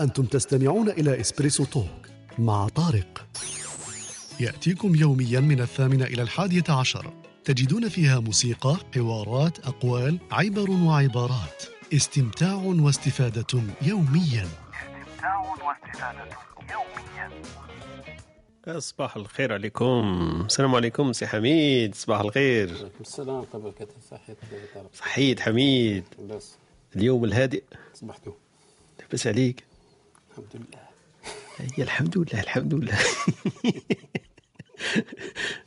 أنتم تستمعون إلى إسبريسو توك مع طارق. يأتيكم يوميا من الثامنة إلى الحادية عشر. تجدون فيها موسيقى، حوارات، أقوال، عبر وعبارات. استمتاع واستفادة يوميا. استمتاع واستفادة يوميا صباح الخير عليكم. السلام عليكم سي حميد. صباح الخير. السلام قبل كتف صحيت طارق صحيت حميد. بس. اليوم الهادئ. صبحتوا لاباس عليك. الحمد لله. هي الحمد لله الحمد لله.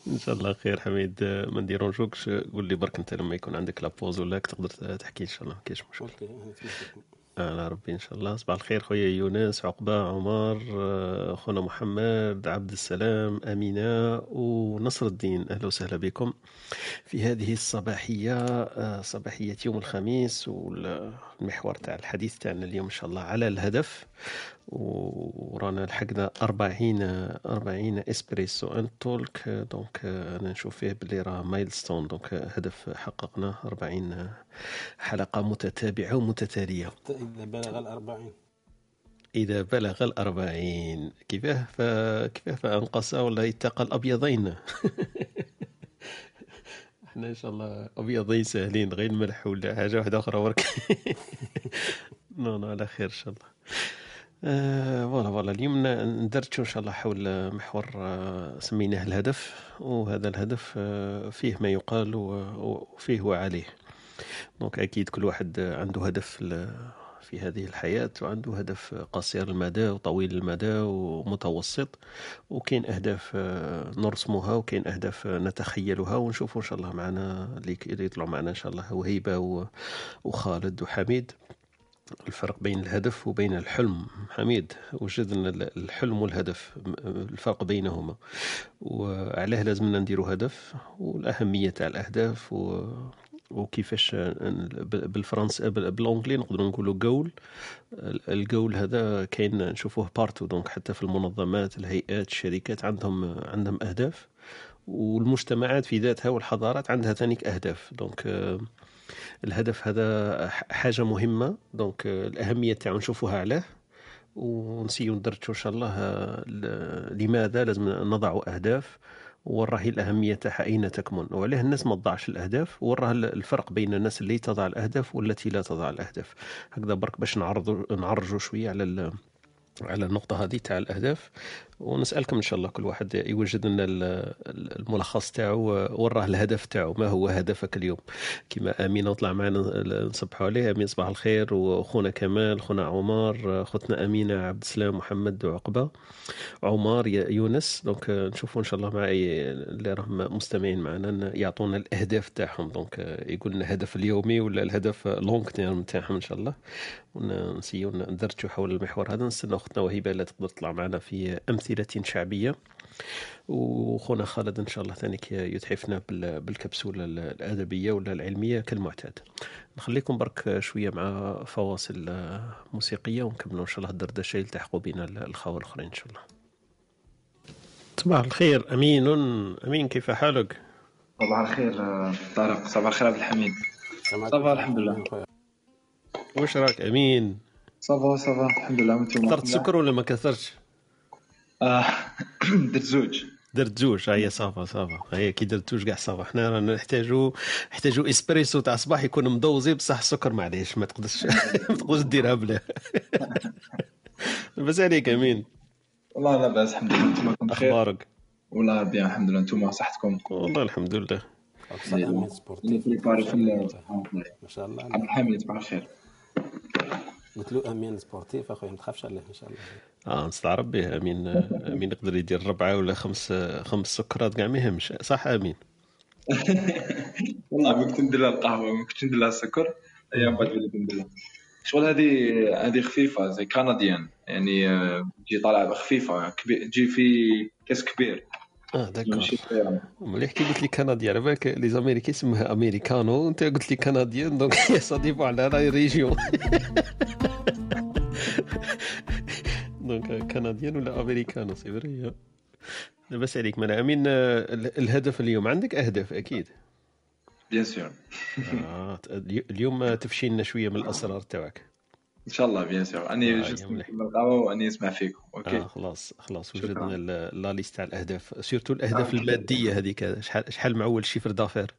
إن شاء الله خير حميد. ما نديرونجوكش قول لي برك أنت لما يكون عندك لابوز ولا تقدر تحكي إن شاء الله ما كاينش مشكل. على ربي إن شاء الله. صباح الخير خويا يونس عقبة عمر آه، خونا محمد عبد السلام أمينة ونصر الدين. أهلا وسهلا بكم في هذه الصباحية آه، صباحية يوم الخميس والمحور تاع الحديث تاعنا اليوم إن شاء الله على الهدف. ورانا لحقنا 40 40 espresso and talk. donc أنا نشوف فيه باللي راه milestone. donc هدف حققناه 40 حلقة متتابعة ومتتالية. إذا بلغ الأربعين. إذا بلغ الأربعين. كيفاه؟ ف... كيفاه؟ فأنقص ولا يتقى الأبيضين؟ إحنا إن شاء الله أبيضين سهلين غير الملح ولا حاجة واحدة أخرى ورك. نو نو على خير إن شاء الله. فوالا فوالا. اليوم ندرتشو إن شاء الله حول محور آه، سميناه الهدف وهذا الهدف آه، فيه ما يقال وفيه وعليه. دونك أكيد كل واحد عنده هدف في هذه الحياة وعنده هدف قصير المدى وطويل المدى ومتوسط وكاين أهداف آه، نرسمها وكاين أهداف آه، نتخيلها ونشوفوا إن شاء الله معنا اللي يطلعوا معنا إن شاء الله وهيبة وخالد وحميد. الفرق بين الهدف وبين الحلم. حميد وجدنا ال- الحلم والهدف؟ الفرق بينهما. وعلاه لازمنا نديروا هدف والأهمية تاع الأهداف و وكيفاش ن- بال- بالفرنسا بال- بالأنجلي نقدروا نقولوا جول الجول هذا كاين نشوفوه partout donc حتى في المنظمات الهيئات الشركات عندهم عندهم أهداف. والمجتمعات في ذاتها والحضارات عندها ثانيك أهداف. donc الهدف هذا حاجة مهمة. donc آه، الأهمية تاعو نشوفوها علاه. ونسيو ندرجو إن شاء الله آه، لماذا لازم نضع أهداف. وراهي الأهمية تاعها أين تكمن؟ وعليه الناس ما تضعش الأهداف. وراه الفرق بين الناس اللي تضع الأهداف والتي لا تضع الأهداف. هكذا برك باش نعرضوا نعرجوا شوية على على النقطة هذه تاع الأهداف. ونسألكم إن شاء الله كل واحد يوجد لنا ال- ال- الملخص تاعو وراه الهدف تاعو. ما هو هدفك اليوم؟ كما أمين طلع معنا نصبحوا عليه. أمين صباح الخير. وأخونا كمال أخونا عمر أختنا أمينة عبد السلام محمد وعقبة عمر يونس. donc آه، نشوفوا إن شاء الله مع أي- اللي راهم مستمعين معنا يعطونا الأهداف تاعهم. donc آه، يقول لنا الهدف اليومي ولا الهدف long term تاعهم إن شاء الله. ونسيو ندرجوا حول المحور هذا. نستنى اختنا وهبة لا تقدر تطلع معنا في أمثلة. شعبية. وخونا خالد إن شاء الله ثانيك يتحفنا بال- بالكبسولة ال- الأدبية ولا العلمية كالمعتاد. نخليكم برك شوية مع فواصل موسيقية ونكملوا إن شاء الله الدردشة يلتحقوا بنا الخوة الأخرين إن شاء الله. صباح الخير أمين أمين كيف حالك؟ صباح الخير طارق. صباح الخير عبد الحميد. صافا الحمد لله. واش راك أمين؟ صافا صافا الحمد لله. وأنتم كثرت سكر ولا ما كثرتش؟ آه درت زوج درت زوج هي صافا صافا. هي كي درت زوج كاع صافا. حنا رانا نحتاجو نحتاجو إسبريسو تاع الصباح يكون مدوزي بصح السكر معليش ما تقدرش ما تقدرش ديرها بلا. لاباس عليك أمين. والله لا بأس الحمد لله. أنتم بخير؟ أخبارك؟ والله bien الحمد لله. أنتم صحتكم؟ والله الحمد لله. ما شاء الله. عبد الحميد صباح الخير. قلت له أمين sportif أخويا ما تخافش عليه إن شاء الله. آه نستعرب به آمين. آمين. يقدر يدير ربعة ولا خمس خمس سكرات كاع ما يهمش. صح آمين. والله ما كنت ندير لها القهوة ما كنت ندير لها السكر. أيام بعد وليت ندير لها شغل هذه هذه خفيفة زي canadien. يعني آه، تجي طالعة خفيفه كبير تجي في كاس كبير. آه d'accord. مليح. كي قلت لي كندي على بالك les Américains يسموها americano وانت قلت لي canadien donc ça dépend على la région donc canadien ولا americano c'est vrai لاباس عليك من أمين آه، الهدف اليوم عندك أهداف أكيد. bien sûr آه اليوم تفشي لنا شوية من الأسرار تاعك. إن شاء الله bien sûr اني آه،. نكمل القهوه واني نسمع فيكم OK. خلاص خلاص شكراً. وجدنا la liste تاع الأهداف. surtout الأهداف OK. المادية هذيك. شحال شحال معول chiffre d'affaires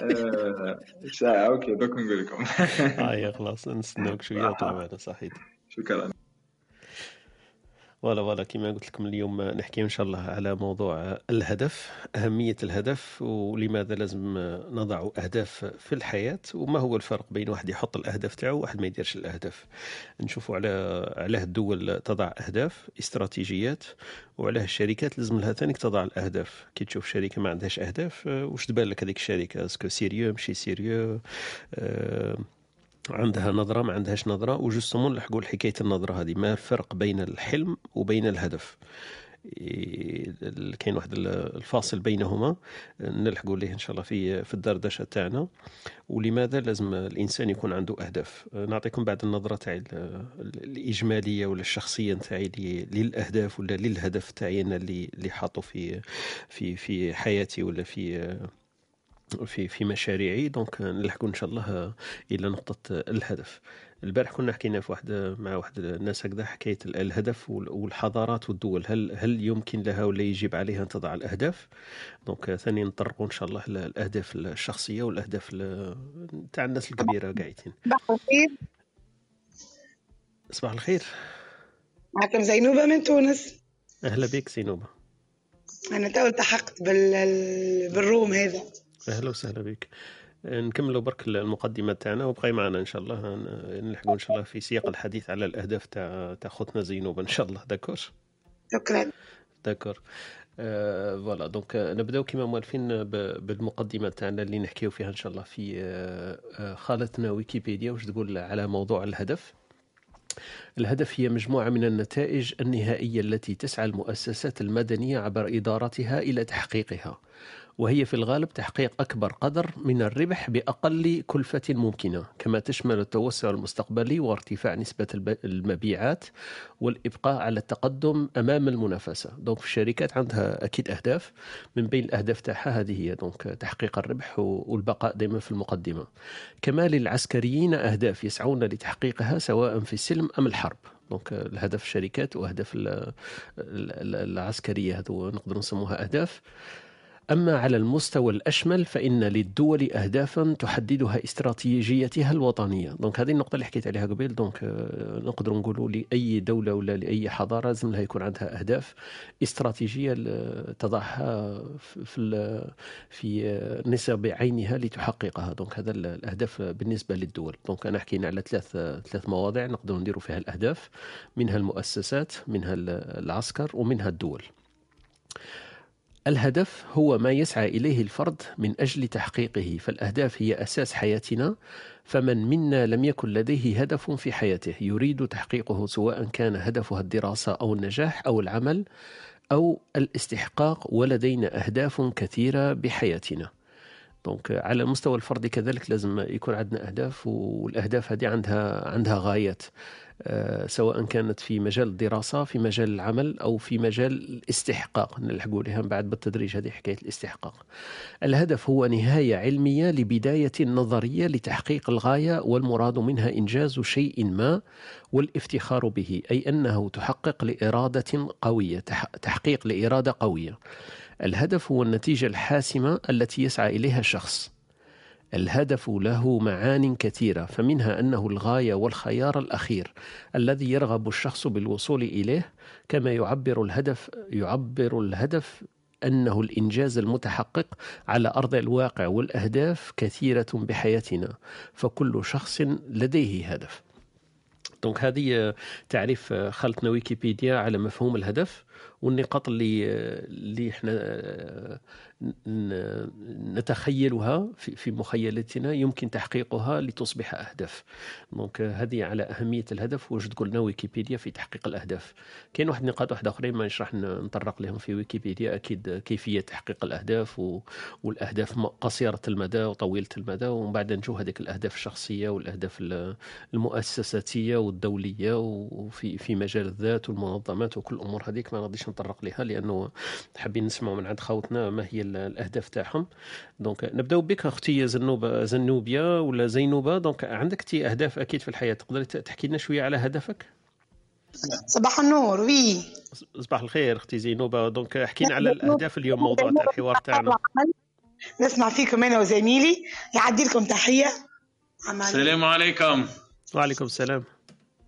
آه، ساعه OK دوك نقول لكم. آه خلاص نستناوك شوية. معنا صحيت. شكرا. voilà voilà كما قلت لكم اليوم نحكي إن شاء الله على موضوع الهدف أهمية الهدف ولماذا لازم نضع أهداف في الحياة وما هو الفرق بين واحد يحط الأهداف تاعو وواحد ما يديرش الأهداف. نشوفوا على علاه الدول تضع أهداف استراتيجيات وعلاه الشركات لازم لها ثاني تضع الأهداف. كي تشوف شركه ما عندهاش أهداف آه، واش تبان لك هذيك الشركة؟ est-ce que sérieux ماشي sérieux آه، عندها نظرة ما عندهاش نظرة وجوستومون نلحقوا حكاية النظرة هذه. ما الفرق بين الحلم وبين الهدف؟ إيه، كاين واحد ال- الفاصل بينهما نلحقوا ليه إن شاء الله في في الدردشة تاعنا. ولماذا لازم الإنسان يكون عنده أهداف؟ نعطيكم بعد النظرة ال- الإجمالية ولا الشخصية تاعي للأهداف ولا للهدف تاعي أنا اللي اللي حاطه في في في حياتي ولا في في في مشاريعي. donc نلحقوا إن شاء الله إلى نقطة الهدف. البارح كنا حكينا في واحد مع واحد الناس هكذا حكاية ال- الهدف وال- والحضارات والدول. هل هل يمكن لها ولا يجب عليها ان تضع الأهداف؟ donc ثاني نطرقوا إن شاء الله الأهداف الشخصية والأهداف ال- تاع الناس الكبيرة قاعدين. صباح الخير. صباح الخير. معكم زينوبة من تونس. أهلا بك سينوبه أنا تو التحقت بال... بال room هذا. أهلا وسهلا بك. نكملوا برك المقدمة تاعنا وبقي معنا إن شاء الله ن- نلحقوا إن شاء الله في سياق الحديث على الأهداف تاع تاع خوتنا زينوب إن شاء الله. d'accord؟ شكرا. d'accord. آه، voilà. donc آه، نبداو كما موالفين بالمقدمة تاعنا اللي نحكيو فيها إن شاء الله في آه، آه، خالتنا ويكيبيديا. واش تقول على موضوع الهدف؟ الهدف هي مجموعة من النتائج النهائية التي تسعى المؤسسات المدنية عبر إدارتها إلى تحقيقها. وهي في الغالب تحقيق أكبر قدر من الربح بأقل كلفة ممكنة كما تشمل التوسع المستقبلي وارتفاع نسبة المبيعات والإبقاء على التقدم أمام المنافسة. donc الشركات عندها أكيد أهداف. من بين الأهداف تاعها هذه هي donc تحقيق الربح والبقاء دائما في المقدمة. كما للعسكريين أهداف يسعون لتحقيقها سواء في السلم أم الحرب. donc الهدف الشركات واهداف ال- ال- ال- العسكرية هذو نقدر نسموها أهداف. أما على المستوى الأشمل فإن للدول أهدافا تحددها استراتيجيتها الوطنية. donc هذه النقطة اللي حكيت عليها قبل donc آه، نقدر نقولوا لأي دولة ولا لأي حضارة لازم لها يكون عندها أهداف استراتيجية تضعها في- في نصب عينها لتحققها. donc هذا ال- الأهداف بالنسبة للدول. donc أنا حكينا على ثلاث ثلاث مواضيع نقدر نديروا فيها الأهداف منها المؤسسات منها ال- العسكر ومنها الدول. الهدف هو ما يسعى إليه الفرد من أجل تحقيقه فالأهداف هي أساس حياتنا فمن منا لم يكن لديه هدف في حياته يريد تحقيقه سواء كان هدفها الدراسة أو النجاح أو العمل أو الاستحقاق ولدينا أهداف كثيرة بحياتنا. دونك على المستوى الفردي كذلك لازم يكون عندنا أهداف والأهداف هذه عندها عندها غايات. سواء كانت في مجال الدراسة في مجال العمل أو في مجال الاستحقاق. نلحقوا لها بعد بالتدريج هذه حكاية الاستحقاق. الهدف هو نهاية علمية لبداية نظرية لتحقيق الغاية والمراد منها إنجاز شيء ما والافتخار به أي أنه تحقق لإرادة قوية تح- تحقيق لإرادة قوية. الهدف هو النتيجة الحاسمة التي يسعى إليها الشخص. الهدف له معان كثيرة فمنها أنه الغاية والخيار الأخير الذي يرغب الشخص بالوصول إليه كما يعبر الهدف يعبر الهدف أنه الإنجاز المتحقق على أرض الواقع والأهداف كثيرة بحياتنا فكل شخص لديه هدف. دونك هذه تعريف خلطنا ويكيبيديا على مفهوم الهدف. والنقاط اللي اللي إحنا نتخيلها في مخيلتنا يمكن تحقيقها لتصبح أهداف. دونك هذه على أهمية الهدف واش تقول لنا ويكيبيديا في تحقيق الأهداف. كاين واحد النقاط واحدة آخرين ما راح نطرق لهم في ويكيبيديا. أكيد كيفية تحقيق الأهداف و... والأهداف قصيرة المدى وطويلة المدى ومن بعد نشوف هذيك الأهداف الشخصية والأهداف ال- المؤسساتية والدولية وفي في مجال الذات والمنظمات وكل الأمور هذيك. ما غاديش نطرق ليها لأنه حابين نسمعوا من عند خوتنا ما هي ال- الأهداف تاعهم. donc نبداو بك أختي زنوبه زنوبيه ولا زينوبة. donc عندك انت أهداف أكيد في الحياة تقدري تحكي لنا شوية على هدفك؟ صباح النور oui. صباح الخير أختي زينوبة. donc احكي لنا على الأهداف اليوم موضوع تاع الحوار تاعنا. نسمع فيكم أنا وزميلي. يعدي لكم تحية. السلام عليكم. وعليكم السلام.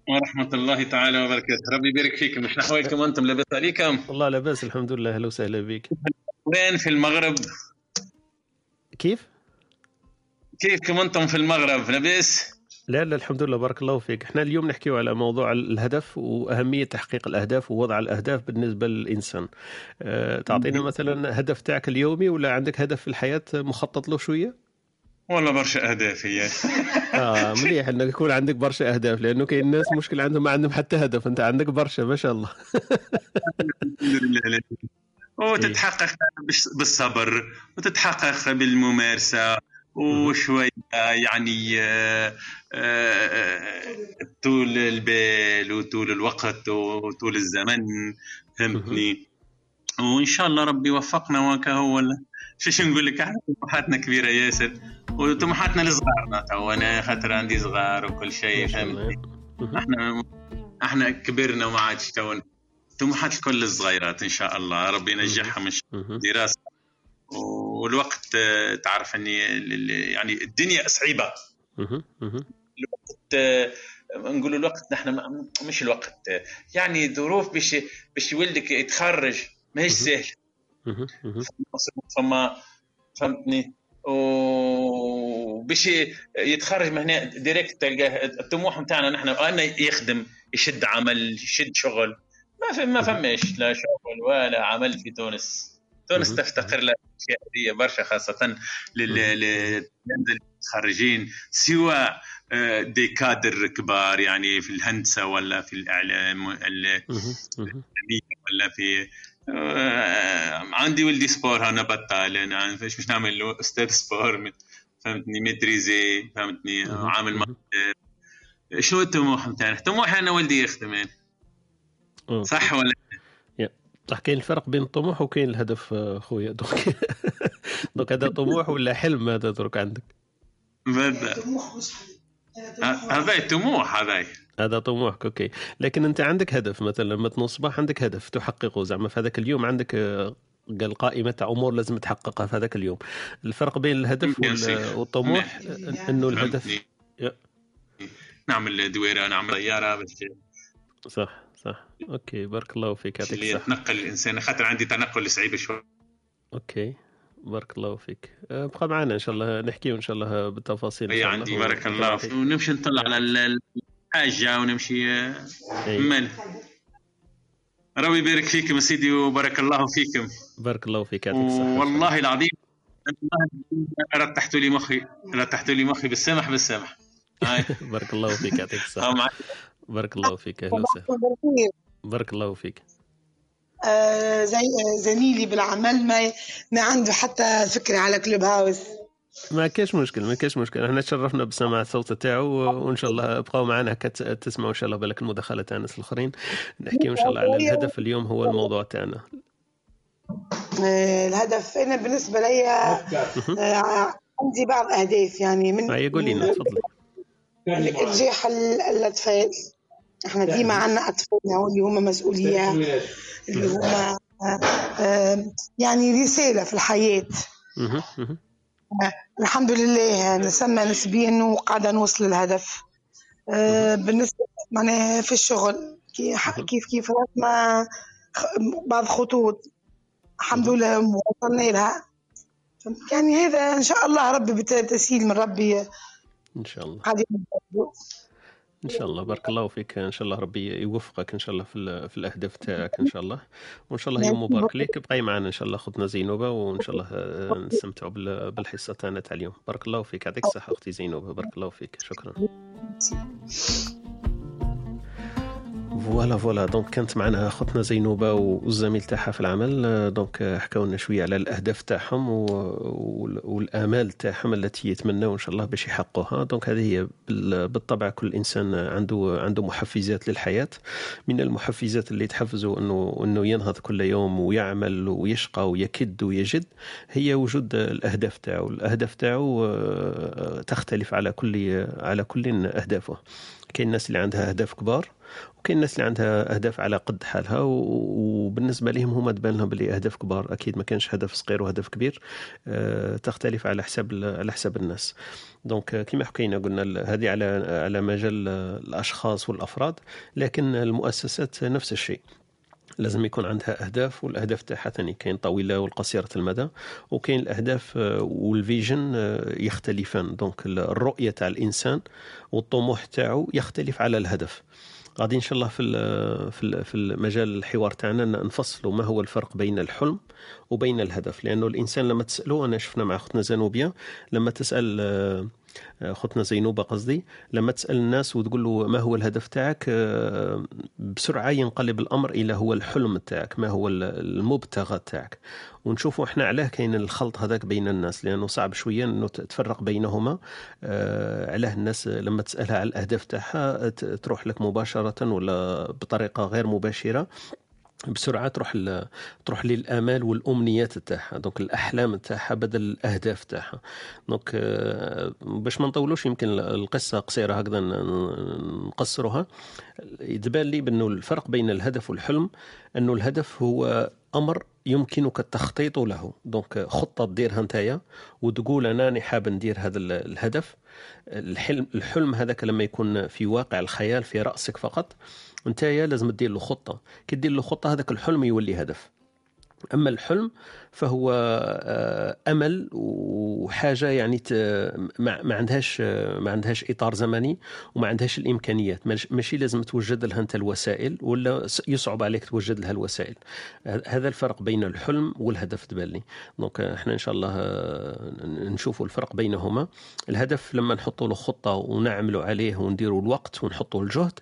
ورحمة الله تعالى وبركاته. ربي يبارك فيكم. شنو أحوالكم أنتم لاباس عليكم؟ والله لاباس الحمد لله. أهلا وسهلا بك. وين في المغرب؟ كيف؟ كيفكم أنتم في المغرب؟ لاباس؟ لا لا الحمد لله. بارك الله فيك. إحنا اليوم نحكيو على موضوع الهدف وأهمية تحقيق الأهداف ووضع الأهداف بالنسبة للإنسان. أه تعطينا مثلا هدف تاعك اليومي ولا عندك هدف في الحياة مخطط له شوية؟ والله برشا أهداف هي. آه مليح إنك يكون عندك برشا أهداف لأنه كاين ناس مشكل عندهم ما عندهم حتى هدف أنت عندك برشا ما شاء الله. وتتحقق بالصبر وتتحقق بالممارسة وشوية يعني آه، آه، طول البال وطول الوقت وطول الزمن. فهمتني؟ وإن شاء الله ربي يوفقنا وكا هو شو نقول لك؟ أحنا طموحاتنا كبيرة ياسر. وطموحاتنا لصغارنا تو أنا خاطر عندي صغار وكل شيء مهم. أحنا أحنا كبرنا وما عادش تو طموحات الكل الصغيرات إن شاء الله. ربي ينجحهم إن شاء. الله. دراسة. والوقت آه، تعرف إني يعني الدنيا صعيبة. الوقت آه، نقولوا الوقت نحن مش الوقت. آه، يعني ظروف باش باش ولدك يتخرج. ماهيش. مهم. فما فهمتني؟ وباش يتخرج من هنا ديريكت تلقاه الطموح نتاعنا نحن انه يخدم يشد عمل يشد شغل. ما في ما فماش لا شغل ولا عمل في تونس. تونس. تفتقر لأشياء هذه برشا خاصة لل لل- المتخرجين سواء آه، des cadres كبار يعني في الهندسة ولا في الإعلام. ولا في آه، عندي ولدي sport أنا بطال أنا فاش مش نعمل له أستاذ sport فهمتني maîtrisé فهمتني. عامل مهم. شنو الطموح نتاعنا؟ طموحي أنا ولدي يخدم يعني. صح ولا صح كاين الفرق بين الطموح وكاين الهدف آه، خويا donc donc هذا طموح ولا حلم هذا درك عندك هذا هذا طموح هذا هذا طموحك OK. لكن أنت عندك هدف مثلا لما تنوض الصباح عندك هدف تحققه. زعما في هذاك اليوم عندك آه، قال قائمة تاع أمور لازم تحققها في هذاك اليوم. الفرق بين الهدف. والطموح آه، أنه الهدف. نعمل دويرة نعمل طيارة باش صح صح. أوكي بارك الله فيك يعطيك الصحة. يتنقل الإنسان. خاطر عندي تنقل صعيب شوي. أوكي بارك الله فيك. آه، بقى معنا إن شاء الله نحكي إن شاء الله بالتفاصيل شاء الله. عندي بارك الله يعطيك- ونمشي نطلع على الحاجة ونمشي. إيه. مال. ربي يبارك فيكم سيدي وبارك الله فيكم. بارك الله فيك يعطيك الصحة والله العظيم رتحتوا لي مخي رتحتوا لي مخي بالسمح بالسمح. هاي. بارك الله فيك يعطيك الصحة بارك الله فيك أهلا وسهلا. بارك الله فيك. آه، زي آه، زميلي بالعمل ما ما عنده حتى فكرة على كلوب هاوس ما كاش مشكل ما كاش مشكل. إحنا تشرفنا بسماع الصوت تاعو وان شاء الله بقاو معنا هكا تسمعوا إن شاء الله بالك المداخله تاع الناس الآخرين. نحكيو إن شاء الله على الهدف اليوم هو الموضوع تاعنا. آه، الهدف أنا بالنسبة لي آه، عندي بعض أهداف يعني من هيا قولي لنا تفضلي ارجاح ال- الأطفال. إحنا ديما عندنا أطفال اللي هما مسؤولية. اللي هما آه، آه، يعني رسالة في الحياة. الحمد لله نسمى نسبيا وقاعدة نوصل للهدف. آه، بالنسبة معناها في الشغل كي- كيف كيف رسمة خ- بعض خطوط الحمد لله وصلنا لها. يعني هذا إن شاء الله ربي بتسهيل من ربي. إن شاء الله. إن شاء الله. بارك الله فيك. إن شاء الله ربي يوفقك إن شاء الله في, في الأهداف تاعك إن شاء الله. وإن شاء الله يوم مبارك ليك. بقاي معنا إن شاء الله اختنا زينوبة وإن شاء الله نستمتعوا بال- بالحصة تاعنا تاع اليوم. بارك الله فيك. يعطيك الصحة أختي زينوبة. بارك الله فيك. شكرا. voilà voilà. donc كانت معنا أختنا زينوبة والزميل تاعها في العمل. donc حكاو لنا شوية على الأهداف تاعهم والآمال تاعهم التي يتمنوا إن شاء الله باش يحققوها. donc هذه هي بالطبع كل إنسان عنده عنده محفزات للحياة. من المحفزات اللي تحفزه انه إنه ينهض كل يوم ويعمل ويشقى ويكد ويجد هي وجود الأهداف تاعو. الأهداف تاعو آه، تختلف على كل على كل أهدافه. كاين الناس اللي عندها أهداف كبار وكاين الناس اللي عندها أهداف على قد حالها وبالنسبة لهم هما تبان لهم بلي أهداف كبار. أكيد ما كانش هدف صغير وهدف كبير أه تختلف على حساب على حساب الناس. donc كما حكينا قلنا هذه على على مجال الأشخاص والأفراد لكن المؤسسات نفس الشيء. لازم يكون عندها أهداف والأهداف تاعها ثاني. كاين طويلة والقصيرة المدى وكاين الأهداف آه، وال vision آه، يختلفان. donc الرؤية تاع الإنسان والطموح تاعو يختلف على الهدف. غادي إن شاء الله في في في المجال الحوار تاعنا نفصلوا ما هو الفرق بين الحلم وبين الهدف. لأنه الإنسان لما تسالوه أنا شفنا مع أختنا زانوبيا لما تسأل اختنا زينوبة قصدي لما تسأل الناس وتقول له ما هو الهدف تاعك آه، بسرعة ينقلب الأمر إلى هو الحلم تاعك ما هو المبتغى تاعك. ونشوفوا إحنا علاه كاين الخلط هذاك بين الناس لأنه صعب شوية إنه تفرق بينهما. آه علاه الناس لما تسألها على الأهداف تاعها تروح لك مباشرة ولا بطريقة غير مباشرة. بسرعة تروح تروح للآمال والأمنيات تاعها donc الأحلام تاعها بدل الأهداف تاعها. donc آه، باش ما نطولوش يمكن القصة قصيرة هكذا نقصرها يتبان لي بأنه الفرق بين الهدف والحلم أنه الهدف هو أمر يمكنك التخطيط له. donc خطة ديرها نتايا وتقول أنا حاب ندير هذا الهدف. الحلم الحلم هذاك لما يكون في واقع الخيال في رأسك فقط انت لازم تدير له خطة. كي دير له خطة هذاك الحلم يولي هدف. أما الحلم فهو آه، أمل وحاجة يعني ما عندهاش ما عندهاش إطار زمني وما عندهاش الإمكانيات. ماشي لازم توجد لها أنت الوسائل ولا يصعب عليك توجد لها الوسائل. هذا الفرق بين الحلم والهدف تبان لي. دونك إحنا إن شاء الله آه، نشوفوا الفرق بينهما. الهدف لما نحطوا له خطة ونعملوا عليه ونديروا الوقت ونحطوا الجهد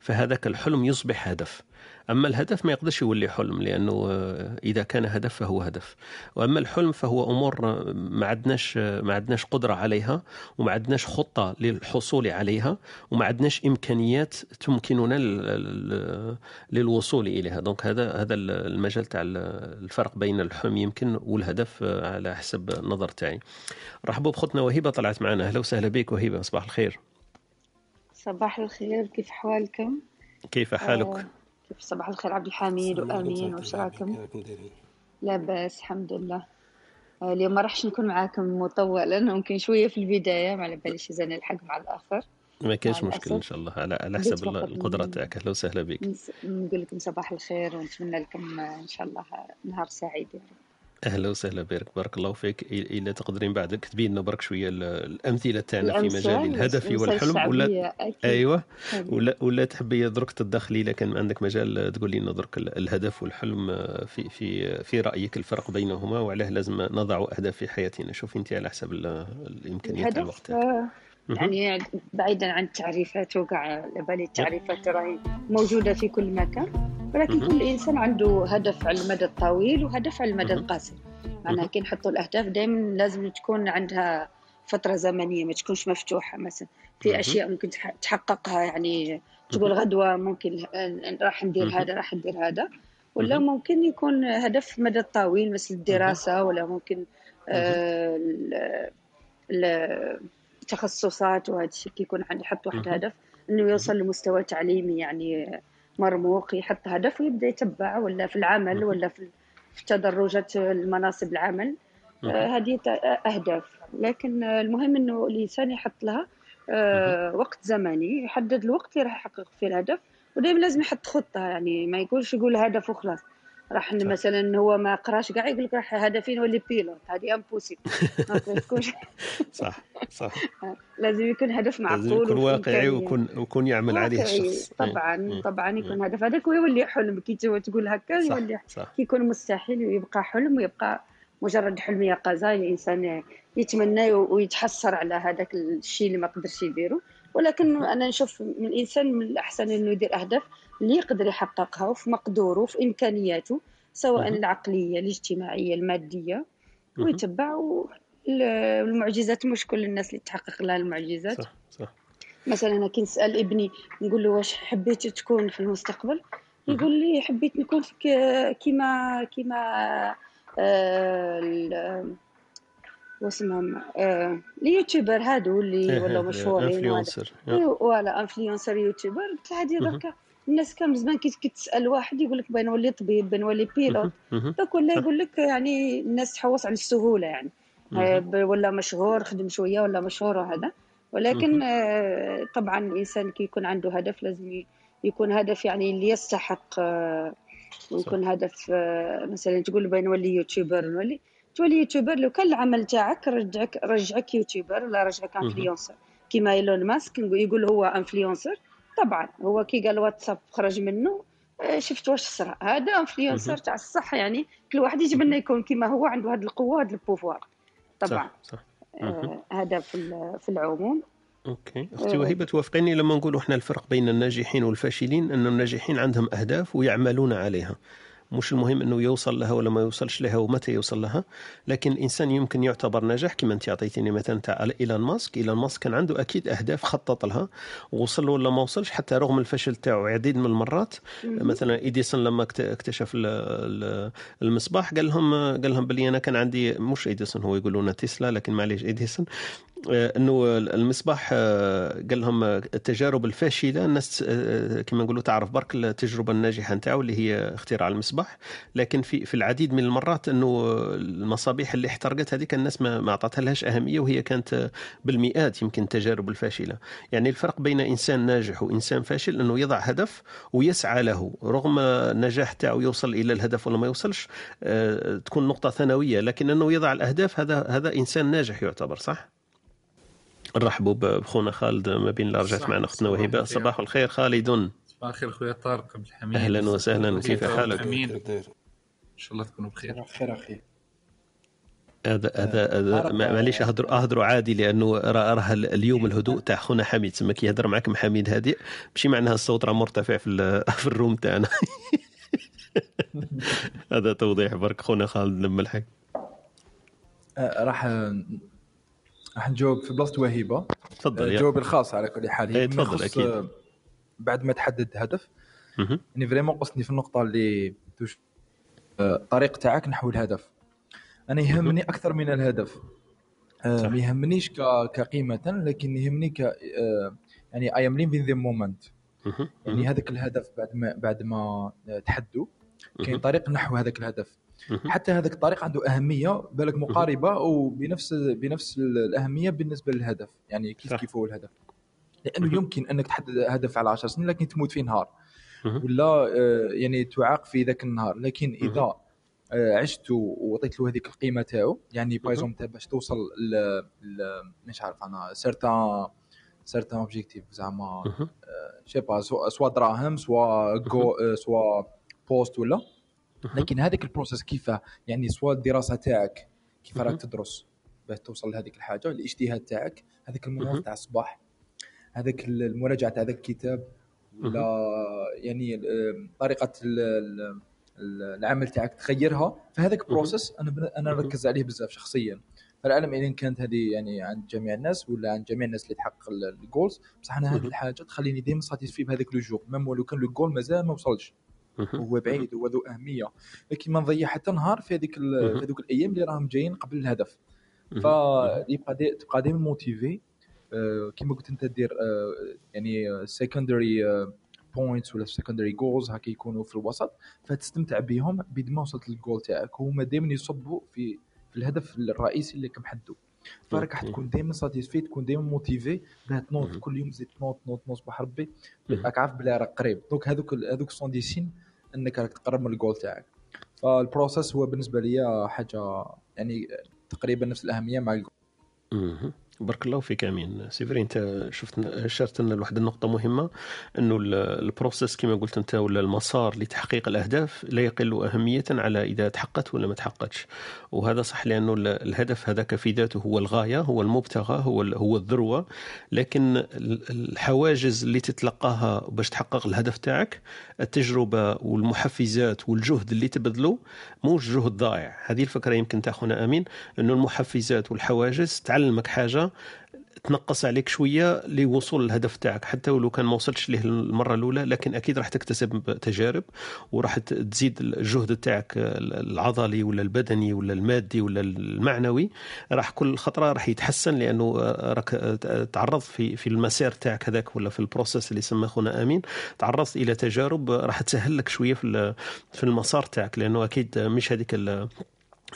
فهذاك الحلم يصبح هدف. أما الهدف ما يقدرش يولي حلم لأنه آه، إذا كان هدف فهو هدف. وأما الحلم فهو أمور آه، ما عندناش آه، ما عندناش قدرة عليها وما عندناش خطة للحصول عليها وما عندناش إمكانيات تمكننا للوصول إليها. دونك هذا هذا المجال تاع الفرق بين الحلم يمكن والهدف على حسب النظر تاعي. رحبوا بخوتنا وهبة طلعت معنا. أهلا وسهلا بك وهبة صباح الخير. صباح الخير كيف حوالكم؟ كيف حالك؟ آه كيف صباح الخير عبد الحميد وأمين وش راكم؟ لاباس الحمد لله. آه، اليوم ما راحش نكون معاكم مطولا ممكن شوية في البداية ما على باليش إذا نلحق مع الآخر. ما كاينش مشكل إن شاء الله. على على حسب القدره تاعك أهلا وسهلا بك نقول لكم صباح الخير ونتمنى لكم إن شاء الله نهار سعيد. يا رب أهلا وسهلا بك بارك الله فيك. الا تقدرين بعد تكتبي لنا برك شوية الأمثلة تاعنا في مجال الهدف والحلم. ولا أيوه. ولا ولا تحبي درك تدخلي الا كان عندك مجال تقولي لنا درك الهدف والحلم في في في رأيك الفرق بينهما وعلاه لازم نضع أهداف في حياتنا. شوفي أنت على حسب الإمكانيات تاع الوقت يعني بعيدا عن التعريفات وقع على بالي التعريفات راهي موجودة في كل مكان ولكن كل إنسان عنده هدف على المدى الطويل وهدف على المدى القصير. معناها كي نحطوا الأهداف دائما لازم تكون عندها فترة زمنية ما تكونش مفتوحة مثلا. في أشياء ممكن تحققها يعني تقول غدوة ممكن راح ندير هذا راح ندير هذا. ولا ممكن يكون هدف مدى طويل مثل الدراسة ولا ممكن آه التخصصات وهذا الشيء يكون عندي يحط واحد هدف إنه يوصل لمستوى تعليمي يعني مرموق يحط هدف ويبدأ يتبع ولا في العمل ولا في تدرجات المناصب العمل. آه هذه أهداف. لكن المهم إنه الإنسان يحط لها آه وقت زمني يحدد الوقت اللي راح يحقق فيه الهدف ودائما لازم يحط خطة يعني ما يقولش يقول هدف وخلاص. راح مثلا هو ما قراش كاع يقول لك راح هدفي نولي pilote هذه impossible صح صح. لازم يكون هدف معقول لازم يكون واقعي ويكون ويكون يعمل عليه الشخص. طبعا طبعا يكون هدف. هذاك ويولي حلم كي تقول هكا يولي كي يكون مستحيل ويبقى حلم ويبقى مجرد حلم يقظة الإنسان يتمنى ويتحسر على هذاك الشيء اللي ما قدرش يديره ولكن أنا نشوف من الانسان من الأحسن إنه يدير أهداف. اللي يقدر يحققها وفي مقدوره في إمكانياته سواء العقلية الاجتماعية المادية ويتبع المعجزات. مش كل الناس اللي تحقق لها المعجزات. صح صح. مثلا أنا كي نسأل ابني نقول له واش حبيت تكون في المستقبل؟ يقول لي حبيت نكون كيما كيما آه، واسمهم آه، اليوتيوبر هادو اللي ولاو مشهورين وهذا. influenceur voilà influenceur youtubeur. قلت له هادي دركا الناس كان زمان كي كي تسال واحد يقول لك بغا نولي طبيب بغا نولي pilote. دوك ولا يقول لك يعني الناس تحوس على السهولة يعني. آه، ولا مشهور خدم شوية ولا مشهور وهذا. ولكن آه، طبعا الإنسان كي يكون عنده هدف لازم يكون هدف يعني اللي يستحق آه، ويكون هدف مثلا تقول بغا نولي يوتيوبر نولي. تولي يوتيوبر لو كان العمل تاعك رجعك رجعك يوتيوبر ولا رجعك influenceur كيما إيلون ماسك يقول هو influenceur طبعا هو كي قال واتساب خرج منه آه، شفت واش صرا. هذا influenceur تاع الصح يعني كل واحد يتمنى يكون كيما هو عنده هذه القوة هذا ال pouvoir طبعا. صح صح. آه، هذا في في العموم. أوكي. أختي وهبه توافقيني لما نقول إحنا الفرق بين الناجحين والفاشلين أن الناجحين عندهم أهداف ويعملون عليها. مش المهم إنه يوصل لها ولا ما يوصلش لها ومتى يوصل لها لكن الانسان يمكن يعتبر ناجح كما أنت اعطيتيني مثلا تاع ايلون ماسك. ايلون ماسك كان عنده أكيد أهداف خطط لها ووصل له ولا ما وصلش حتى رغم الفشل تاعو عديد من المرات. مثلا إيديسون لما اكت- اكتشف ال- ال- المصباح قال لهم قال لهم بلي أنا كان عندي مش إيديسون هو يقولون تسلا لكن معليش إيديسون. إنه المصباح آه، قال لهم آه، التجارب الفاشلة الناس آه، كما نقولوا تعرف برك التجربة الناجحة نتاعو اللي هي اختراع المصباح. لكن في في العديد من المرات إنه المصابيح اللي احترقت هذيك الناس ما ما لهاش أهمية وهي كانت آه، بالمئات يمكن التجارب الفاشلة. يعني الفرق بين إنسان ناجح وإنسان فاشل إنه يضع هدف ويسعى له. رغم النجاح تاعو يوصل إلى الهدف ولا ما يوصلش آه، تكون نقطة ثانوية لكن إنه يضع الأهداف هذا هذا إنسان ناجح يعتبر صح؟ نرحبوا بخونا خالد ما بين اللي رجعت معنا أختنا صباح وهبة. الخير. صباح الخير خالد. صباح الخير خويا طارق عبد الحميد. أهلا وسهلا. كيف حالك؟ امين إن شاء الله تكونوا بخير. خير أخي. هذا هذا هذا ما- معليش اهدروا أهدروا عادي لأنه راه راه اليوم الهدوء تاع خونا حميد. تسمى كي يهدر معك مع حميد هادئ ماشي معناها الصوت راه مرتفع في ال- في الروم تاعنا. هذا توضيح برك خونا خالد لما الحق آه، راح راح نجاوب في بلاصة وهيبة تفضل آه، جوابي الخاص على كل حال إيه، هي بما تفضل، أكيد. آه، بعد ما تحدد هدف. يعني فريمون قصدني في النقطة اللي توش آه، الطريق تاعك نحو الهدف أنا يهمني أكثر من الهدف. ما يهمنيش كقيمة لكن يهمني ك يعني اي ام ليفين ذا مومنت. يعني هذاك الهدف بعد ما بعد ما تحدوا كاين. طريق نحو هذاك الهدف. حتى هذاك الطريق عنده أهمية بالك مقاربة وبنفس بنفس الأهمية بالنسبة للهدف يعني كيف. كيف هو الهدف. لأنه يمكن أنك تحدد هدف على 10 سنين لكن تموت في نهار. ولا آه، يعني تعاق في ذاك النهار. لكن إذا آه، عشت وعطيت له هذيك القيمة تاعو يعني باغ اكزومبل باش توصل ل مش عارف أنا سيرتان سيرتان اوبجيكتيف زعما. شي با سوا سوا دراهم سوا جو آه، سوا بوست ولا. لكن هذيك البروسيس كيف يعني سوا الدراسة تاعك كيف راك تدرس باش توصل لهذيك الحاجة الاجتهاد تاعك هذاك مهم. تاع الصباح هذاك المراجعة تاع ذاك الكتاب ولا يعني طريقة ال- ال- ال- العمل تاعك تغيرها فهذاك بروسيس أنا أنا. نركز عليه بزاف شخصيا فالعلم ان كانت هذه يعني عند جميع الناس ولا عند جميع الناس اللي تحقق ال- الجولز بصح أنا هذه. الحاجة تخليني ديما ساتيسفي بهذاك لو جور ميم ولو كان لو جول مازال ما وصلش. هو بعيد هو ذو أهمية. لكن ما نضيع حتى نهار في هذيك. في هذوك الأيام اللي راهم جايين قبل الهدف. فيبقى تبقى دائما motivé آه، كيما قلت أنت دير آه، يعني secondary points ولا secondary goals هكا يكونوا في الوسط. فتستمتع بهم بيد ما وصلت للجول تاعك. هما دائما يصبوا في في الهدف الرئيسي اللي محدده فراك راح. تكون دائما satisfait تكون دائما motivé باه تنوض. كل يوم تزيد تنوض تنوض تنوض صباح ربي. راك عارف بلي راك قريب. donc هذوك هذوك sont des signes إنك راك تقرب من الجول تاعك فال process هو بالنسبة لي حاجة يعني تقريبا نفس الأهمية مع الجول. بارك الله فيك أمين. سيفري أنت شفت اشرت لنا لواحد النقطة مهمة أنه ال- ال process كما قلت أنت ولا المسار لتحقيق الأهداف لا يقل أهمية على إذا تحققت ولا ما تحققتش. وهذا صح لأنه ال- الهدف هذاك في ذاته هو الغاية هو المبتغى هو هو الذروة. لكن ال- الحواجز اللي تتلقاها باش تحقق الهدف تاعك التجربة والمحفزات والجهد اللي تبذله موش جهد ضائع هذه الفكرة يمكن تاخونا أمين أنه المحفزات والحواجز تعلمك حاجة تنقص عليك شوية لوصول الهدف تاعك. حتى ولو كان ما وصلتش ليه المرة الأولى لكن أكيد راح تكتسب تجارب وراح تزيد الجهد تاعك العضلي ولا البدني ولا المادي ولا المعنوي. راح كل خطرة راح يتحسن لأنه راك تعرضت في في المسار تاعك هذاك ولا في ال process اللي سماه خونا آمين. تعرضت إلى تجارب راح تسهل لك شوية في في المسار تاعك لأنه أكيد مش هذيك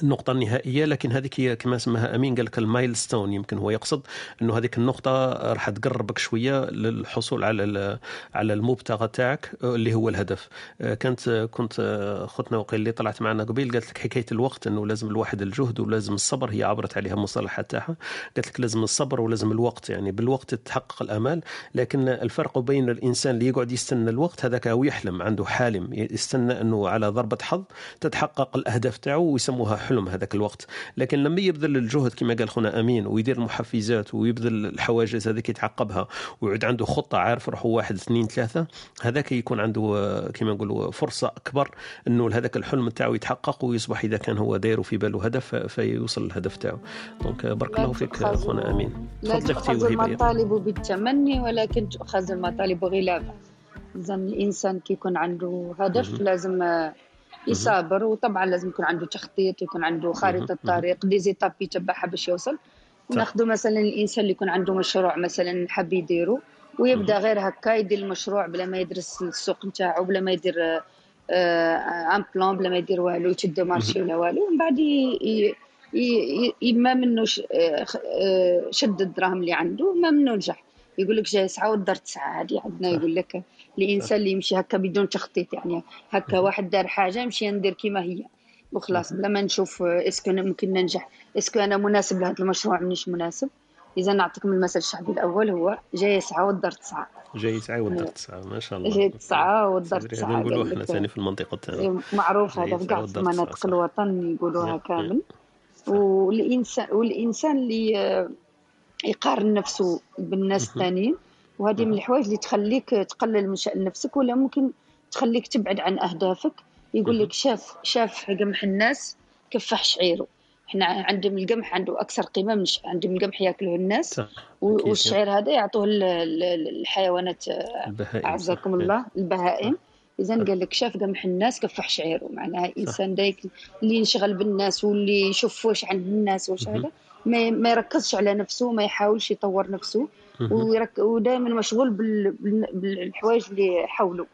النقطة النهائية لكن هذيك هي كما سماها أمين قال لك ال milestone يمكن هو يقصد أنه هذيك النقطة راح تقربك شوية للحصول على على المبتغى تاعك اللي هو الهدف. آه، كانت كنت آه، أختنا وقيل اللي طلعت معنا قبيل قالت لك حكاية الوقت أنه لازم الواحد الجهد ولازم الصبر هي عبرت عليها المصطلحات تاعها. قالت لك لازم الصبر ولازم الوقت يعني بالوقت تتحقق الآمال لكن الفرق بين الإنسان اللي يقعد يستنى الوقت هذاك هو يحلم عنده حالم يستنى أنه على ضربة حظ تتحقق الأهداف تاعه ويسموها حلم هذاك الوقت. لكن لما يبذل الجهد كما قال خونا أمين ويدير المحفزات ويبذل الحواجز هذيك يتعقبها ويعود عنده خطة عارف روحه واحد اثنين ثلاثة هذاك يكون عنده كما نقولوا فرصة أكبر إنه هذاك الحلم تاعو يتحقق ويصبح إذا كان هو داير في باله هدف فيوصل للهدف تاعو donc بارك الله فيك خونا أمين. لا تؤخذ المطالب بالتمني ولكن تؤخذ المطالب غلابا إذا الإنسان كي يكون عنده هدف. لازم يصابر وطبعا لازم يكون عنده تخطيط يكون عنده خارطة مهم. طريق des étapes يتبعها باش يوصل. صح. وناخذ مثلا الإنسان اللي يكون عنده مشروع مثلا حاب يديره ويبدأ غير هكا يدير المشروع بلا ما يدرس السوق نتاعو بلا ما يدير آه، آه، un plan بلا ما يدير والو يشد marché ولا والو. ومن بعد ي- ي- ي- ي- ما منه آه، آه، شد الدراهم اللي عنده ما منه نجح. يقول لك جاي تسعة ودار تسعة هذه عندنا. يقول لك الانسان اللي يمشي هكا بدون تخطيط يعني هكا واحد دار حاجة نمشي ندير كيما هي وخلاص بلا ما نشوف est-ce que أنا ممكن ننجح. est-ce que أنا مناسب لهذا المشروع مانيش مناسب. إذا نعطيكم المثل الشعبي الأول هو جاي تسعة ودار تسعة. جاي تسعة والدار تسعة ما شاء الله. جاي تسعة والدار تسعة هذا نقولوا قال إحنا. ثاني في المنطقة تاعنا. معروف هذا جاي في كاع والدار مناطق. الوطن يقولوها كامل. والانسان والإنسان اللي آه، يقارن نفسه بالناس. الثانيين وهذه من الحوايج اللي تخليك تقلل من شأن نفسك ولا ممكن تخليك تبعد عن أهدافك؟ يقول لك شاف شاف قمح الناس كفح شعيره. إحنا عندهم القمح عنده أكثر قيمة من عندهم القمح ياكله الناس. والشعير هذا يعطوه ال- ال- الحيوانات أعزكم صح. الله البهائم. اذا. قال لك شاف قمح الناس كفح شعيره. معناها إنسان دايك اللي ينشغل بالناس واللي يشوف واش عند الناس واش. هذا. ما ما يركزش على نفسه ما يحاولش يطور نفسه. ودائما مشغول بال... بال... بالحوايج اللي حوله.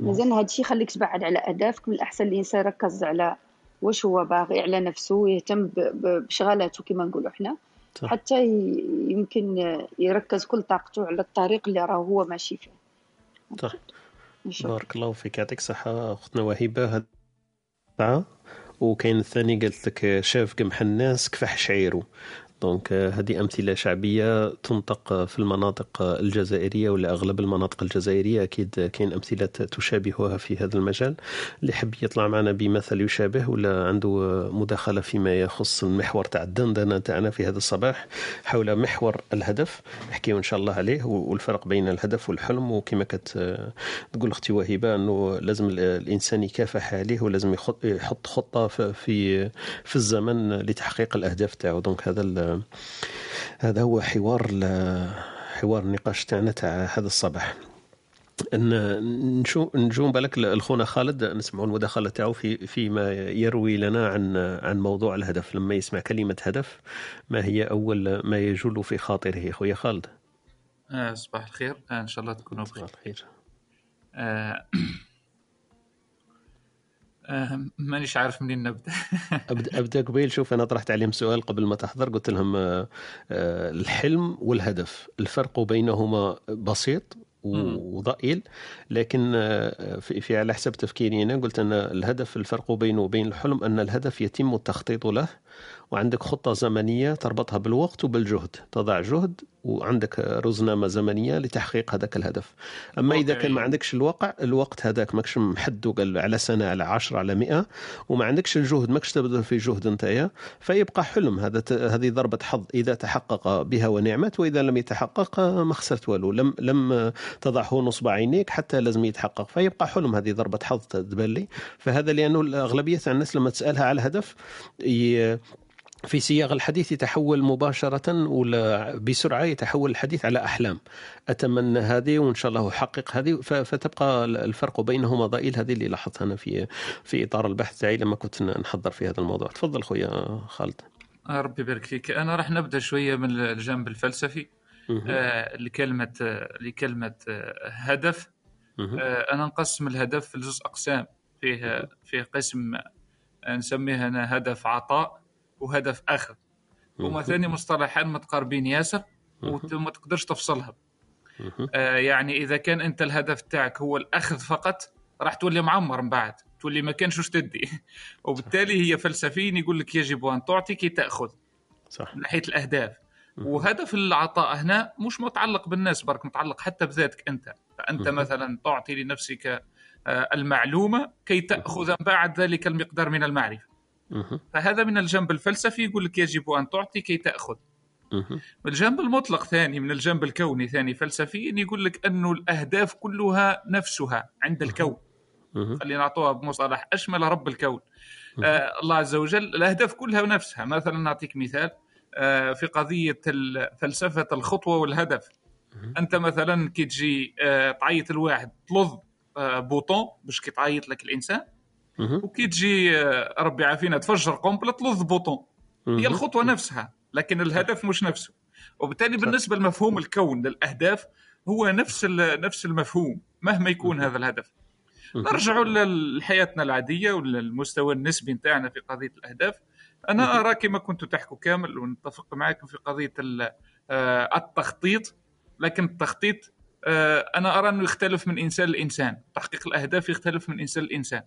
مازال هذا الشيء يخليك تبعد على أهدافك من الأحسن الإنسان يركز على واش هو باغي على نفسه ويهتم بشغلاته كما نقولوا إحنا صح. حتى. يمكن يركز كل طاقته على الطريق اللي راه هو ماشي فيه صح. بارك الله فيك يعطيك الصحة أختنا وهبة وكاين الثاني قالت لك شاف قمح الناس كفح شعيره دونك هذه أمثلة شعبية تنطق في المناطق الجزائرية ولا أغلب المناطق الجزائرية. أكيد كاين أمثلة تشابهها في هذا المجال. اللي حب يطلع معنا بمثل يشابه ولا عنده مداخلة فيما يخص المحور تاع الدندنة تاعنا في هذا الصباح حول محور الهدف نحكيو إن شاء الله عليه والفرق بين الهدف والحلم. وكما كت تقول أختي وهبه إنه لازم ال- الإنسان يكافح عليه ولازم يحط خطة ف- في في الزمن لتحقيق الأهداف تاعو. دونك هذا هذا هو حوار حوار النقاش تاعنا تاع هذا الصباح. ان نشوف نجوم بالك الخونا خالد نسمعوا المداخلة تاعو في فيما يروي لنا عن عن موضوع الهدف. لما يسمع كلمة هدف ما هي أول ما يجول في خاطره؟ خويا خالد. آه صباح الخير. آه إن شاء الله تكونوا بخير. صباح الخير. آه مانيش عارف منين نبدأ. ابدا أبدأ قبيل. شوف أنا طرحت عليهم سؤال قبل ما تحضر. قلت لهم آه، آه، الحلم والهدف. الفرق بينهما بسيط. وضئيل لكن آه، في في على حسب تفكيري أنا قلت أن الهدف الفرق بينه وبين الحلم أن الهدف يتم التخطيط له وعندك خطة زمنية تربطها بالوقت وبالجهد. تضع جهد وعندك رزنامة زمنية لتحقيق هذاك الهدف. أما إذا كان ما عندكش الوقع الوقت هذاك ماكش محدو قال على سنة على 10 على 100 وما عندكش الجهد ماكش تبذل في جهد نتايا فيبقى حلم هذا هذه ضربة حظ. إذا تحقق بها ونعمت وإذا لم يتحقق ما خسرت والو. لم لم تضعه نصب عينيك حتى لازم يتحقق. فيبقى حلم هذه ضربة حظ تبان لي فهذا لأنه اغلبيه الناس لما تسألها على الهدف في سياق الحديث يتحول مباشرة ولا بسرعة يتحول الحديث على أحلام. أتمنى هذه وإن شاء الله أحقق هذه. فتبقى الفرق بينهما ضئيل. هذه اللي لاحظتها أنا في في إطار البحث تاعي لما كنت نحضر في هذا الموضوع. تفضل خويا خالد. ربي يبارك فيك. أنا راح نبدأ شوية من الجانب الفلسفي. آه لكلمة آه لكلمة آه هدف. آه أنا نقسم الهدف لجزء أقسام. فيه فيه قسم نسميه أنا هدف عطاء. وهدف آخر. هما ثاني مصطلحين متقاربين ياسر وما تقدرش تفصلها آه يعني إذا كان أنت الهدف تاعك هو الأخذ فقط راح تولي معمر من بعد. تولي ما كانش وش تدي. وبالتالي هي فلسفيا يقول لك يجب أن تعطي كي تأخذ. صح. من ناحية الأهداف. وهدف العطاء هنا مش متعلق بالناس برك متعلق حتى بذاتك أنت. فأنت مثلا تعطي لنفسك المعلومة كي تأخذ بعد ذلك المقدار من المعرفة. فهذا من الجنب الفلسفي يقول لك يجب أن تعطي كي تأخذ. من الجنب المطلق ثاني من الجنب الكوني ثاني فلسفيا يقول لك انه الأهداف كلها نفسها عند الكون. خلينا نعطوها بمصطلح أشمل رب الكون. آه الله عز وجل الأهداف كلها نفسها. مثلا نعطيك مثال آه في قضية فلسفة الخطوة والهدف. أنت مثلا كي تجي آه تعيط الواحد تلظ آه بوطون باش كي تعيط لك الإنسان. وكي تجي ربي يعافينا تفجر قنبلة تلظ بوطون. هي الخطوة نفسها لكن الهدف مش نفسه. وبالتالي بالنسبة لمفهوم الكون للأهداف هو نفس نفس المفهوم مهما يكون هذا الهدف. نرجع لحياتنا العادية وللمستوى النسبي نتاعنا في قضية الأهداف. أنا ارى كما كنت تحكوا كامل ونتفق معكم في قضية التخطيط. لكن التخطيط أنا أرى أنه يختلف من إنسان لإنسان. تحقيق الأهداف يختلف من إنسان لإنسان.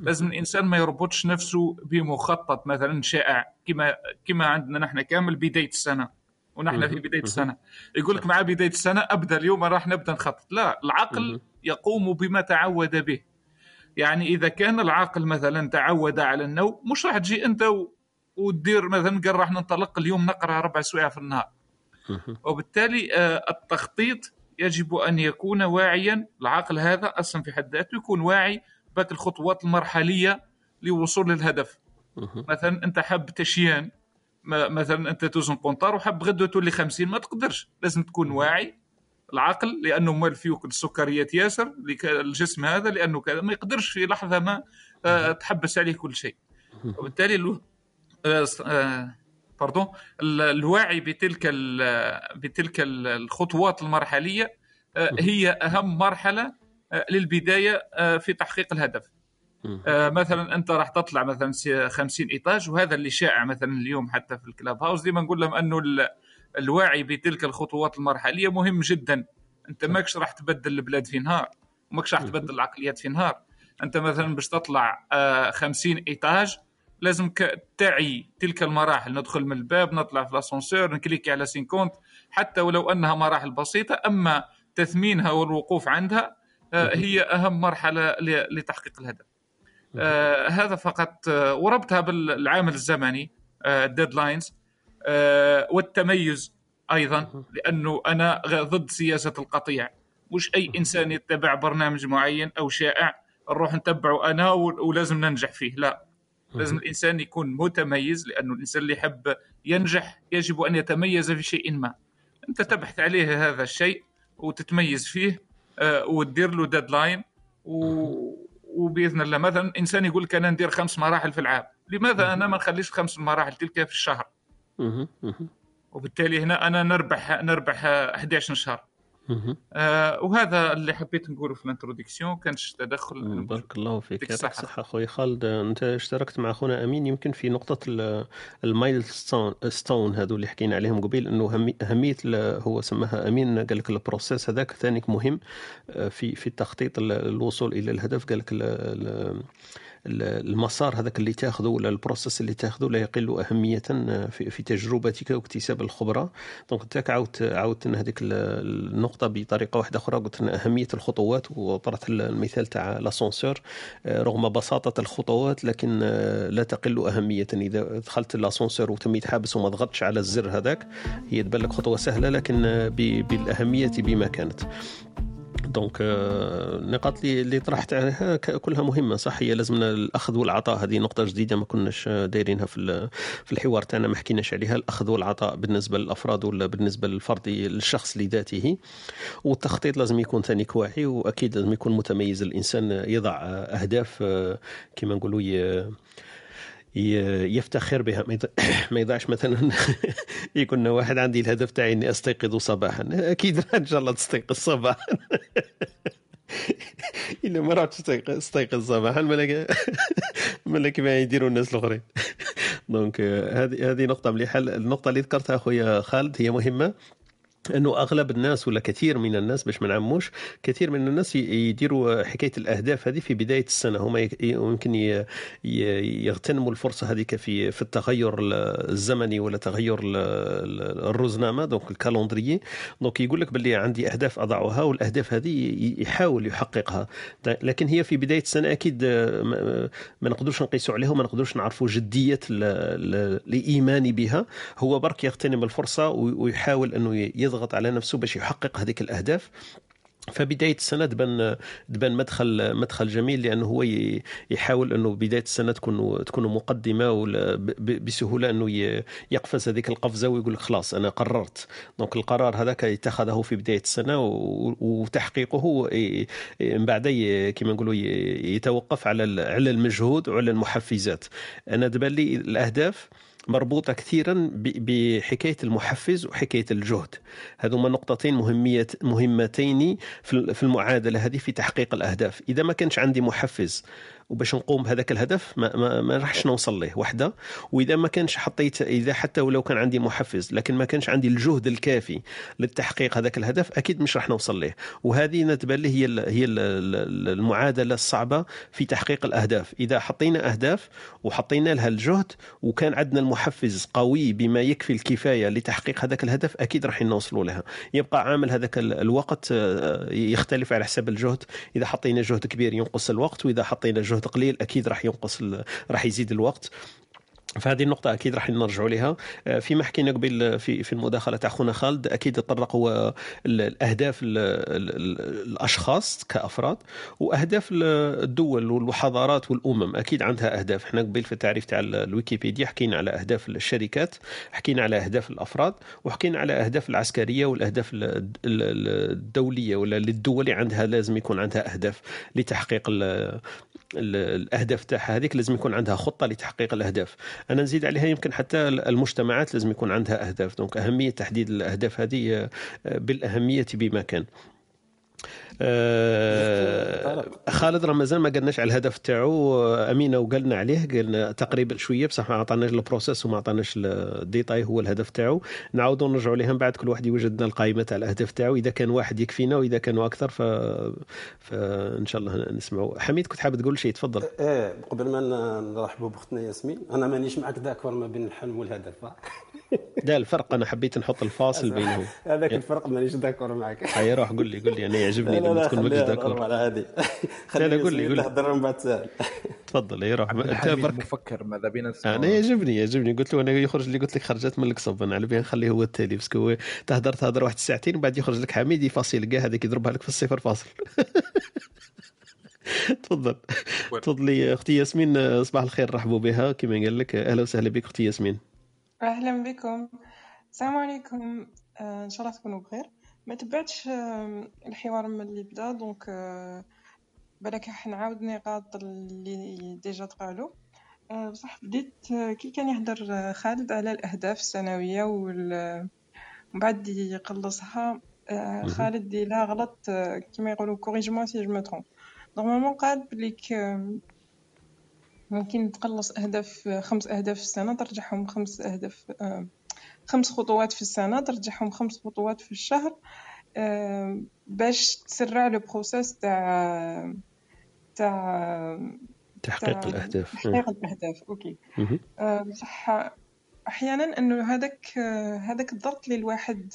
لازم الإنسان ما يربطش نفسه بمخطط مثلا شائع كما كما عندنا نحن كامل بداية السنة ونحن في بداية السنة. يقول لك مع بداية السنة أبدأ اليوم راح نبدأ نخطط. لا العقل يقوم بما تعود به. يعني إذا كان العقل مثلا تعود على النوم مش راح تجي أنت و... وتدير مثلا قال راح ننطلق اليوم نقرأ ربع ساعة في النهار. وبالتالي التخطيط يجب أن يكون واعيا. العقل هذا أصلا في حد ذاته يكون واعي باك الخطوات المرحلية للوصول للهدف. مثلا أنت حاب تشيان مثلا أنت توزن قنطار وحاب غدوة تولي 50 ما تقدرش. لازم تكون واعي العقل لأنه مال فيه السكريات ياسر الجسم هذا لأنه كذا. ما يقدرش في لحظة ما تحبس عليه كل شيء. وبالتالي له باردون الوعي بتلك بتلك الخطوات المرحلية هي أهم مرحلة للبداية في تحقيق الهدف. مثلا أنت راح تطلع مثلا 50 إيطاج وهذا اللي شائع مثلا اليوم حتى في الكلاب هاوس. ديما نقول لهم أنه الوعي بتلك الخطوات المرحلية مهم جدا. أنت ماكش راح تبدل البلاد في نهار وماكش راح تبدل العقليات في نهار. أنت مثلا باش تطلع 50 إيطاج لازم تعي تلك المراحل. ندخل من الباب نطلع في الأسانسير نكليكي على 50 حتى ولو أنها مراحل بسيطة أما تثمينها والوقوف عندها هي أهم مرحلة لتحقيق الهدف. آه هذا فقط آه وربطها بالعامل الزمني الديدلاينز آه والتميز أيضا لأنه أنا ضد سياسة القطيع. مش أي إنسان يتبع برنامج معين أو شائع نروح نتبعه أنا ولازم ننجح فيه. لا. لازم الإنسان يكون متميز لأنه الإنسان اللي يحب ينجح يجب أن يتميز في شيء ما. أنت تبحث عليه هذا الشيء وتتميز فيه وتدير له ديدلاين. وبإذن الله. مثلا إنسان يقول لك أنا ندير خمس مراحل في العام. لماذا أنا ما نخليش خمس مراحل تلك في الشهر؟ وبالتالي هنا أنا نربح نربح 11 شهر. آه وهذا اللي حبيت نقوله في ال introduction كانش تدخل بارك الله فيك. يعطيك الصحة. أخوي خالد. أنت اشتركت مع أخونا أمين يمكن في نقطة ال milestone, هذو اللي حكينا عليهم قبيل أنه أهمية هو سماها أمين. قال لك ال process هذاك ثاني مهم في في التخطيط الوصول إلى الهدف. قال لك المسار هذاك اللي تاخذه ولا ال process اللي تاخذه لا يقل أهمية في, في تجربتك واكتساب الخبرة. donc أنت عاودت عاودت هذيك ال- النقطة بطريقة واحدة أخرى. قلت أهمية الخطوات وطرحت المثال تاع l'ascenseur آه، رغم بساطة الخطوات لكن آه، لا تقل أهمية. إذا دخلت l'ascenseur وتميت حابس وما ضغطتش على الزر هذاك هي تبان لك خطوة سهلة لكن آه، بالأهمية بما كانت. donc النقاط اللي اللي طرحت عليها كلها مهمة صح؟ هي لازمنا الأخذ والعطاء. هذه نقطة جديدة ما كناش دايرينها في في الحوار تاعنا ما حكيناش عليها. الأخذ والعطاء بالنسبة للأفراد ولا بالنسبة للفرد للشخص لذاته والتخطيط لازم يكون ثاني واعي وأكيد لازم يكون متميز. الإنسان يضع أهداف آه، كما نقولوا يفتخر بها. ما يض- ما يضيعش مثلا يكون واحد عندي الهدف تاعي إني أستيقظ صباحا. أكيد إن شاء الله تستيقظ صباحا. إلا ما رحتش تستيقظ صباحا مالك مالك كيما يديروا الناس الآخرين. donc آه، هذه هذه نقطة مليحة. النقطة اللي ذكرتها خويا خالد هي مهمة. إنه أغلب الناس ولا كثير من الناس باش ما نعموش كثير من الناس يديروا حكاية الأهداف هذه في بداية السنة. هما يمكن يغتنموا الفرصة هذيك في في التغير ال- الزمني ولا تغير ال- ال- الرزنامة donc ال calendrier donc يقول لك باللي عندي أهداف أضعها والأهداف هذه يحاول يحققها. لكن هي في بداية السنة أكيد ما- نقدروش نقيسوا عليها وما نقدروش نعرفوا جدية ال- ال- الإيمان بها. هو برك يغتنم الفرصة وي- ويحاول إنه يضغط على نفسه باش يحقق هذيك الأهداف. فبداية السنة تبان تبان مدخل مدخل جميل لأنه هو يحاول أنه بداية السنة تكون تكون مقدمة بسهولة أنه يقفز هذيك القفزة ويقول لك خلاص أنا قررت. donc القرار هذاك اتخذه في بداية السنة وتحقيقه من بعد كما نقولوا يتوقف على على المجهود وعلى المحفزات. أنا تبان لي الأهداف مربوطة كثيرا بحكاية المحفز وحكاية الجهد. هذوما نقطتين مهمية مهمتين في المعادلة هذه في تحقيق الأهداف. إذا ما كانش عندي محفز وباش نقوم بهذاك الهدف ما, ما, ما راحش نوصل له وحده. وإذا ما كانش حطيت إذا حتى ولو كان عندي محفز لكن ما كانش عندي الجهد الكافي للتحقيق هذاك الهدف أكيد مش راح نوصل له وهذه نتبان لي هي هي ال المعادلة الصعبة في تحقيق الأهداف. إذا حطينا أهداف وحطينا لها الجهد وكان عندنا المحفز قوي بما يكفي الكفاية لتحقيق هذاك الهدف أكيد راح نوصلوا لها. يبقى عامل هذاك ال- الوقت آه، يختلف على حسب الجهد. إذا حطينا جهد كبير ينقص الوقت وإذا حطينا جهد قليل أكيد راح ينقص راح يزيد الوقت. فهذه النقطة أكيد راح نرجعوا لها. آه، فيما حكينا قبل في في المداخلة تاع خونا خالد أكيد تطرق هو ال- الأهداف ال- ال- ال- الأشخاص كأفراد وأهداف ال- الدول والحضارات والأمم. أكيد عندها أهداف. إحنا قبل في التعريف تاع ال- الويكيبيديا حكينا على أهداف الشركات حكينا على أهداف الأفراد وحكينا على أهداف العسكرية والأهداف ال- ال- ال- الدولية ولا للدول عندها لازم يكون عندها أهداف لتحقيق ال- ال- الأهداف تاعها. هذيك لازم يكون عندها خطة لتحقيق الأهداف. أنا نزيد عليها يمكن حتى المجتمعات لازم يكون عندها أهداف. donc أهمية تحديد الأهداف هذه آه، بالأهمية بما كان. خالد راه مازال ما قلناش على الهدف تاعو. آه، أمين وقالنا عليه قلنا تقريبا شوية بصح ما عطاناش ال process وما عطاناش les détails هو الهدف تاعو. نعاودوا نرجعوا لها من بعد كل واحد يوجد لنا القائمة تاع الاهداف تاعو. إذا كان واحد يكفينا وإذا كانوا أكثر ف... فان شاء الله نسمعوا حميد كنت حابب تقول شيء تفضل. إيه قبل ما نرحبوا باختنا ياسمين أنا مانيش معك داكور ما بين الحلم والهدف. لا الفرق أنا حبيت نحط الفاصل بينهم هذاك الفرق مانيش داكور معك هيا روح قول لي قول لي أنا يعجبني لما لا تكون ماكش داكور على هذه. لا لا قول لي تهضر من بعد سهل تفضل اي روح. أنت برك. مفكر ماذا بينا أنا يعجبني يعجبني. قلت له أنا يخرج لي قلت لك خرجت من القصب أنا على بالي نخليه هو التالي باسكو هو تهدر تهدر واحد الساعتين وبعد يخرج لك حميد يفاصل كاع هذاك يضربها لك في الصفر فاصل. تفضل. تفضلي أختي ياسمين صباح الخير رحبوا بها. كما قال لك أهلا وسهلا بك أختي ياسمين. أهلا بكم. السلام عليكم. آه، إن شاء الله تكونوا بخير. ما تبعتش الحوار من اللي بدا donc آه، بالك راح نعاود نقاط اللي déjà تقالوا آه، بصح بديت آه، كي كان يهدر خالد على الأهداف السنوية وال بعد يقلصها. خالد ديلا غلط كيما يقولوا corrigez-moi si je me trompe normalement قال بلي ممكن تقلص أهداف خمس أهداف في السنة ترجعهم خمس أهداف آه، خمس خطوات في السنة ترجعهم خمس خطوات في الشهر باش تسرع le process تاع تاع تحقيق الأهداف. تحقيق الأهداف okay. بصح أحيانا أنه هذاك آه، هذاك الضغط اللي الواحد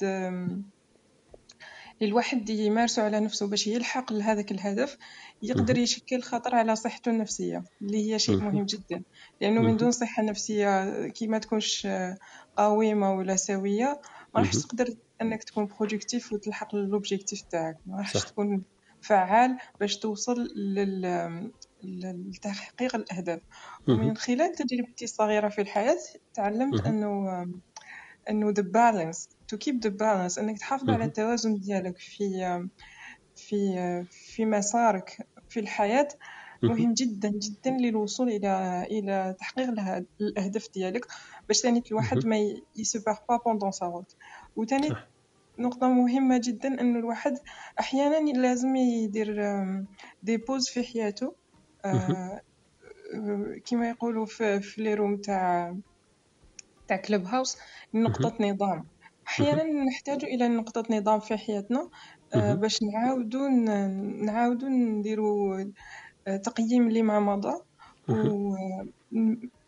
الواحد يمارسه على نفسه باش يلحق لهذاك الهدف يقدر. يشكل خطر على صحته النفسية اللي هي شيء مهم. جدا لأنه من. دون صحة نفسية كي ما تكونش قويمة ولا سوية ما راحش. تقدر أنك تكون productif وتلحق ل l'objectif تاعك ما راحش. تكون فعال باش توصل لل لتحقيق الأهداف. ومن خلال تجربتي الصغيرة في الحياة تعلمت. أنه أنه the balance to keep the balance أنك تحافظ على. التوازن ديالك في في في مسارك في الحياة مهم. جدا جدا للوصول إلى إلى تحقيق الأهداف ديالك باش تاني الواحد. ما il se perd pas pendant sa route وتاني صح. نقطة مهمة جدا أنه الواحد أحيانا لازم يدير des pauses في حياته آه، كما يقولوا في, في les rooms تاع تاع Clubhouse نقطة نظام أحيانا نحتاج إلى نقطة نظام في حياتنا آه،. باش نعاودو ن- نعاودو نديرو آه، تقييم لما مضى مهم.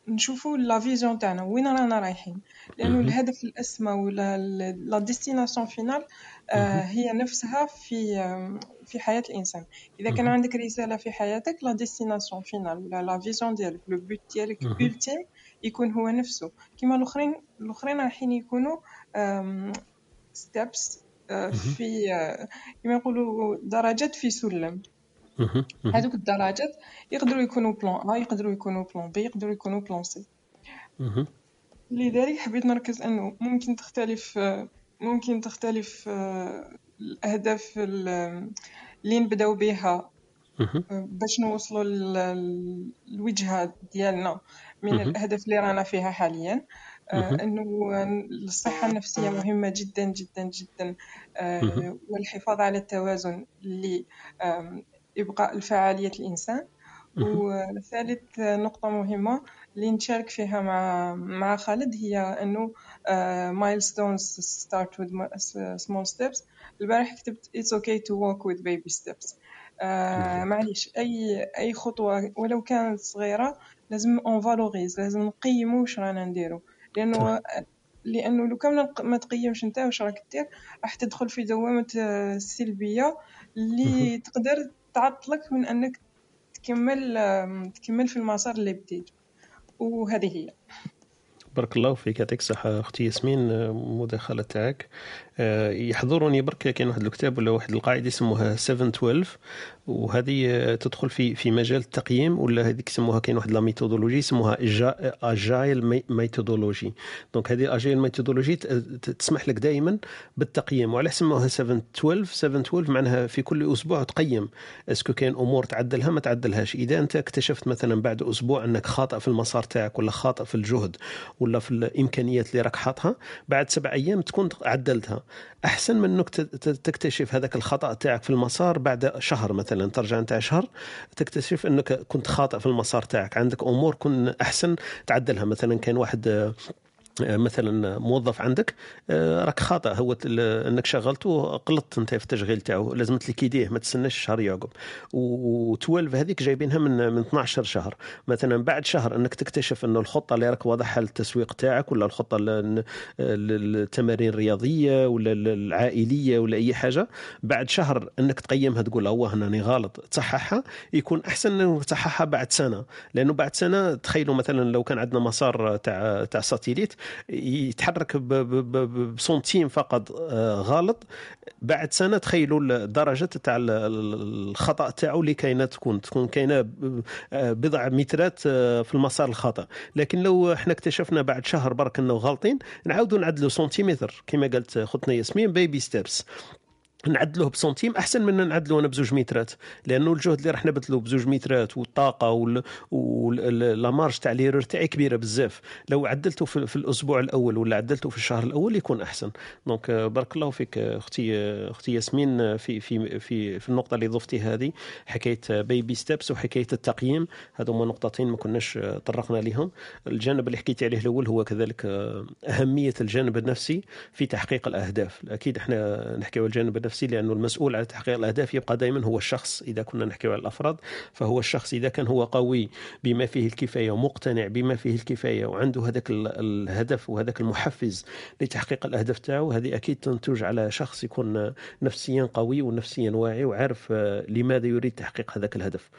ونشوفوا la vision تاعنا وين رانا رايحين لأنه مهم. الهدف الأسمى ولا la destination finale مهم. هي نفسها في آه، في حياة الإنسان إذا كان. عندك رسالة في حياتك la destination finale ولا la vision ديالك le but ديالك ultime يكون هو نفسه كما الأخرين الأخرين رايحين يكونوا steps مهم. في آه، كما يقولوا درجات في سلم. هذوك الدرجات يقدروا يكونوا plan A يقدروا يكونوا plan B يقدروا يكونوا plan مهم. لذلك حبيت نركز أنه ممكن تختلف ممكن تختلف آه، الأهداف ال- اللي نبداو بها. باش نوصلوا لل- للوجهة ديالنا من مهم. الأهداف اللي رانا فيها حاليا آه،. إنه الصحة النفسية مهمة جدا جدا جدا آه،. والحفاظ على التوازن لإبقاء الفعالية الإنسان. وثالث نقطة مهمة اللي نشارك فيها مع مع خالد هي إنه milestones start with small steps البارح كتبت it's okay to walk with baby steps آه معليش أي أي خطوة ولو كانت صغيرة لازم on valorise لازم نقيمو واش رانا نديرو. لأنه لأنه لو كان ما تقيمش انت واش راك دير؟ راح تدخل في دوامة آه، السلبية اللي تقدر تعطلك من أنك تكمل تكمل في المسار اللي بديت. وهذه هي. بارك الله فيك يعطيك الصحة أختي ياسمين آه، مداخلة تاعك. يحضرني برك كاين واحد الكتاب ولا واحد القاعدة يسموها 712 وهذه آه، تدخل في في مجال التقييم ولا هذيك يسموها كاين واحد la méthodologie يسموها agile methodology. donc هذه agile methodology تسمح لك دائما بالتقييم وعلى سموها 712 712 معناها في كل أسبوع تقيم. اسكو كاين أمور تعدلها ما تعدلهاش. إذا أنت اكتشفت مثلا بعد أسبوع أنك خاطئ في المسار تاعك ولا خاطئ في الجهد ولا في الإمكانيات اللي راك حاطها بعد سبع أيام تكون عدلتها. أحسن من إنك تكتشف هذاك الخطأ تاعك في المسار بعد شهر مثلا ترجع أنت شهر تكتشف إنك كنت خاطئ في المسار تاعك. عندك أمور كن أحسن تعدلها. مثلا كان واحد مثلا موظف عندك آه، راك خاطئ هو انك شغلته غلطت انت في التشغيل تاعو لازم تليكيديه ما تستناش شهر يعقب و12 هذيك جايبينها من من 12 شهر. مثلا بعد شهر انك تكتشف إنه الخطة اللي راك واضحها للتسويق تاعك ولا الخطة ل- ل- التمارين الرياضية ولا ال- العائلية ولا أي حاجة بعد شهر انك تقيمها تقول هو هنا غلط تصححها يكون أحسن انك تصححها بعد سنة. لأنه بعد سنة تخيلوا مثلا لو كان عندنا مسار تاع تاع satellite يتحرك بسنتيم فقط آه، غلط بعد سنة تخيلوا الدرجة تاع ال- ال- الخطأ تاعو اللي كاينة تكون. تكون كاينة آه، بضع مترات آه، في المسار الخطا لكن لو إحنا اكتشفنا بعد شهر برك إنه غالطين نعاودوا نعدلوا سنتيمتر. كما قالت ختنا ياسمين baby steps نعدلوه بسنتيم أحسن من نعدلوه أنا بزوج مترات لأنه الجهد اللي راح نبذلو بزوج مترات والطاقة و la marge تاع l'erreur تاعي كبيرة بزاف. لو عدلته في, في الأسبوع الأول ولا عدلته في الشهر الأول يكون أحسن. donc آه، بارك الله فيك آه، أختي آه، أختي ياسمين في في في في النقطة اللي ضفتي هذه حكاية baby steps وحكاية التقييم. هذو هما نقطتين ما كناش طرقنا لهم الجانب اللي حكيت عليه الأول هو كذلك أهمية الجانب النفسي في تحقيق الأهداف. أكيد إحنا نحكيو الجانب النفسي النفسي لأنه المسؤول على تحقيق الأهداف يبقى دائما هو الشخص. إذا كنا نحكي على الأفراد فهو الشخص إذا كان هو قوي بما فيه الكفاية ومقتنع بما فيه الكفاية وعنده هذاك ال- الهدف وهذاك المحفز لتحقيق الأهداف تاعو هذه أكيد تنتج على شخص يكون نفسيا قوي ونفسيا واعي وعارف آه، لماذا يريد تحقيق هذاك الهدف.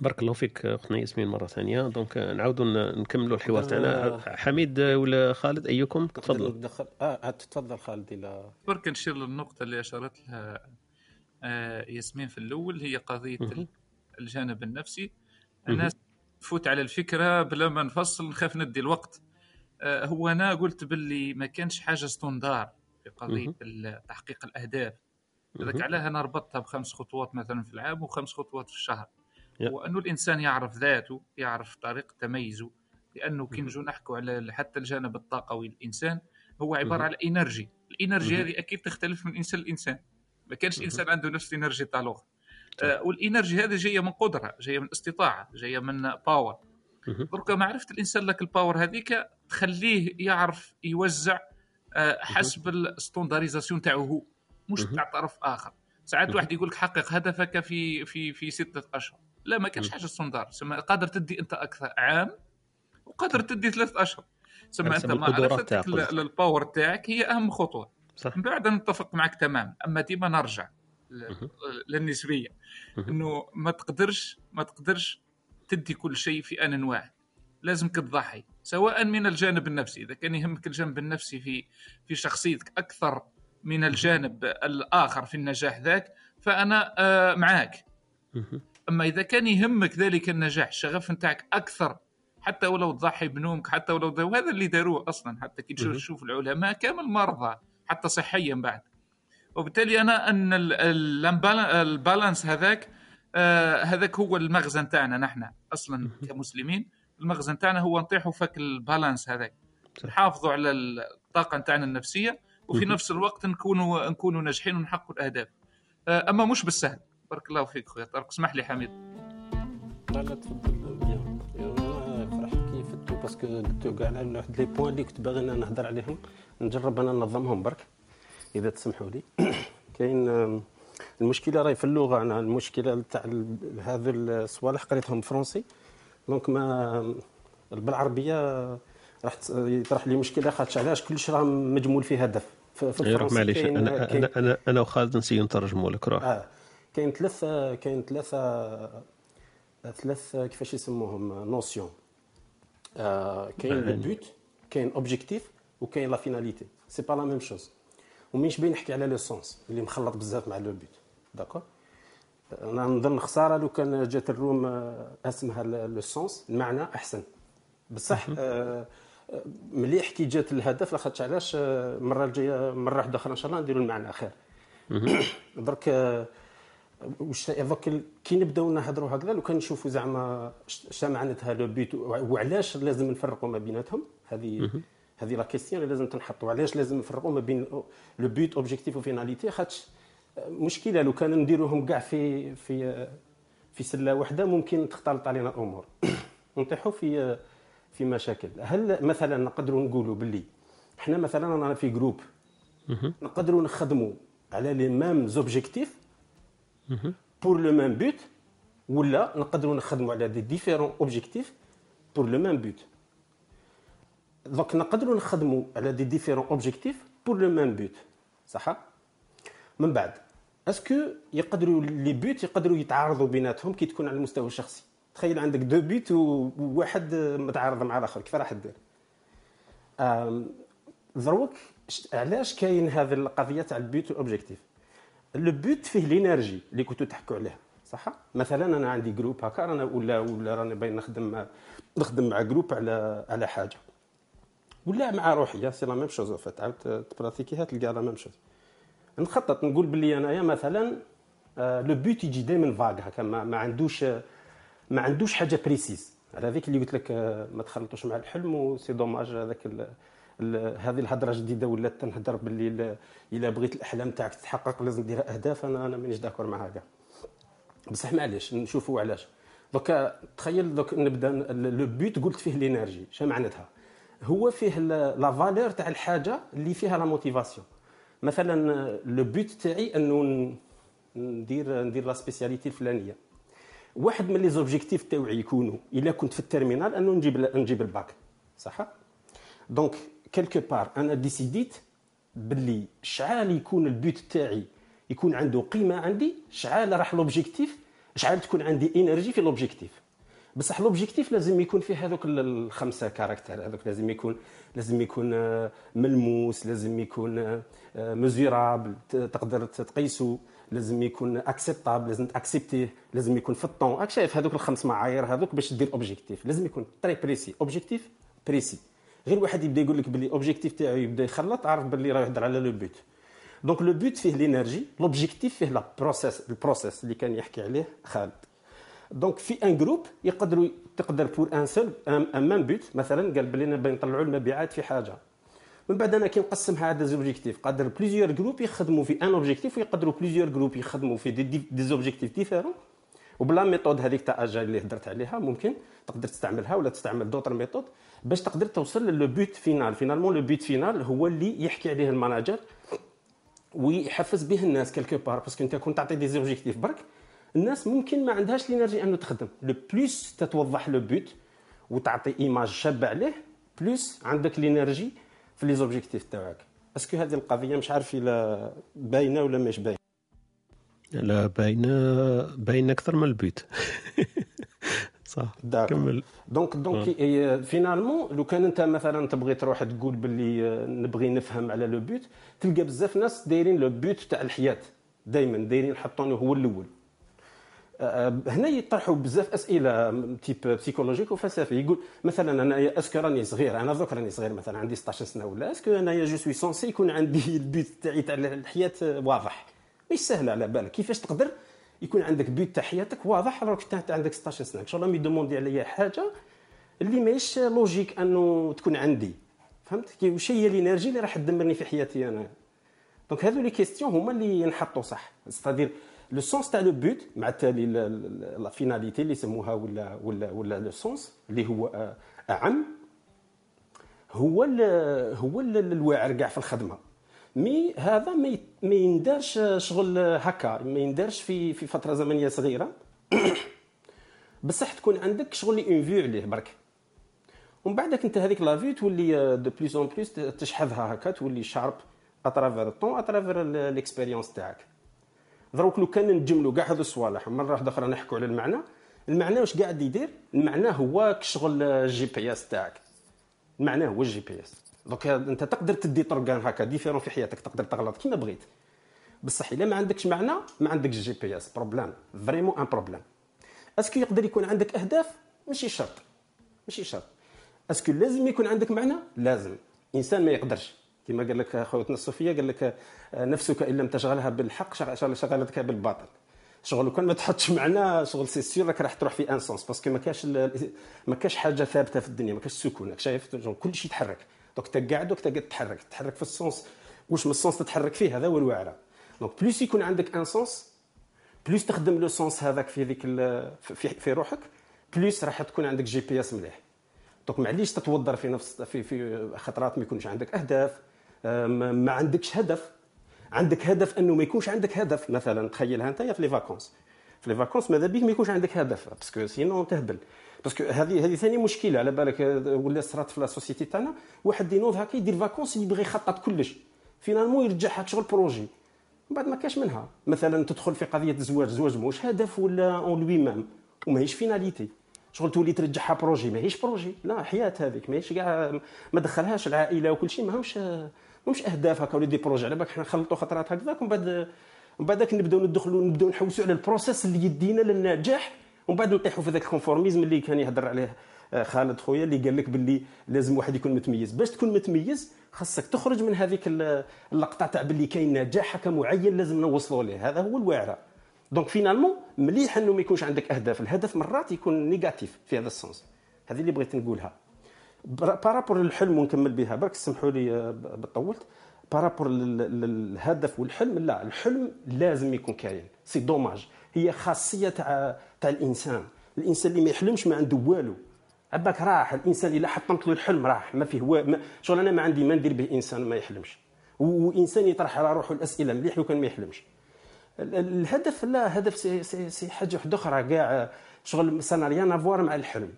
بارك الله فيك اختنا ياسمين مرة ثانية. دونك نعاودوا نكملوا الحوار تاعنا. حميد ولا خالد أيكم؟ تفضل. ندخل آه تفضل خالد. إلى برك نشير للنقطة اللي أشارت لها آه، ياسمين في الأول هي قضية مهم. الجانب النفسي. الناس تفوت على الفكرة بلا ما نفصل نخاف ندي الوقت. آه، هو أنا قلت باللي ما كانش حاجة ستوندار في. ال- تحقيق الأهداف. مهم. لذلك علاه أنا ربطتها بخمس خطوات مثلا في العام وخمس خطوات في الشهر. يا. وأنه الإنسان يعرف ذاته يعرف طريقة تميزه لأنه كي نجو نحكوا على حتى الجانب الطاقوي للإنسان هو عبارة مهم. على energy ال energy مهم. هذه أكيد تختلف من إنسان لإنسان ما كانش مهم. إنسان عنده نفس ال energy تاع الآخر آه، وال energy هذه جاية من قدرة جاية من استطاعة جاية من power. درك معرفة الإنسان لك ال power هذيك تخليه يعرف يوزع آه، حسب ال standardisation تاعو هو مش. تاع طرف آخر ساعات. واحد يقول لك حقق هدفك في في في ستة أشهر لا ما كانش مهم. حاجة standard سما قادر تدي أنت أكثر عام وقادر تدي ثلاث أشهر. سما معرفتك تاعك قصدك. لل- لل power تاعك هي أهم خطوة. صح. من بعد نتفق معك تمام. أما ديما نرجع. للنسبية. إنه ما تقدرش ما تقدرش تدي كل شيء في أن واحد. لازمك تضحي سواء من الجانب النفسي. إذا كان يهمك الجانب النفسي في في شخصيتك أكثر من الجانب الآخر في النجاح ذاك فأنا آه، معاك. أما إذا كان يهمك ذلك النجاح الشغف نتاعك أكثر حتى ولو تضحي بنومك حتى ولو ده وهذا اللي داروه أصلا حتى كي تشوف العلماء كامل مرضى حتى صحيا بعد. وبالتالي أنا أن ال- ال- البال- البالانس هذاك آه هذاك هو المخزن تاعنا نحن أصلا كمسلمين. المخزن تاعنا هو نطيحوا فك البالانس هذاك. نحافظوا على الطاقة تاعنا النفسية وفي. نفس الوقت نكونوا نكونوا ناجحين ونحققوا الأهداف. آه أما مش بالسهل. بارك الله فيك خويا طارق اسمح لي حميد. لا لا تفضل. bien فرحت كيف فتو parce que قلتو كاع على واحد les points اللي كنت باغي نهضر عليهم. نجرب أنا ننظمهم برك إذا تسمحوا لي. كاين المشكلة راهي في اللغة أنا المشكلة تاع ال- هذو الصوالح قريتهم français donc ما بالعربية راح يطرح لي مشكلة خاطش علاش كلش راه مجمول فيه هدف. في الفرنسي معليش أنا أنا أنا وخالد نسيو نترجموا لك روح. آه. كاين ثلاثة كاين ثلاثة ثلاث كيفاش يسموهم notions آه كاين le. but كاين objectif وكاين la finalité c'est pas la même chose ومنش بين نحكي على le sens اللي مخلط بزاف مع le but d'accord أنا نظن خسارة لو كان جات الروم آه، اسمها le sens المعنى أحسن. بصح آه، مليح كي جات الهدف لاخاطش علاش المره الجاية مرة واحدة أخرى إن شاء الله نديروا المعنى خير درك واش دوك كي نبداو نهضروا هكذا لو كان نشوفوا زعما ش- ش معناتها le but وعلاش لازم نفرقوا ما بيناتهم؟ هذه هذه la question اللي لازم تنحطوا علاش لازم نفرقوا ما بين le but objectif و finalité خاطش مشكلة لو كان نديروهم كاع في في في سلة واحدة ممكن تختلط علينا الأمور. نطيحوا في في مشاكل. هل مثلا نقدروا نقولوا باللي إحنا مثلا أنا في groupe نقدروا نخدموا على les mêmes objectifs pour le même but ولا نقدروا نخدموا على des différents objectifs pour le même but donc نقدروا نخدموا على des différents objectifs pour le même but صح من بعد est-ce que يقدروا les buts يقدروا يتعارضوا بيناتهم كي تكون على المستوى الشخصي تخيل عندك deux buts وواحد متعارض مع الآخر كيف راح دير دروك علاش كاين هذه القضية تاع ال but وال objectif le but فيه l'énergie اللي كنتوا تحكوا عليها صح؟ مثلا أنا عندي groupe هكا أنا ولا ولا راني باين نخدم نخدم مع groupe على على حاجة. ولا مع روحي c'est la même chose تعاود تبراتيكيها تلقى la même chose. نخطط نقول باللي انايا مثلا آه، le but يجي دائما vague هكا ما, ما عندوش ما عندوش حاجة précise على هذيك اللي قلت لك آه، ما تخلطوش مع الحلم و c'est dommage هذاك هذه الهضرة جديدة ولات تنهضر باللي ال- إلا بغيت الأحلام تاعك تتحقق لازم دير أهداف أنا أنا مانيش d'accord مع هذا. بصح معليش نشوفوا علاش. دوكا تخيل دوك نبدا le but قلت فيه l'énergie شنو معناتها؟ هو فيه la valeur تاع الحاجة اللي فيها la motivation مثلا le but تاعي انه ندير ندير la spécialité الفلانية. واحد من les objectifs تاوعي يكونوا إلا كنت في ال terminale انه نجيب نجيب الباك. صح؟ donc quelque part أنا ديسيديت باللي شحال يكون ال but تاعي يكون عنده قيمة عندي شحال راح l'objectif شحال تكون عندي énergie في l'objectif بصح l'objectif لازم يكون فيه هذوك ال- الخمسة caractères هذوك لازم يكون لازم يكون آه، ملموس لازم يكون mesurable تقدر تقيسو لازم يكون acceptable لازم تاكسبتيه لازم يكون في الطون. راك شايف هذوك الخمس معايير هذوك باش دير objectif لازم يكون très précis objectif précis غير واحد يبدا يقول لك باللي objectif تاعو يبدا يخلط عارف باللي راه يهضر على le but donc le but فيه l'énergie l'objectif فيه la process ال process اللي كان يحكي عليه خالد. donc في un groupe يقدروا تقدر pour un seul un même but مثلا قال بلي نبغي نطلعوا المبيعات في حاجة. من بعد أنا كي نقسمها على objectifs قادر plusieurs groupes يخدموا في un objectif ويقدروا plusieurs groupes يخدموا في des, des, des objectifs différents و ب la méthode هذيك تاع agile اللي هضرت عليها ممكن تقدر تستعملها ولا تستعمل d'autres méthodes باش تقدر توصل ل le but final. finalement le but final هو اللي يحكي عليه ال manager ويحفز به الناس quelque part parce que انت كنت تعطي des objectifs برك الناس ممكن ما عندهاش l'énergie انه تخدم. le plus تتوضح le but وتعطي image شابة عليه plus عندك l'énergie في les objectifs تاعك. est-ce que هذه القضية مش عارف إلا باينة ولا مش باينة؟ لا باينه باينه أكثر من ال but. صح كمل. donc donc إي- finalement لو كان أنت مثلا تبغي تروح تقول باللي آه، نبغي نفهم على le but تلقى بزاف ناس دايرين le but تاع الحياة دائما دايرين يحطونه هو الأول. آه، هنا يطرحوا بزاف أسئلة type psychologique وفلسفي يقول مثلا أنا est-ce que راني صغير أنا دوك راني صغير مثلا عندي 16 سنة ولا est-ce que أنا je suis censé يكون عندي ال but تاعي تاع الحياة آه، واضح. مش سهله على بالك. كيفاش تقدر يكون عندك but تاع حياتك واضح راك انت عندك 16 سنه إن شاء الله يدوموندي عليا حاجة اللي ماهيش logique أنه تكون عندي. فهمت؟ كي واش هي ال énergie اللي راح تدمرني في حياتي أنا. donc هذو les questions هما اللي ينحطوا صح. c'est-à-dire le sens تاع le but مع التالي la finalité اللي يسموها ولا ولا ولا le sens اللي هو أعم هو ال هو ال الواعر كاع في الخدمة. mais هذا ما يندارش شغل هكا ما يندارش في في فترة زمنية صغيرة. بصح تكون عندك شغل une vue عليه برك. ومن بعدك انت هذيك la vue تولي de plus en plus تشحذها هكا تولي sharp à travers ال temps à travers l'expérience تاعك. دروك لو كان نجملوا كاع هذو الصوالح مره واحدة أخرى نحكوا على المعنى. المعنى واش قاعد يدير؟ المعنى هو شغل ال GPS تاعك. المعنى هو ال GPS donc انت تقدر تدي طرقان هكا différents في حياتك تقدر تغلط كيما بغيت. بصح إلا ما عندكش معنى ما عندكش GPS problème vraiment un problème est-ce que يقدر يكون عندك أهداف؟ ماشي شرط. ماشي شرط. est-ce que لازم يكون عندك معنى؟ لازم. إنسان ما يقدرش. كما قال لك خوتنا الصوفية قال لك آه، نفسك إن لم تشغلها بالحق شغ- شغل- شغلتك بالباطل. شغل كان ما تحطش معنى شغل c'est sûr راك راح تروح في un sens parce que ما كاش ما كاش حاجة ثابتة في الدنيا ما كاش سكون شايف؟ كل شيء يتحرك. donc انت قاعد وقت تتحرك تتحرك في ال sens. واش من ال sens تتحرك فيه؟ هذا هو الواعره donc plus يكون عندك un sens plus تخدم le sens هذاك في ذيك في, في روحك plus راح تكون عندك GPS مليح. donc معليش تتوضر في نفس في في خطرات ما يكونش عندك اهداف ما عندكش هدف. عندك هدف انه ما يكونش عندك هدف. مثلا تخيلها انت في les vacances. في les vacances ماذا بيك ما يكونش عندك هدف parce que sinon تهبل parce que هذه هذه ثاني مشكلة على بالك ولا صرات في la société تاعنا واحد ينوض هكا يدير vacances يبغي يخطط كلش. finalement يرجعها شغل projet من بعد ما كاش منها. مثلا تدخل في قضية الزواج زواج ماهوش هدف ولا en lui-même وماهيش finalité شغل تولي ترجعها projet ماهيش projet لا حياة هذيك. ماهيش كاع ما دخلهاش العائلة وكل شيء. ماهمش ماهمش أهداف هكا ولا des projets على بالك حنا نخلطوا خطرات هكذاك ومن بعد ومن بعدك نبداو ندخلوا نبداو نحوسوا على ال process اللي يدينا للنجاح. ومن بعد نطيحوا في ذاك ال conformisme اللي كان يهضر عليه آه، خالد خويا اللي قال لك باللي لازم واحد يكون متميز. باش تكون متميز خاصك تخرج من هذيك ال- اللقطة تاع باللي كاين نجاح هكا معين لازم نوصلوا ليه. هذا هو الواعره donc finalement مليح انه ما يكونش عندك أهداف. الهدف مرات يكون négatif في هذا ال sens. هذه اللي بغيت نقولها. par rapport للحلم ونكمل بها. برك سمحوا لي آه، طولت par rapport لل- للهدف والحلم لا الحلم لازم يكون كاين. c'est dommage هي خاصية تاع تاع الإنسان. الإنسان اللي ما يحلمش ما عنده والو. عباك راح الإنسان إلا حطمت له الحلم راح. ما فيه. ما... شغل أنا ما عندي ما ندير به إنسان ما يحلمش. وإنسان يطرح على روحه الأسئلة مليح لو كان ما يحلمش. ال- ال- الهدف لا هدف سي, سي, سي حاجة واحدة أخرى. كاع شغل ça n'a rien à voir مع الحلم.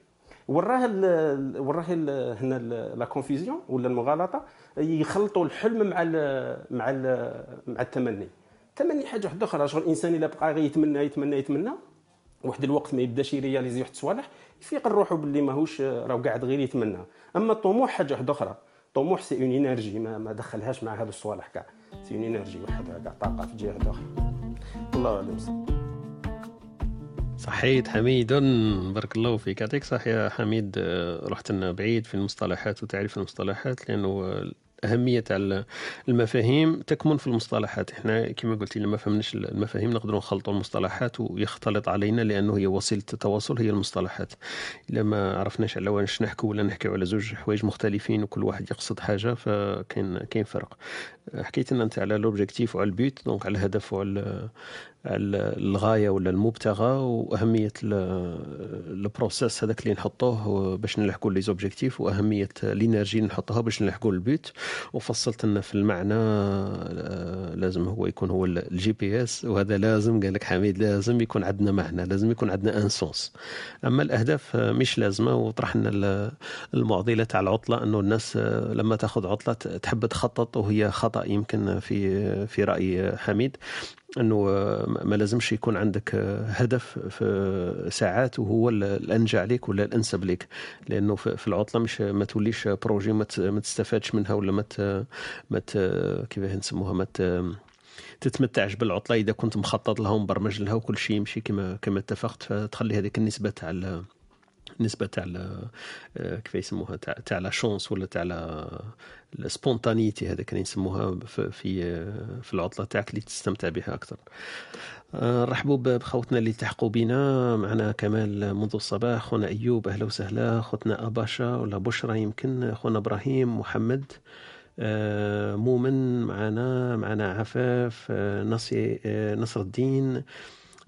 وراه ال- وراه ال- هنا la confusion ولا المغالطة يخلطوا الحلم مع ال مع ال مع التمني. التمني حاجة واحدة أخرى شغل الإنسان إلا بقى غير يتمنى يتمنى يتمنى واحد الوقت ما يبداش ي réaliser واحد الصوالح يفيق روحه باللي ماهوش راه قاعد غير يتمنى. أما الطموح حاجة واحدة أخرى الطموح c'est une énergie ما, ما دخلهاش مع هذا الصوالح كاع. c'est une énergie وحدها كاع طاقة في جهة أخرى. الله أعلم. صحيت حميد بارك الله فيك. يعطيك صح يا حميد. آه، رحت لنا بعيد في المصطلحات وتعريف المصطلحات لأنه أهمية تاع المفاهيم تكمن في المصطلحات. إحنا كما قلت لما فهمناش المفاهيم نقدروا نخلطوا المصطلحات ويختلط علينا لأنه هي وسيلة التواصل هي المصطلحات. إلا ما عرفناش على واش نحكوا ولا نحكيو على زوج حوايج مختلفين وكل واحد يقصد حاجة فكاين كاين فرق. حكيت لنا انت على l'objectif وعلى ال but donc على الهدف وعلى على الغاية ولا المبتغى وأهمية ال process هذاك اللي نحطوه باش نلحقوا les objectifs وأهمية ال énergie اللي نحطوها باش نلحقوا ال but وفصلت لنا في المعنى آه، لازم هو يكون هو ال GPS. وهذا لازم قال لك حميد لازم يكون عندنا معنى لازم يكون عندنا un sens. أما الأهداف آه، مش لازمة. وطرحنا ال- المعضلة تاع العطلة إنه الناس آه، لما تاخذ عطلة تحب تخطط وهي خطأ يمكن في في رأي حميد. أنه ما لازمش يكون عندك آه، هدف في ساعات وهو ال- الانجع لك ولا الأنسب لك لأنه في العطلة مش ما توليش projet ما تستفادش منها ولا ما ما كيفاه نسموها ما تتمتعش بالعطلة. إذا كنت مخطط لها ومبرمج لها وكل شيء يمشي كما كما اتفقت فتخلي هذيك النسبة تاع النسبة تاع آه، كيف يسموها تاع تاع la chance ولا تاع ال spontanéité هذا كان يسموها في في آه، في العطلة تاعك اللي تستمتع بها أكثر. آه، نرحبوا بخوتنا اللي التحقوا بنا معنا كمال منذ الصباح خونا أيوب أهلا وسهلا. خوتنا أباشا ولا بشرى يمكن. خونا إبراهيم محمد آه، مؤمن معنا معنا عفاف آه، آه، نصر الدين آه،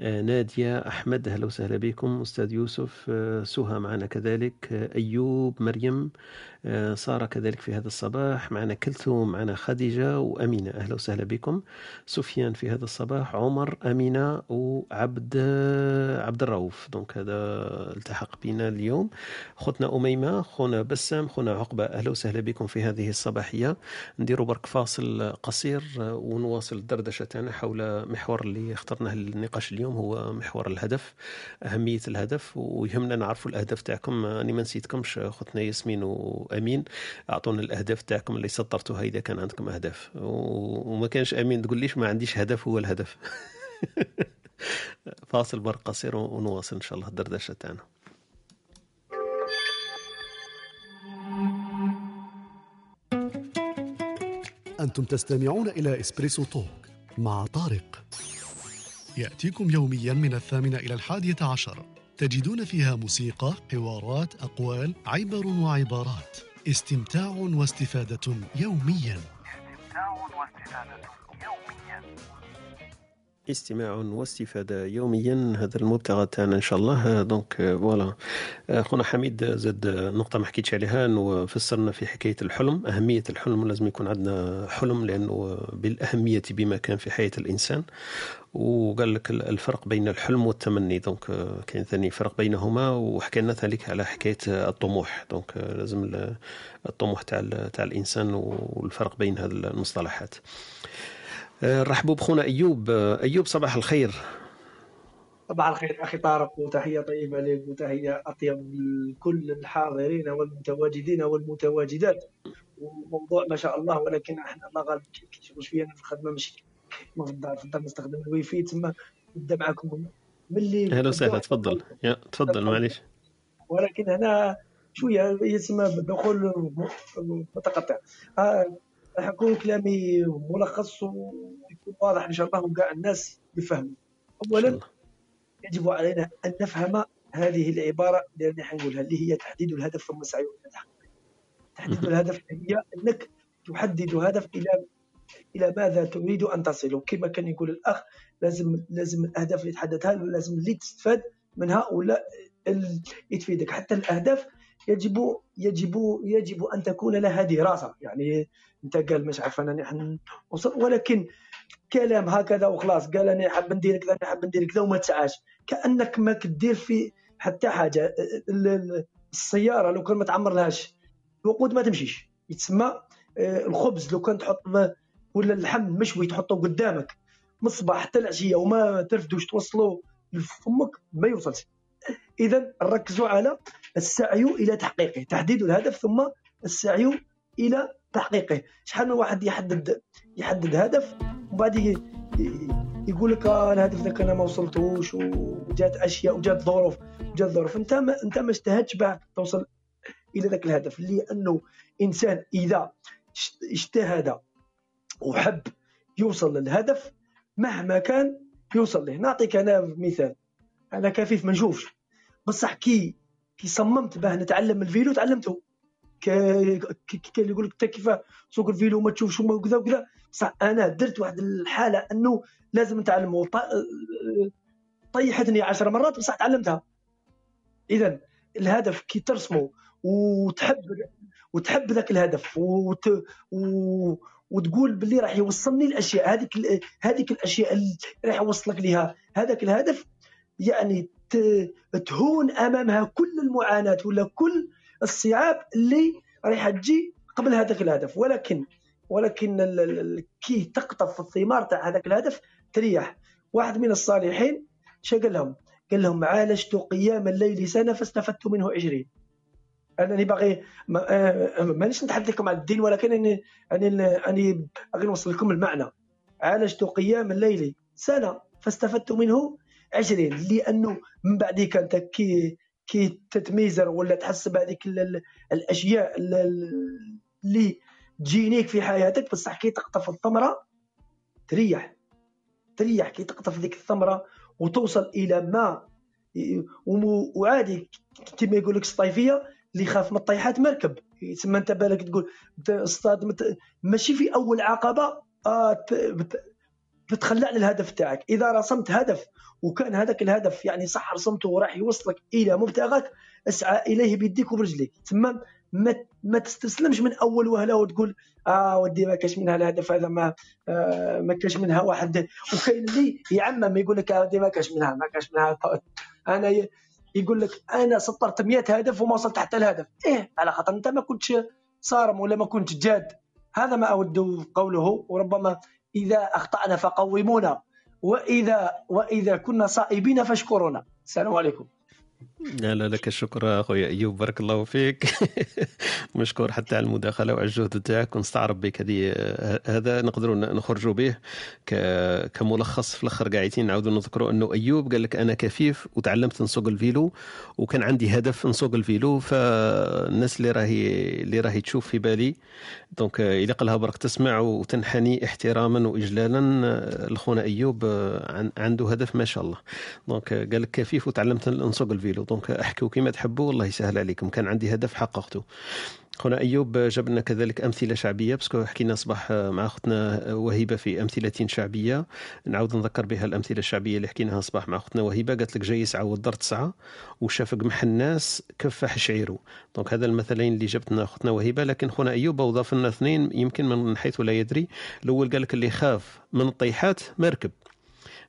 نادية أحمد أهلا وسهلا بكم. أستاذ يوسف آه، سهى معنا كذلك. آه، أيوب مريم آه، سارة كذلك في هذا الصباح. معنا كلثوم معنا خديجة وأمينة. أهلا وسهلا بكم. سفيان في هذا الصباح عمر أمينة وعبد عبد الرؤوف. دونك هذا التحق بنا اليوم. خوتنا أميمة خونا بسام خونا عقبة. أهلا وسهلا بكم في هذه الصباحية. نديروا برك فاصل قصير آه، ونواصل الدردشة تاعنا حول محور اللي اخترناه للنقاش اليوم. هو محور الهدف أهمية الهدف ويهمنا نعرفوا الأهداف تاعكم. أنا ما نسيتكمش خوتنا ياسمين وأمين أعطونا الأهداف تاعكم اللي سطرتوها إذا كان عندكم أهداف. و- وما كانش أمين. تقول ليش ما عنديش هدف؟ هو الهدف. فاصل برك قصير ونواصل إن شاء الله الدردشة تاعنا. أنتم تستمعون إلى Espresso Talk مع طارق. يأتيكم يوميا من الثامنة إلى الحادية عشر. تجدون فيها موسيقى، حوارات، أقوال، عبر وعبارات. استمتاع واستفادة يوميا. استمتاع واستفادة يوميا. استماع واستفادة يوميا. هذا المبتغى تاعنا إن شاء الله. donc voilà آه، خونا حميد زاد نقطة ما حكيتش عليها. أنه فسرنا في حكاية الحلم. أهمية الحلم لازم يكون عندنا حلم لأنه بالأهمية بمكان في حياة الإنسان. وقال لك الفرق بين الحلم والتمني. donc آه، كاين ثاني فرق بينهما. وحكى لنا ذلك على حكاية آه، الطموح donc لازم ال- الطموح تاع تاع الإنسان والفرق بين هذه المصطلحات. آه، رحبوا بخونا أيوب. آه، أيوب صباح الخير. صباح الخير أخي طارق وتحية طيبة لك وتحية أطيب لكل الحاضرين والمتواجدين والمتواجدات. وموضوع ما شاء الله ولكن إحنا الله غالب كيشغل شوية في الخدمة ماشي كيما في الدار في الدار نستخدم الواي فاي تما نبدأ معكم ملي أهلا وسهلا تفضل. يا تفضل معليش. ولكن هنا شوية يسمى بالدخول متقطع. آه، راح يكون كلامي ملخص ويكون واضح إن شاء الله وكاع الناس يفهموا اولا يجب علينا أن نفهم هذه العبارة اللي حنقولها اللي هي تحديد الهدف ثم السعي إلى تحقيقه تحديد الهدف هي أنك تحدد هدف إلى إلى ماذا تريد أن تصل. وكما كان يقول الأخ لازم لازم الأهداف اللي تحددها لازم اللي تستفاد منها ولا ال- اللي تفيدك. حتى الأهداف يجب يجب يجب أن تكون لها دراسة. يعني أنت قال مش عارف أنا نحن ولكن كلام هكذا وخلاص. قال أنا حاب ندير كذا أنا حاب ندير كذا وما تسعاش. كأنك ما كدير في حتى حاجة. ال- ال- السيارة لو كان ما تعمر لهاش الوقود ما تمشيش. يتسمى آه، الخبز لو كان تحط ولا اللحم مشوي تحطه قدامك. من الصباح حتى العشية وما ترفدوش توصلوا لفمك ما يوصلش. اذا ركزوا على السعي إلى تحقيقه. تحديد الهدف ثم السعي إلى تحقيقه. شحال من واحد يحدد يحدد هدف وبعد يقول لك آه الهدف ذاك أنا ما وصلتوش وجات أشياء وجات ظروف. وجات ظروف. أنت ما أنت ما اجتهدتش بعد توصل إلى ذاك الهدف لأنه إنسان إذا اجت- اجتهد وحب يوصل للهدف مهما كان يوصل له. نعطيك أنا مثال. أنا كفيف ما نشوفش. بصح كي كي صممت باه نتعلم ال vélo تعلمته ك- ك- ك- كان يقول لك أنت كيف سوق ال vélo وما تشوفش وما وكذا وكذا. بصح أنا درت واحد الحالة إنه لازم نتعلمه طيحتني عشر مرات بصح تعلمتها اذا الهدف كي ترسمه وتحب وتحب ذاك الهدف وت... و... وتقول باللي راح يوصلني الأشياء هذيك هذيك الأشياء اللي راح يوصلك لها هذاك الهدف يعني. تهون أمامها كل المعاناة ولا كل الصعاب اللي راح تجي قبل هذاك الهدف. ولكن ولكن كي تقطف الثمار تاع هذاك الهدف تريح. واحد من الصالحين شا قال لهم. قال لهم عالجت قيام الليل سنة فاستفدت منه عشرين. أنني باغي ما- آه، مانيش نتحدث لكم عن الدين ولكن اني أني أني باغي نوصل لكم المعنى. عالجت قيام الليل سنة فاستفدت منه عشرين لأنه من بعد كانت كي كي تتميزر ولا تحس بهذيك ال- ال- الأشياء ال- ال- اللي تجينيك في حياتك بصح كي تقطف الثمرة تريح. تريح كي تقطف ذيك الثمرة وتوصل إلى ما وعادي كما يقول لك الصيفية اللي يخاف من الطيحات مركب. تسمى أنت بالك تقول اصطاد ماشي في أول عقبة آه ت- بت- بتخلى على الهدف تاعك إذا رسمت هدف وكان هذاك الهدف يعني صح رسمته وراح يوصلك إلى مبتغاك اسعى إليه بيديك وبرجليك. تسمى ما ما تستسلمش من أول وهلة وتقول آه ودي ما كاش منها الهدف هذا ما آه ما كاش منها واحد. وكاين اللي يعمم يقول لك آه ودي ما كاش منها ما كاش منها. أنا يقول لك أنا سطرت 100 هدف وما وصلت حتى الهدف. إيه على خاطر أنت ما كنتش صارم ولا ما كنتش جاد. هذا ما أود قوله وربما إذا أخطأنا فقومونا. واذا وإذا كنا صائبين فاشكرونا. السلام عليكم. لا لا لك الشكر اخويا أيوب بارك الله فيك. مشكور حتى على المداخلة وعلى الجهد تاعك ونستعرب بك. هذه هذا نقدروا نخرجوا به كملخص في الأخر. قاعدين نعاودوا نذكروا أنه أيوب قال لك أنا كفيف وتعلمت نسوق ال vélo وكان عندي هدف نسوق ال vélo. فالناس اللي راهي اللي راهي تشوف في بالي donc إلى قالها برك تسمع وتنحني احتراما وإجلالا. لخونا أيوب عن- عنده هدف ما شاء الله. donc قال لك كفيف وتعلمت نسوق ال vélo. donc أحكوا كما تحبوا والله يسهل عليكم. كان عندي هدف حققته. خونا أيوب جاب لنا كذلك أمثلة شعبية. parce que حكينا صباح مع أختنا وهبه في أمثلة شعبية. نعاود نذكر بها الأمثلة الشعبية اللي حكيناها صباح مع أختنا وهبه قالت لك جاي يسعى والدار تسعى وشاف قمح الناس كفح شعيره. دونك هذا المثلين اللي جبتنا أختنا وهبه لكن خونا أيوب اضاف لنا اثنين يمكن من حيث لا يدري. الأول قال لك اللي خاف من الطيحات مركب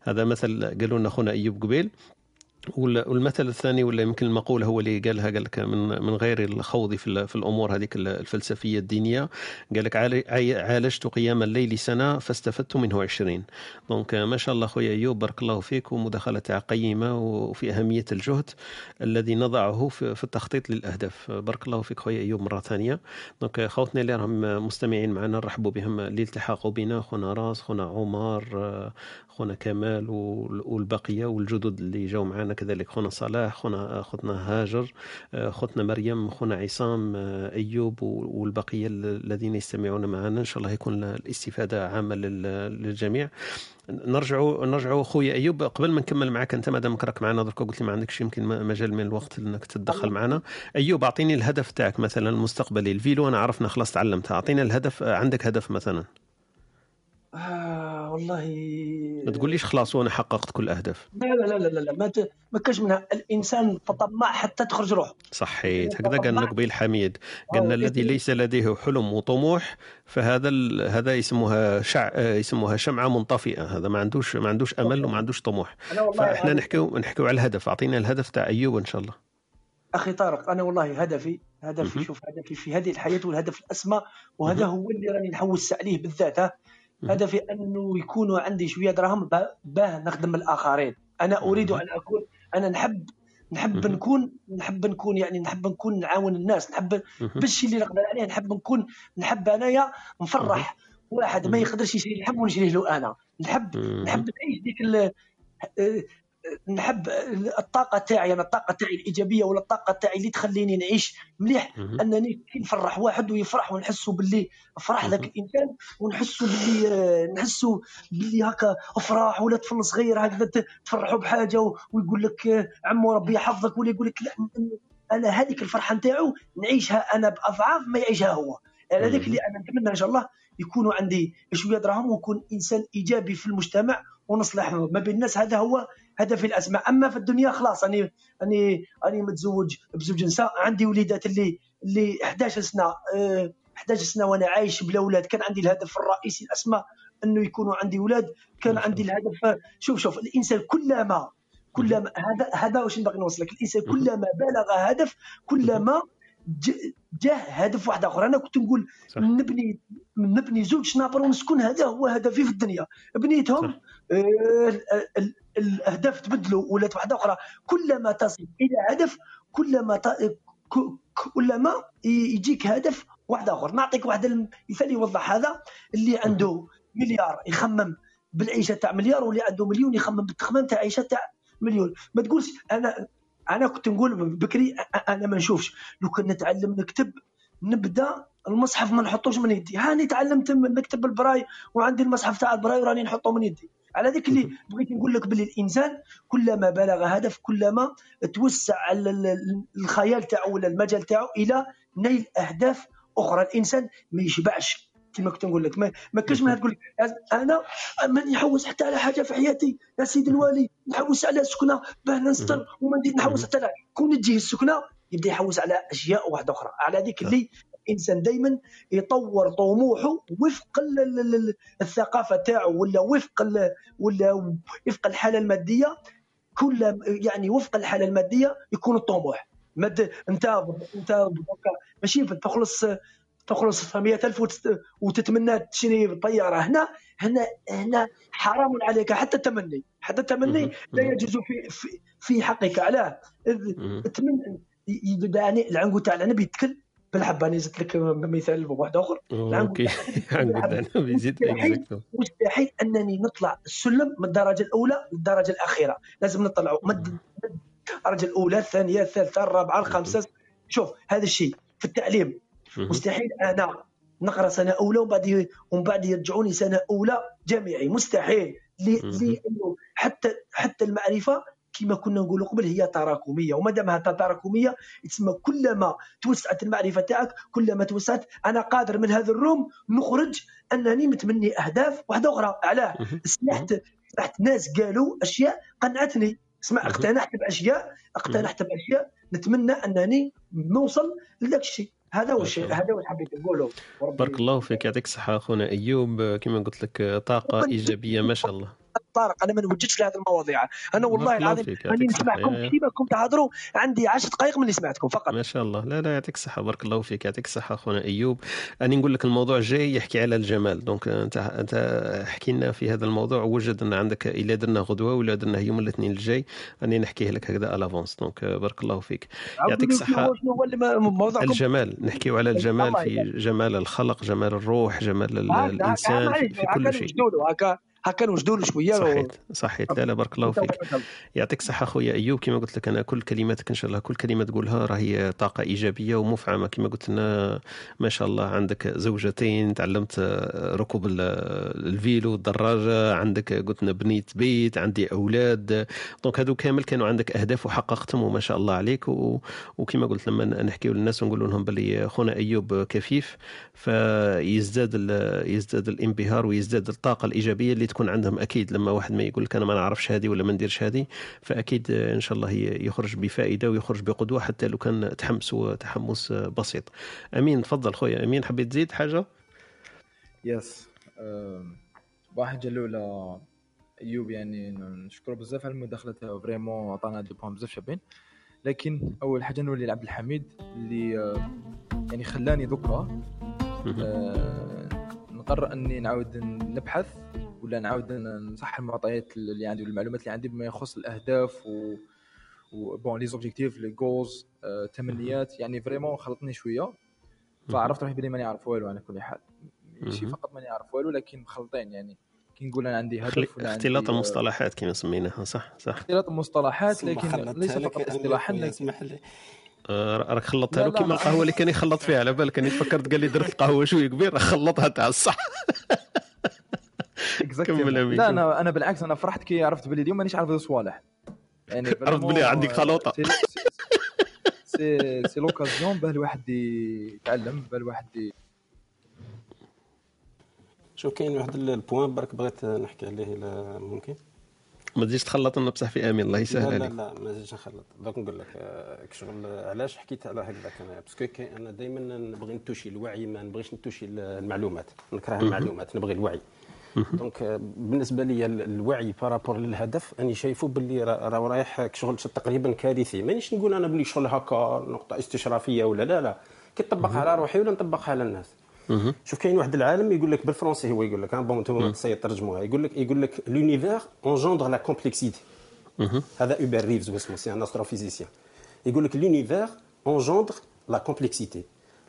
هذا مثل قالوا لنا خونا أيوب قبيل. والمثل الثاني ولا يمكن المقولة هو اللي قالها قال لك من من غير الخوض في في الأمور هذيك ال- الفلسفية الدينية. قال لك عالجت قيام الليل سنة فاستفدت منه عشرين. donc ما شاء الله خويا أيوب بارك الله فيك ومداخلة قيمة وفي أهمية الجهد الذي نضعه في التخطيط للأهداف. بارك الله فيك خويا أيوب مرة ثانية. donc خوتنا اللي راهم مستمعين معنا نرحبوا بهم اللي التحقوا بنا خونا راس خونا عمر خونا كمال وال- والبقية والجدد اللي جاوا معنا كذلك خونا صلاح خونا خوتنا هاجر آه، خوتنا مريم خونا عصام آه، أيوب والبقية ال- الذين يستمعون معنا إن شاء الله يكون الاستفادة عامة لل- للجميع. نرجعوا نرجعوا خويا أيوب. قبل ما نكمل معك أنت مادام راك معنا درك قلت لي ما عندكش يمكن مجال من الوقت إنك تتدخل معنا أيوب أعطيني الهدف تاعك مثلا المستقبلي الفيلو أنا عرفنا خلاص تعلمتها أعطينا الهدف عندك هدف مثلا؟ آه والله. ما تقوليش خلاص وأنا حققت كل الاهداف لا لا لا لا لا ما ت... ما كاش منها. الإنسان تطمع حتى تخرج روحه. صحيت. هكذا قالنا قبيل حميد. قالنا الذي ليس لديه حلم وطموح فهذا ال... هذا يسموها شع... آه، يسموها شمعة منطفئة. هذا ما عندوش ما عندوش أمل وما عندوش طموح. فإحنا نحكيو نحكيو على الهدف. أعطينا الهدف تاع أيوب إن شاء الله. أخي طارق أنا والله هدفي هدفي شوف هدفي في هذه الحياة والهدف الأسمى وهذا هو اللي راني نحوس عليه بالذات ها. هدفي أنه يكونوا عندي شوية دراهم باه نخدم الآخرين. أنا أريد أن اكون أنا نحب نحب نكون نحب نكون يعني نحب نكون نعاون الناس. نحب بالشيء اللي نقدر عليه نحب نكون نحب أنايا نفرح. واحد ما يقدرش يشري لحم ونشريه له أنا. نحب نحب نعيش ديك نحب الطاقة تاعي أنا الطاقة تاعي الإيجابية ولا الطاقة تاعي اللي تخليني نعيش مليح أنني كي نفرح واحد ويفرح ونحسوا باللي فرح ذاك الإنسان ونحسوا باللي نحسوا باللي هكا أفراح ولا طفل صغير هكذا تفرحوا بحاجة ويقول لك عمو ربي يحفظك ولا يقول لك لا أنا هذيك الفرحة نتاعو نعيشها أنا بأضعاف ما يعيشها هو. هذاك اللي أنا نتمنى إن شاء الله يكونوا عندي شوية دراهم ونكون إنسان إيجابي في المجتمع ونصلح ما بين الناس هذا هو هدفي الاسمى أما في الدنيا خلاص أني أني أني متزوج بزوج نساء. عندي وليدات اللي اللي 11 سنة آه 11 سنة وأنا عايش بلا أولاد كان عندي الهدف الرئيسي الاسمى أنه يكونوا عندي أولاد كان عندي الهدف شوف شوف الإنسان كلما كلما هذا هذا واش نبغي نوصل لك الانسان كلما بلغ هدف كلما جاه هدف واحد آخر. أنا كنت نقول صح. نبني نبني زوج شنابر ونسكن هذا هو هدفي في الدنيا. بنيتهم آه الأهداف تبدلوا ولات واحدة أخرى. كلما تصل إلى هدف كلما ت... كلما يجيك هدف واحد اخر نعطيك واحد المثال يوضح هذا. اللي عنده مليار يخمم بالعيشة تاع مليار واللي عنده مليون يخمم بالتخمام تاع عيشة تاع مليون. ما تقولش أنا أنا كنت نقول بكري أنا ما نشوفش. لو كان نتعلم نكتب نبدأ المصحف ما نحطوش من يدي. هاني تعلمت نكتب البراي وعندي المصحف تاع البراي وراني نحطه من يدي. على ذيك اللي بغيت نقول لك باللي الإنسان كلما بلغ هدف كلما توسع الخيال تاعو ولا المجال تاعو إلى نيل أهداف أخرى. الإنسان ما يشبعش كما كنت نقول لك. ما, ما كاش من تقول أنا ماني نحوس حتى على حاجة في حياتي يا سيدي الوالي نحوس على سكنة باه نستر وما نحوس حتى على كون تجيه السكنة يبدا يحوس على أشياء واحدة أخرى. على ذيك اللي الإنسان دائما يطور طموحه وفق الثقافة تاعو ولا وفق ولا وفق الحالة المادية كل يعني وفق الحالة المادية يكون الطموح. مد انت انت ماشي تخلص تخلص 100000 وتتمنى تشري طياره هنا هنا هنا حرام عليك حتى التمني. حتى التمني لا يجوز في في, في حقك. علاه. تمنى يعني العنقود تاع العنب يتكل. بالحبه أنا زدت لك مثال واحد آخر. أوكي. مستحيل أنني نطلع السلم من الدرجة الأولى للدرجة الأخيرة. لازم نطلعوا من الدرجة الأولى الثانية الثالثة الرابعة الخامسة. شوف هذا الشيء في التعليم. مستحيل أنا نقرأ سنة أولى ومن بعد ومن بعد يرجعوني سنة أولى جامعي. مستحيل. لأنه حتى حتى المعرفة كما كنا نقولوا قبل هي تراكمية. وما دامها تراكمية تسمى كلما توسعت المعرفة تاعك كلما توسعت أنا قادر من هذا الروم نخرج أنني متمني أهداف واحدة أخرى. علاه. سمعت سمعت ناس قالوا أشياء قنعتني. اسمع اقتنعت باشياء اقتنعت بأشياء نتمنى أنني نوصل لذاك الشيء. هذا هو الشيء. هذا هو حبيت نقوله. بارك الله فيك. يعطيك الصحة أخونا أيوب. كما قلت لك طاقة إيجابية. ما شاء الله. طارق أنا ما نوجدش في هذه المواضيع. أنا والله العظيم اني نسمعكم كيما كنت تهضروا. عندي 10 دقائق من اللي سمعتكم فقط. ما شاء الله. لا لا يعطيك الصحة. بارك الله فيك يعطيك الصحة أخونا أيوب. اني نقول لك الموضوع الجاي يحكي على الجمال. donc أنت أنت حكي لنا في هذا الموضوع. وجد أن عندك الا درنا غدوة ولا درنا يوم الاثنين الجاي اني نحكيه لك هكذا à l'avance donc بارك الله فيك. يعطيك الصحة. الجمال. نحكيو على الجمال. في جمال الخلق جمال الروح جمال الإنسان في, في كل شيء. هكا. نوجدوا له شوية صحيت صحيت. لا لا بارك الله فيك. يعطيك الصحة خويا أيوب. كما قلت لك أنا كل كلماتك إن شاء الله كل كلمة تقولها راهي طاقة إيجابية ومفعمة. كما قلت لنا ما شاء الله عندك زوجتين تعلمت ركوب ال- ال vélo الدراجة عندك قلت لنا بنيت بيت عندي أولاد. donc هادو كامل كانوا عندك أهداف وحققتهم وما شاء الله عليك. و... وكما قلت لما نحكيو للناس ونقول لهم باللي خونا أيوب كفيف فيزداد ال... يزداد الانبهار ويزداد الطاقة الإيجابية اللي تكون عندهم أكيد لما واحد ما يقول لك أنا ما نعرفش هذه ولا ما نديرش هذه فأكيد إن شاء الله يخرج بفائدة ويخرج بقدوة حتى لو كان تحمس وتحمس بسيط. أمين تفضل خويا. أمين حبيت تزيد حاجة؟ يس واحد جلولة أيوب يعني نشكره بزاف على المداخلة تاعو. ف vraiment عطانا des points بزاف شابين. لكن أول حاجة نولي لعبد الحميد اللي يعني خلاني ذكرى آه، نقرر أني نعاود نبحث ولا نعاود نصحح المعطيات اللي عندي والمعلومات اللي عندي بما يخص الأهداف و bon les objectifs les goals تمنيات. يعني vraiment خلطني شوية. فعرفت روحي بلي ماني عارف والو على كل حال. ماشي. فقط ماني عارف والو لكن مخلطين يعني. كي نقول أنا عندي هدف ولا اختلاط عندي، آه، المصطلحات كما سميناها صح صح. اختلاط المصطلحات لكن ليس فقط اصطلاحا اسمح لي. آه، راك خلطتها له كيما ما- القهوة اللي كان يخلط فيها على بالك. كان يتفكرت قال لي درت القهوه شوية كبيرة خلطها تاع الصح. كمل لا. أنا أنا بالعكس أنا فرحت كي عرفت بلي اليوم مانيش عارف صوالح. يعني عرفت بلي عندك خلوطة. سي سي سي لوكازيون باه الواحد يتعلم باه الواحد شوف كاين واحد ال point برك بغيت نحكي عليه إلا ممكن؟ ما تجيش تخلط لنا بصح في آمين الله لا يسهل لا عليك. لا ما نجيش نخلط. دوك نقول لك آه، شغل علاش حكيت على هكذاك أنا parce que كاين- أنا دائما نبغي ن toucher الوعي ما نبغيش ن toucher المعلومات. نكره. المعلومات نبغي الوعي. donc بالنسبة لي ال- الوعي par rapport للهدف أني شايفه باللي راه رايح شغل تقريبا كارثي. مانيش نقول أنا بلي شغل هكا نقطة استشرافية ولا لا لا. كي نطبقها على روحي ولا نطبقها على الناس. شوف كاين واحد العالم يقول لك بالفرنسي هو يقول لك bon أنتم ترجموها. يقول لك يقول لك l'univers engendre la complexité هذا Hubert Reeves واسمه c'est un astrophysicien يقول لك l'univers engendre la complexité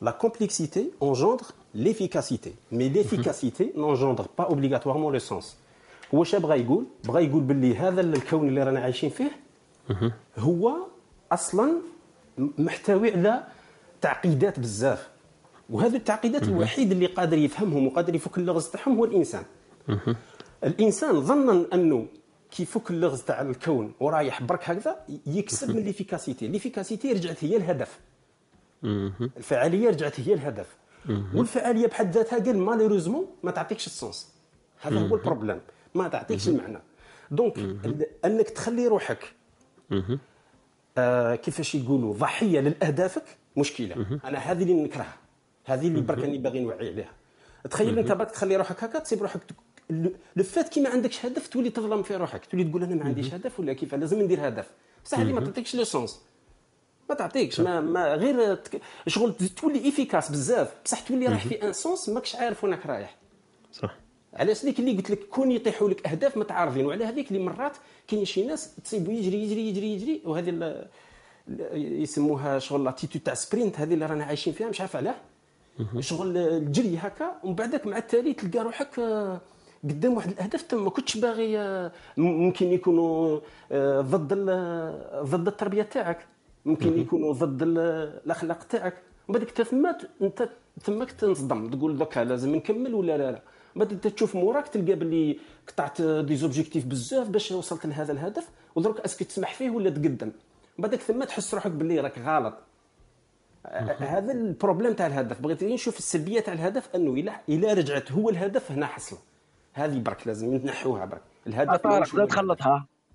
la complexité engendre l'efficacité. Mais l'efficacité n'engendre pas obligatoirement le sens. هو واش بغى يقول بغى يقول باللي هذا الكون اللي رانا عايشين فيه هو أصلا محتوي على تعقيدات بزاف وهذه التعقيدات الوحيد اللي قادر يفهمهم وقادر يفك اللغز تاعهم هو الانسان الانسان ظنا انه كي يفك اللغز تاع الكون ورايح برك هكذا يكسب من l'efficacité l'efficacité رجعت هي الهدف الفعاليه رجعت هي الهدف والفعالية بحد ذاتها قال malheureusement ما تعطيكش ال sens. هذا هو ال problème ما تعطيكش المعنى. donc أنك تخلي روحك آه كيفاش يقولوا ضحية لاهدافك مشكلة. أنا هذه اللي نكرهها. هذه اللي برك راني باغي نوعي عليها. تخيل أنت برك تخلي روحك هكا تسيب روحك le fait que ما عندكش هدف تولي تظلم في روحك. تولي تقول أنا ما عنديش هدف ولا كيف لازم ندير هدف. بصح هذه ما تعطيكش le sens ما تعطيكش ما, ما غير تك... شغل تولي efficace بزاف. بصح تولي رايح في un sens ماكش عارف وينك رايح. صح. علاش؟ ديك اللي قلت لك كون يطيحوا لك أهداف متعارضين وعلى هذيك اللي مرات كاين شي ناس تصيبوا يجري يجري يجري يجري وهذه يسموها شغل l'attitude تاع sprint هذه اللي رانا عايشين فيها مش عارف علاه. شغل الجري هكا ومن بعدك مع التالي تلقى روحك آه، قدام واحد الأهداف تم ما كنتش باغي آه، ممكن يكونوا آه، ضد ضد التربية تاعك. ممكن يكونوا ضد ال- الأخلاق تاعك. ومن بعدك انت ثم انت تماك تنصدم تقول دوكا لازم نكمل ولا لا لا. من بعد انت تشوف موراك تلقى باللي قطعت des objectifs بزاف باش وصلت لهذا الهدف ودروك est-ce que تسمح فيه ولا تقدم. من بعدك ثم تحس روحك باللي راك غلط. هذا ال problème تاع الهدف. بغيت نشوف السلبية تاع الهدف أنه إلى إلى رجعت هو الهدف هنا حصله هذه برك لازم نحوها برك. الهدف ماهوش هو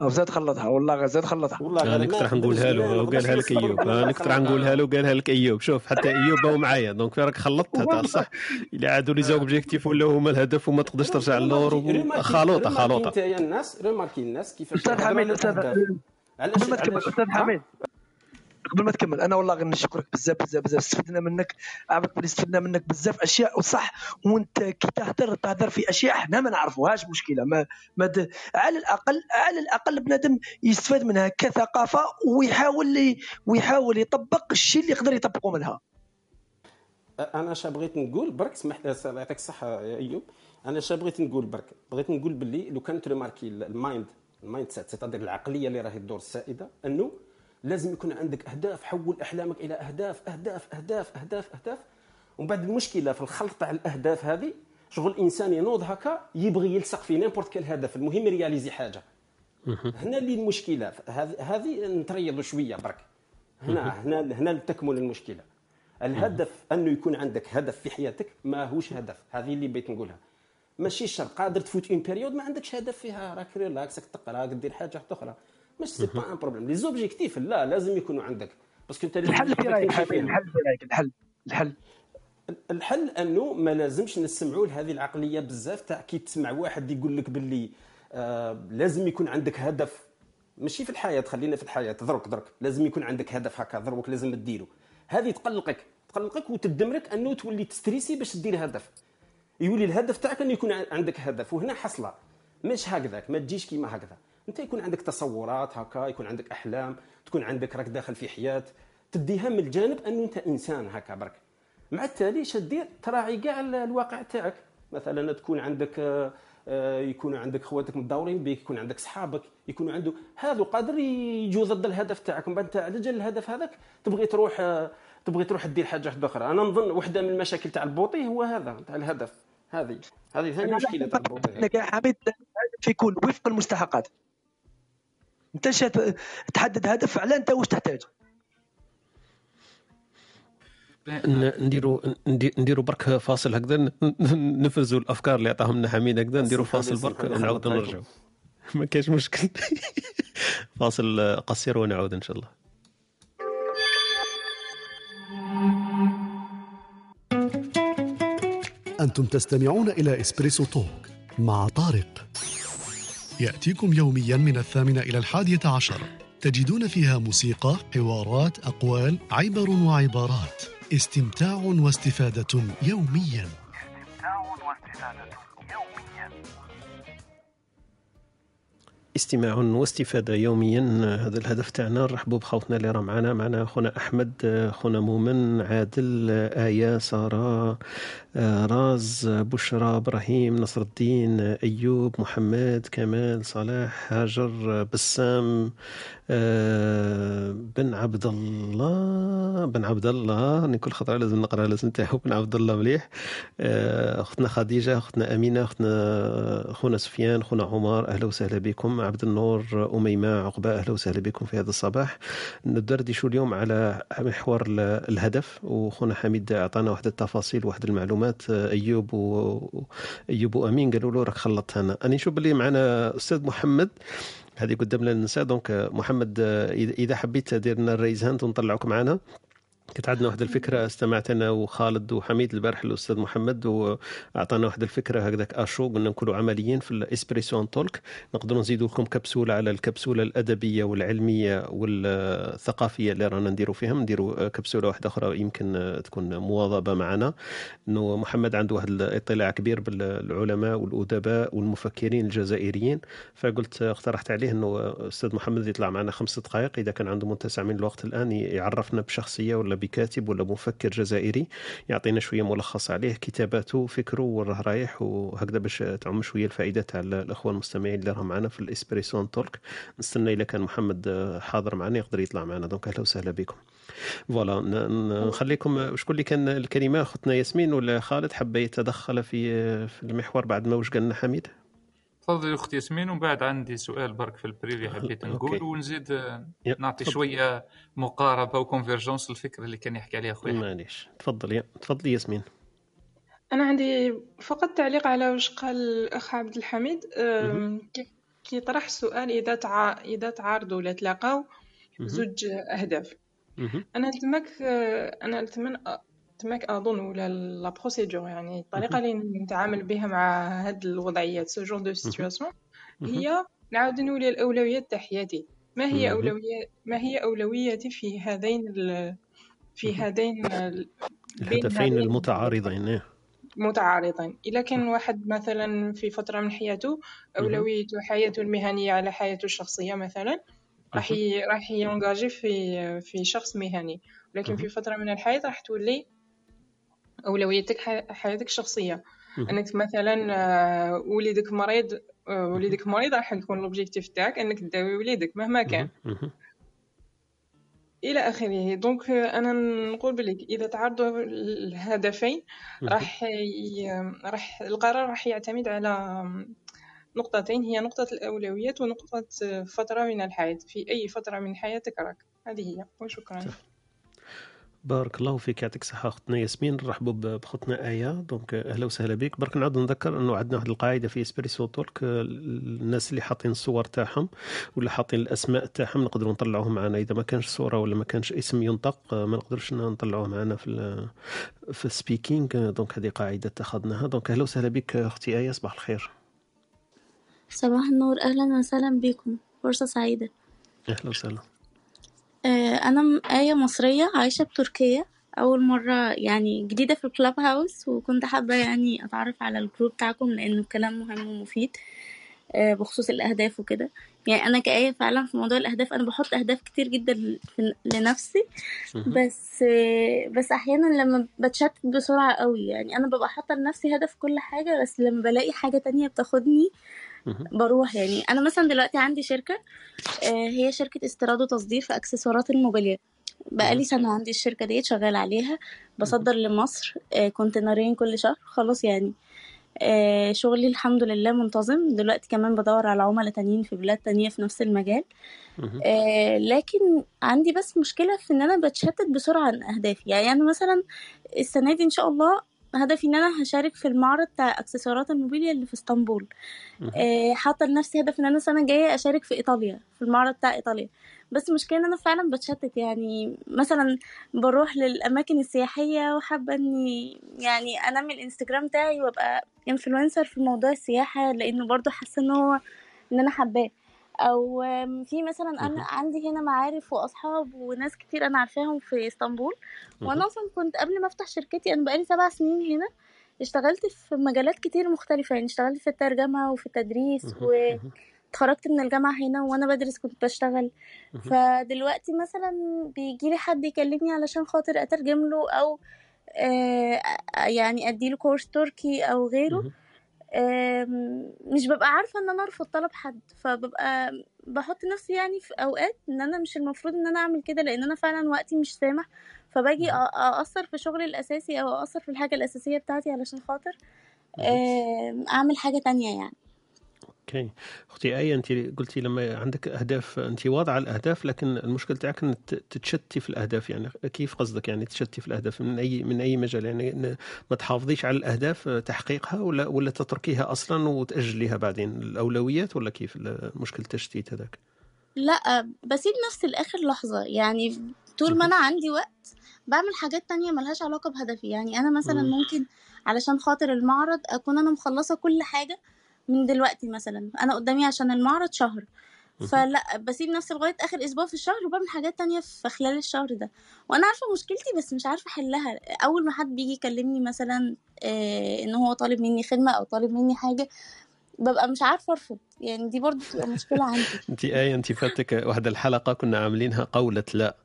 زاد الهدف. خلطها أو زاد خلطها والله غير زاد خلطها. والله أنا كنت راح نقولها له وقالها لك إيوب. أنا كنت راح نقولها له وقالها لك إيوب. شوف حتى إيوب هو معايا donc راك خلطتها؟ تاع صح. إلا عادوا les objectifs ولا هما الهدف وما تقدرش ترجع للور خلوطة خلوطة. أنت يا الناس remarquer الناس كيفاش أستاذ حميد أستاذ علاش أستاذ؟ حميد. قبل ما تكمل أنا والله نشكرك بزاف بزاف بزاف. استفدنا منك عرفت بلي استفدنا منك بزاف أشياء وصح وأنت كي تهدر تهدر في أشياء إحنا ما نعرفوهاش مشكلة. ما, ما د... على الأقل على الأقل بنادم يستفاد منها كثقافة ويحاول. ويحاول يطبق الشيء اللي يقدر يطبقه منها. أنا اش بغيت نقول برك سمح يعطيك الصحة يا إيوب. أنا اش بغيت نقول برك بغيت نقول باللي لو كان ت remarquer ال mind ال mindset العقلية اللي راهي تدور السائدة أنه لازم يكون عندك أهداف حول أحلامك إلى أهداف أهداف أهداف أهداف أهداف. ومن بعد المشكلة في الخلط تاع الأهداف هذه شغل الإنسان ينوض هكا يبغي يلصق في n'importe quel هدف المهم ي réaliser حاجة. هنا اللي المشكلة هذه نتريضوا شوية برك. هنا هنا هنا تكمن المشكلة. الهدف أنه يكون عندك هدف في حياتك ما هوش هدف. هذه اللي بغيت نقولها. ماشي شرط. قادر تفوت une période ما عندكش هدف فيها. راك relax تقرأ دير حاجة أخرى. mais c'est pas un problème les objectifs لا لازم يكونوا عندك. parce que انت الحل في رأيك الحل في رأيك الحل الحل. الحل أنه ما لازمش نسمعوا لهذه العقلية بزاف تاع كي تسمع واحد يقول لك باللي آه لازم يكون عندك هدف. ماشي في الحياة خلينا في الحياة. درك درك لازم يكون عندك هدف هكا دروك لازم تديرو هذه تقلقك. تقلقك وتدمرك أنه تولي ت stresser باش دير هدف. يولي الهدف تاعك انه يكون عندك هدف. وهنا حصلة. مش هكذاك. ما تجيش كيما هكذا. انت يكون عندك تصورات هكا يكون عندك أحلام تكون عندك راك داخل في حياة تديها من الجانب أنه أنت إنسان هكا برك. مع التالي دير تراعي كاع الواقع تاعك. مثلا تكون عندك آه، آه، يكون عندك خواتك متداورين بك يكون عندك صحابك يكون عنده هذا قادر يجوا ضد الهدف تاعك. من بعد انت على جال الهدف هذاك تبغي تروح آه، تبغي تروح دير حاجة واحدة أخرى. أنا نظن واحدة من المشاكل تاع البوطي هو هذا تاع الهدف. هذه. هذه ثاني مشكلة تاع البوطي. لك يا حميد في يكون وفق المستحقات. انت تحدد هدف على انت واش تحتاج نديروا نديروا برك فاصل هكذا نفرزوا الأفكار اللي عطاهم لنا حميد هكذا نديروا فاصل برك نعاودوا نرجعوا ما كاينش مشكل. فاصل قصير ونعود إن شاء الله. أنتم تستمعون إلى إسبريسو توك مع طارق. يأتيكم يوميا من الثامنة إلى الحادية عشر. تجدون فيها موسيقى، حوارات، أقوال، عبر وعبارات. استمتاع واستفادة يوميا. استمتاع واستفادة. استماع واستفادة يوميا. هذا الهدف تاعنا. نرحبوا بخوتنا اللي راه معنا. معنا خونا أحمد خونا مؤمن عادل آية سارة راز بشرى إبراهيم نصر الدين أيوب محمد كمال صلاح هاجر بسام بن عبد الله بن عبد الله راني كل خطره لازم نقرأ الاسم تاعو بن عبد الله مليح. آه، أختنا خديجة أختنا أمينة أختنا خونا سفيان خونا عمر أهلا وسهلا بكم. عبد النور أميمة عقبة أهلا وسهلا بكم في هذا الصباح. ندردشوا اليوم على محور الهدف وخونا حميد أعطانا واحد التفاصيل واحد المعلومات. أيوب و... أيوب وأمين قالوا له راك خلطتها أنا أنا نشوف باللي معنا أستاذ محمد. هذه قدام لنا النساء. donc محمد اذا حبيت دير لنا ال raise hand ونطلعوك معنا كانت عندنا واحد الفكرة استمعت أنا وخالد وحميد البارح الأستاذ محمد وأعطانا واحد الفكرة هكذاك أشو قلنا نكونوا عمليين في ال Espresso Talk. نقدروا نزيدوا لكم كبسولة على الكبسولة الأدبية والعلمية والثقافية اللي رانا نديروا فيها. نديروا كبسولة واحدة أخرى يمكن تكون مواظبة معنا. انه محمد عنده واحد الاطلاع كبير بالعلماء والأدباء والمفكرين الجزائريين. فقلت اقترحت عليه إنه أستاذ محمد يطلع معنا خمس دقائق. إذا كان عنده متسع من الوقت الآن يعرفنا بشخصية ولا بكاتب ولا مفكر جزائري يعطينا شوية ملخص عليه كتاباته فكره وراه رايح وهكذا باش تعم شوية الفائدة تاع الإخوة المستمعين اللي راهم معنا في الاسبريسو تولك. نستنى اذا كان محمد حاضر معنا يقدر يطلع معنا. donc أهلا وسهلا بكم. voilà نخليكم شكون اللي كان الكلمة؟ أختنا ياسمين ولا خالد حب يتدخل في في المحور بعد ما واش قالنا حميد؟ تفضلي أختي ياسمين ومن بعد عندي سؤال برك في ال privé حبيت نقول ونزيد نعطي شوية مقاربة و convergence للفكرة اللي كان يحكي عليها خويا معليش. تفضلي تفضلي ياسمين. أنا عندي فقط تعليق على واش قال الأخ عبد الحميد. كي طرح السؤال إذا تع... إذا تعارضوا ولا تلاقاو زوج أهداف. أنا نتمك أنا تماك أظن ولا la procédure يعني الطريقة اللي نتعامل بها مع هاد الوضعيات ce genre de situation هي نعاود نولي الأولويات تاع حياتي ما هي اولويات ما هي أولوياتي في هذين ال... في هذين الهدفين المتعارضين متعارضين. اذا كان واحد مثلا في فترة من حياته اولويته حياته المهنية على حياته الشخصية مثلا راح راح ينجاجي في في شخص مهني. ولكن في فترة من الحياة راح تولي أولويتك حياتك الشخصية. أنك مثلا آه، وليدك مريض آه، وليدك مريض راح يكون l'objectif تاعك أنك تداوي وليدك مهما كان. إلى آخره. donc آه، أنا نقول بلك إذا تعرضوا الهدفين. راح ي... راح القرار راح يعتمد على نقطتين. هي نقطة الأولويات ونقطة فترة من الحياة. في أي فترة من حياتك راك. هذه هي. وشكرا. بارك الله فيك يعطيك الصحة أختنا ياسمين نرحبوا ب- بأختنا آية. donc أهلا وسهلا بك. برك نعاود نذكر أنه عندنا واحد القاعدة في Espresso Talk آه، الناس اللي حاطين الصور تاعهم ولا حاطين الأسماء تاعهم نقدروا نطلعوهم معنا. إذا ما كانش صورة ولا ما كانش اسم ينطق آه، ما نقدرش نطلعوه معنا في في ال speaking آه، donc هذه قاعدة اتخذناها donc أهلا وسهلا بك أختي آية صباح الخير. صباح النور أهلا وسهلا بكم. فرصة سعيدة. أهلا وسهلا. آه، أنا م- آية مصرية عايشة بتركيا أول مرة يعني جديدة في ال Clubhouse وكنت حابة يعني أتعرف على ال group بتاعكم لأنه الكلام مهم ومفيد آه، بخصوص الأهداف وكده. يعني أنا كآية فعلا في موضوع الأهداف أنا بحط أهداف كتير جدا في- لنفسي. بس آه، بس أحيانا لما بتشتت بسرعة قوي يعني أنا ببقى حاطة لنفسي هدف كل حاجة بس لما بلاقي حاجة تانية بتاخدني بروح يعني. أنا مثلا دلوقتي عندي شركة آه، هي شركة استيراد وتصدير في أكسسوارات الموبيليا بقالي سنة عندي الشركة ديت شغاله عليها. بصدر لمصر آه، كونتينرين كل شهر خلاص يعني. آه، شغلي الحمد لله منتظم. دلوقتي كمان بدور على عملاء تانيين في بلاد تانية في نفس المجال. لكن عندي بس مشكلة في إن أنا بتشتت بسرعة عن أهدافي. يعني أنا مثلا السنة دي إن شاء الله هدفي إن أنا هشارك في المعرض بتاع إكسسوارات الموبيليا اللي في إسطنبول. آه، حاطة لنفسي هدف إن أنا السنة الجاية أشارك في إيطاليا في المعرض بتاع إيطاليا. بس المشكلة إن أنا فعلا بتشتت يعني مثلا بروح للأماكن السياحية وحابة إني يعني أنمي الإنستجرام بتاعي وأبقى انفلونسر في موضوع السياحة لأنه برضو حاسة إن هو إن أنا حباه. أو في مثلا أنا عندي هنا معارف وأصحاب وناس كتير أنا عارفاهم في إسطنبول. وأنا أصلا كنت قبل ما أفتح شركتي أنا بقالي سبع سنين هنا اشتغلت في مجالات كتير مختلفة. يعني اشتغلت في الترجمة وفي التدريس واتخرجت من الجامعة هنا وأنا بدرس كنت بشتغل. فدلوقتي مثلا بيجيلي حد يكلمني علشان خاطر أترجم له أو آه يعني أديله كورس تركي أو غيره. مش ببقى عارفة إن أنا أرفض طلب حد فببقى بحط نفسي يعني في أوقات إن أنا مش المفروض إن أنا أعمل كده لأن أنا فعلا وقتي مش سامح فباجي اقصر في شغلي الأساسي أو اقصر في الحاجة الأساسية بتاعتي علشان خاطر أعمل حاجة تانية يعني. أوكي. أختي إيه انت قلتي لما عندك أهداف انت واضعة الأهداف لكن المشكلة تاعك ان تتشتي في الأهداف. يعني كيف قصدك يعني تشتي في الأهداف؟ من أي من أي مجال؟ يعني ما تحافظيش على الأهداف تحقيقها ولا ولا تتركيها أصلا وتأجليها بعدين؟ الأولويات ولا كيف مشكلة التشتيت هذاك؟ لا بسيب نفسي لآخر لحظة. يعني طول ما أنا عندي وقت بعمل حاجات تانية ملهاش علاقة بهدفي. يعني أنا مثلا مم. ممكن علشان خاطر المعرض أكون أنا مخلصة كل حاجة من دلوقتي مثلا. أنا قدامي عشان المعرض شهر. فلا بسيب نفسي لغاية آخر أسبوع في الشهر وبعمل حاجات تانية في خلال الشهر ده. وأنا عارفة مشكلتي بس مش عارفة أحلها. أول ما حد بيجي يكلمني مثلا آه إن هو طالب مني خدمة أو طالب مني حاجة ببقى مش عارفة أرفض. يعني دي برضو بتبقى مشكلة عندي. انت آية انت فاتك واحد الحلقة كنا عاملينها قولة لا.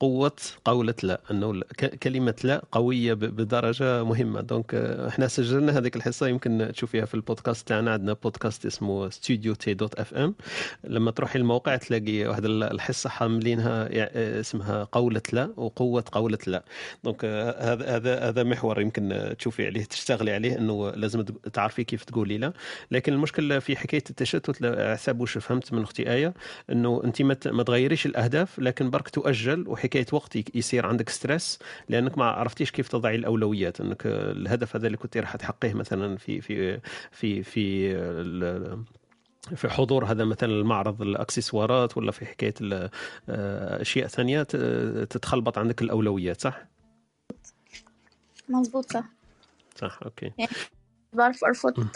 قوة قولة لا أنه كلمة لا قوية بدرجة مهمة. donc آه، إحنا سجلنا هذيك الحصة يمكن تشوفيها في البودكاست تاعنا. عندنا بودكاست اسمه Studio T dot FM لما تروحي الموقع تلاقي واحد ال- الحصة حاملينها آه، اسمها قولة لا وقوة قولة لا. donc آه، هذا هذا هذا محور يمكن تشوفي عليه تشتغلي عليه إنه لازم تعرفي كيف تقولي لا. لكن المشكلة في حكاية التشتت على حسب واش فهمت من أختي آية إنه انت ما تغيريش الأهداف لكن برك تؤجل وحكاية وقت يصير عندك stress لأنك ما عرفتيش كيف تضعي الأولويات أنك الهدف هذا اللي كنت راح تحققه مثلا في في في في في حضور هذا مثلا المعرض الأكسسوارات ولا في حكاية آه، أشياء ثانية تتخلبط عندك الأولويات صح؟ مظبوط صح. صح أوكي. يعني بعرف أرفض.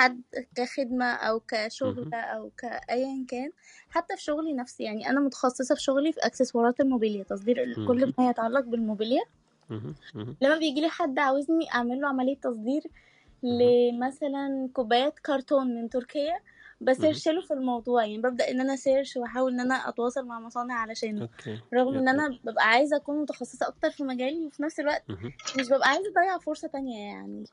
حد كخدمة أو كشغل أو كأيا كان حتى في شغلي نفسي. يعني أنا متخصصة في شغلي في أكسسوارات الموبيليا تصدير كل ما يتعلق بالموبيليا. مهم. لما بيجي لي حد عاوزني أعمل له عملية تصدير لمثلا كوبايات كرتون من تركيا ب search له في الموضوع. يعني ببدأ إن أنا search وأحاول إن أنا أتواصل مع مصانع علشانه. رغم إن أنا ببقى عايزة أكون متخصصة أكتر في مجالي وفي نفس الوقت. مش ببقى عايزة أضيع فرصة تانية يعني.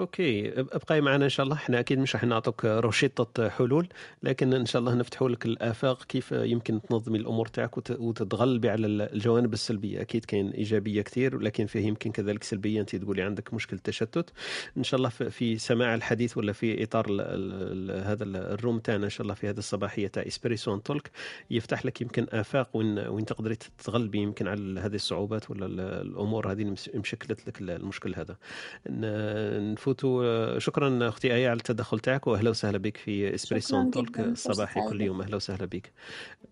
OK ابقاي معنا إن شاء الله. إحنا أكيد مش راح نعطوك روشيطه حلول لكن إن شاء الله نفتحوا لك الآفاق كيف يمكن تنظمي الأمور تاعك وت- وتتغلبي على الجوانب السلبية. أكيد كاين إيجابية كثير ولكن فيه يمكن كذلك سلبية. أنت تقولي عندك مشكلة تشتت. إن شاء الله في- سماع الحديث ولا في إطار ال ال هذا ال- الروم تاعنا إن شاء الله في هذه الصباحية تاع إسبريسو تولك يفتح لك يمكن آفاق وين وين تقدري تتغلبي يمكن على هذه الصعوبات ولا ال- الأمور هذه اللي مشكلت لك المشكل هذا. ن- نفوتوا شكرا أختي آية على التدخل تاعك واهلا وسهلا بك في إسبريسو تولك الصباحي كل. يوم. أهلا وسهلا بك.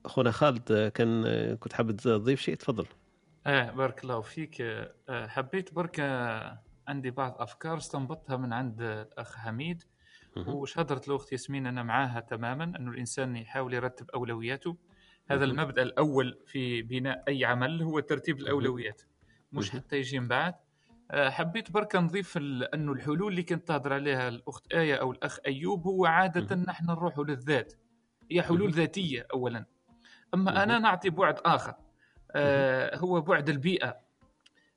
اخونا خالد كان كنت حابب تضيف شيء؟ تفضل. آه بارك الله فيك. آه، حبيت برك آه، عندي بعض أفكار استنبطتها من عند الأخ حميد. وش هدرت له أختي ياسمين؟ أنا معاها تماما انه الإنسان يحاول يرتب أولوياته. هذا. المبدأ الأول في بناء أي عمل هو ترتيب الأولويات مش. حتى يجي من بعد. آه، حبيت برك نضيف أنه الحلول اللي كنت تهضر عليها الأخت آية أو الأخ أيوب هو عادة نحن نروحوا للذات. هي حلول. ذاتية اولا. أما. أنا نعطي بعد آخر. آه، هو بعد البيئة.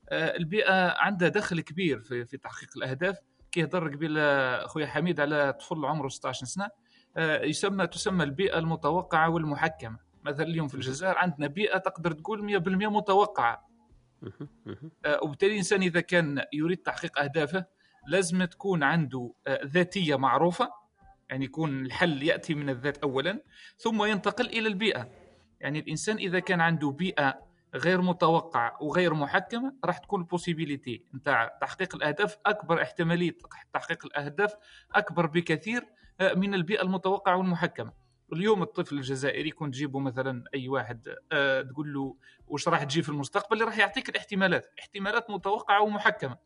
آه، البيئة عندها دخل كبير في في تحقيق الأهداف. كي هضر قبيل آه، خويا حميد على طفل عمره 16 سنة آه، يسمى تسمى البيئة المتوقعة والمحكمة. مثلا اليوم في الجزائر عندنا بيئة تقدر تقول 100% متوقعة. آه، وبالتالي الإنسان إذا كان يريد تحقيق أهدافه لازم تكون عنده آه، ذاتية معروفة يعني يكون الحل يأتي من الذات اولا ثم ينتقل إلى البيئة. يعني الإنسان إذا كان عنده بيئة غير متوقعة وغير محكمة راح تكون البوسيبيليتي نتاع تحقيق الأهداف أكبر احتمالية تحقيق الأهداف أكبر بكثير آه، من البيئة المتوقعة والمحكمة. اليوم الطفل الجزائري كون تجيبه مثلا أي واحد آه، تقول له واش راح تجي في المستقبل راح يعطيك الاحتمالات احتمالات متوقعة ومحكمة.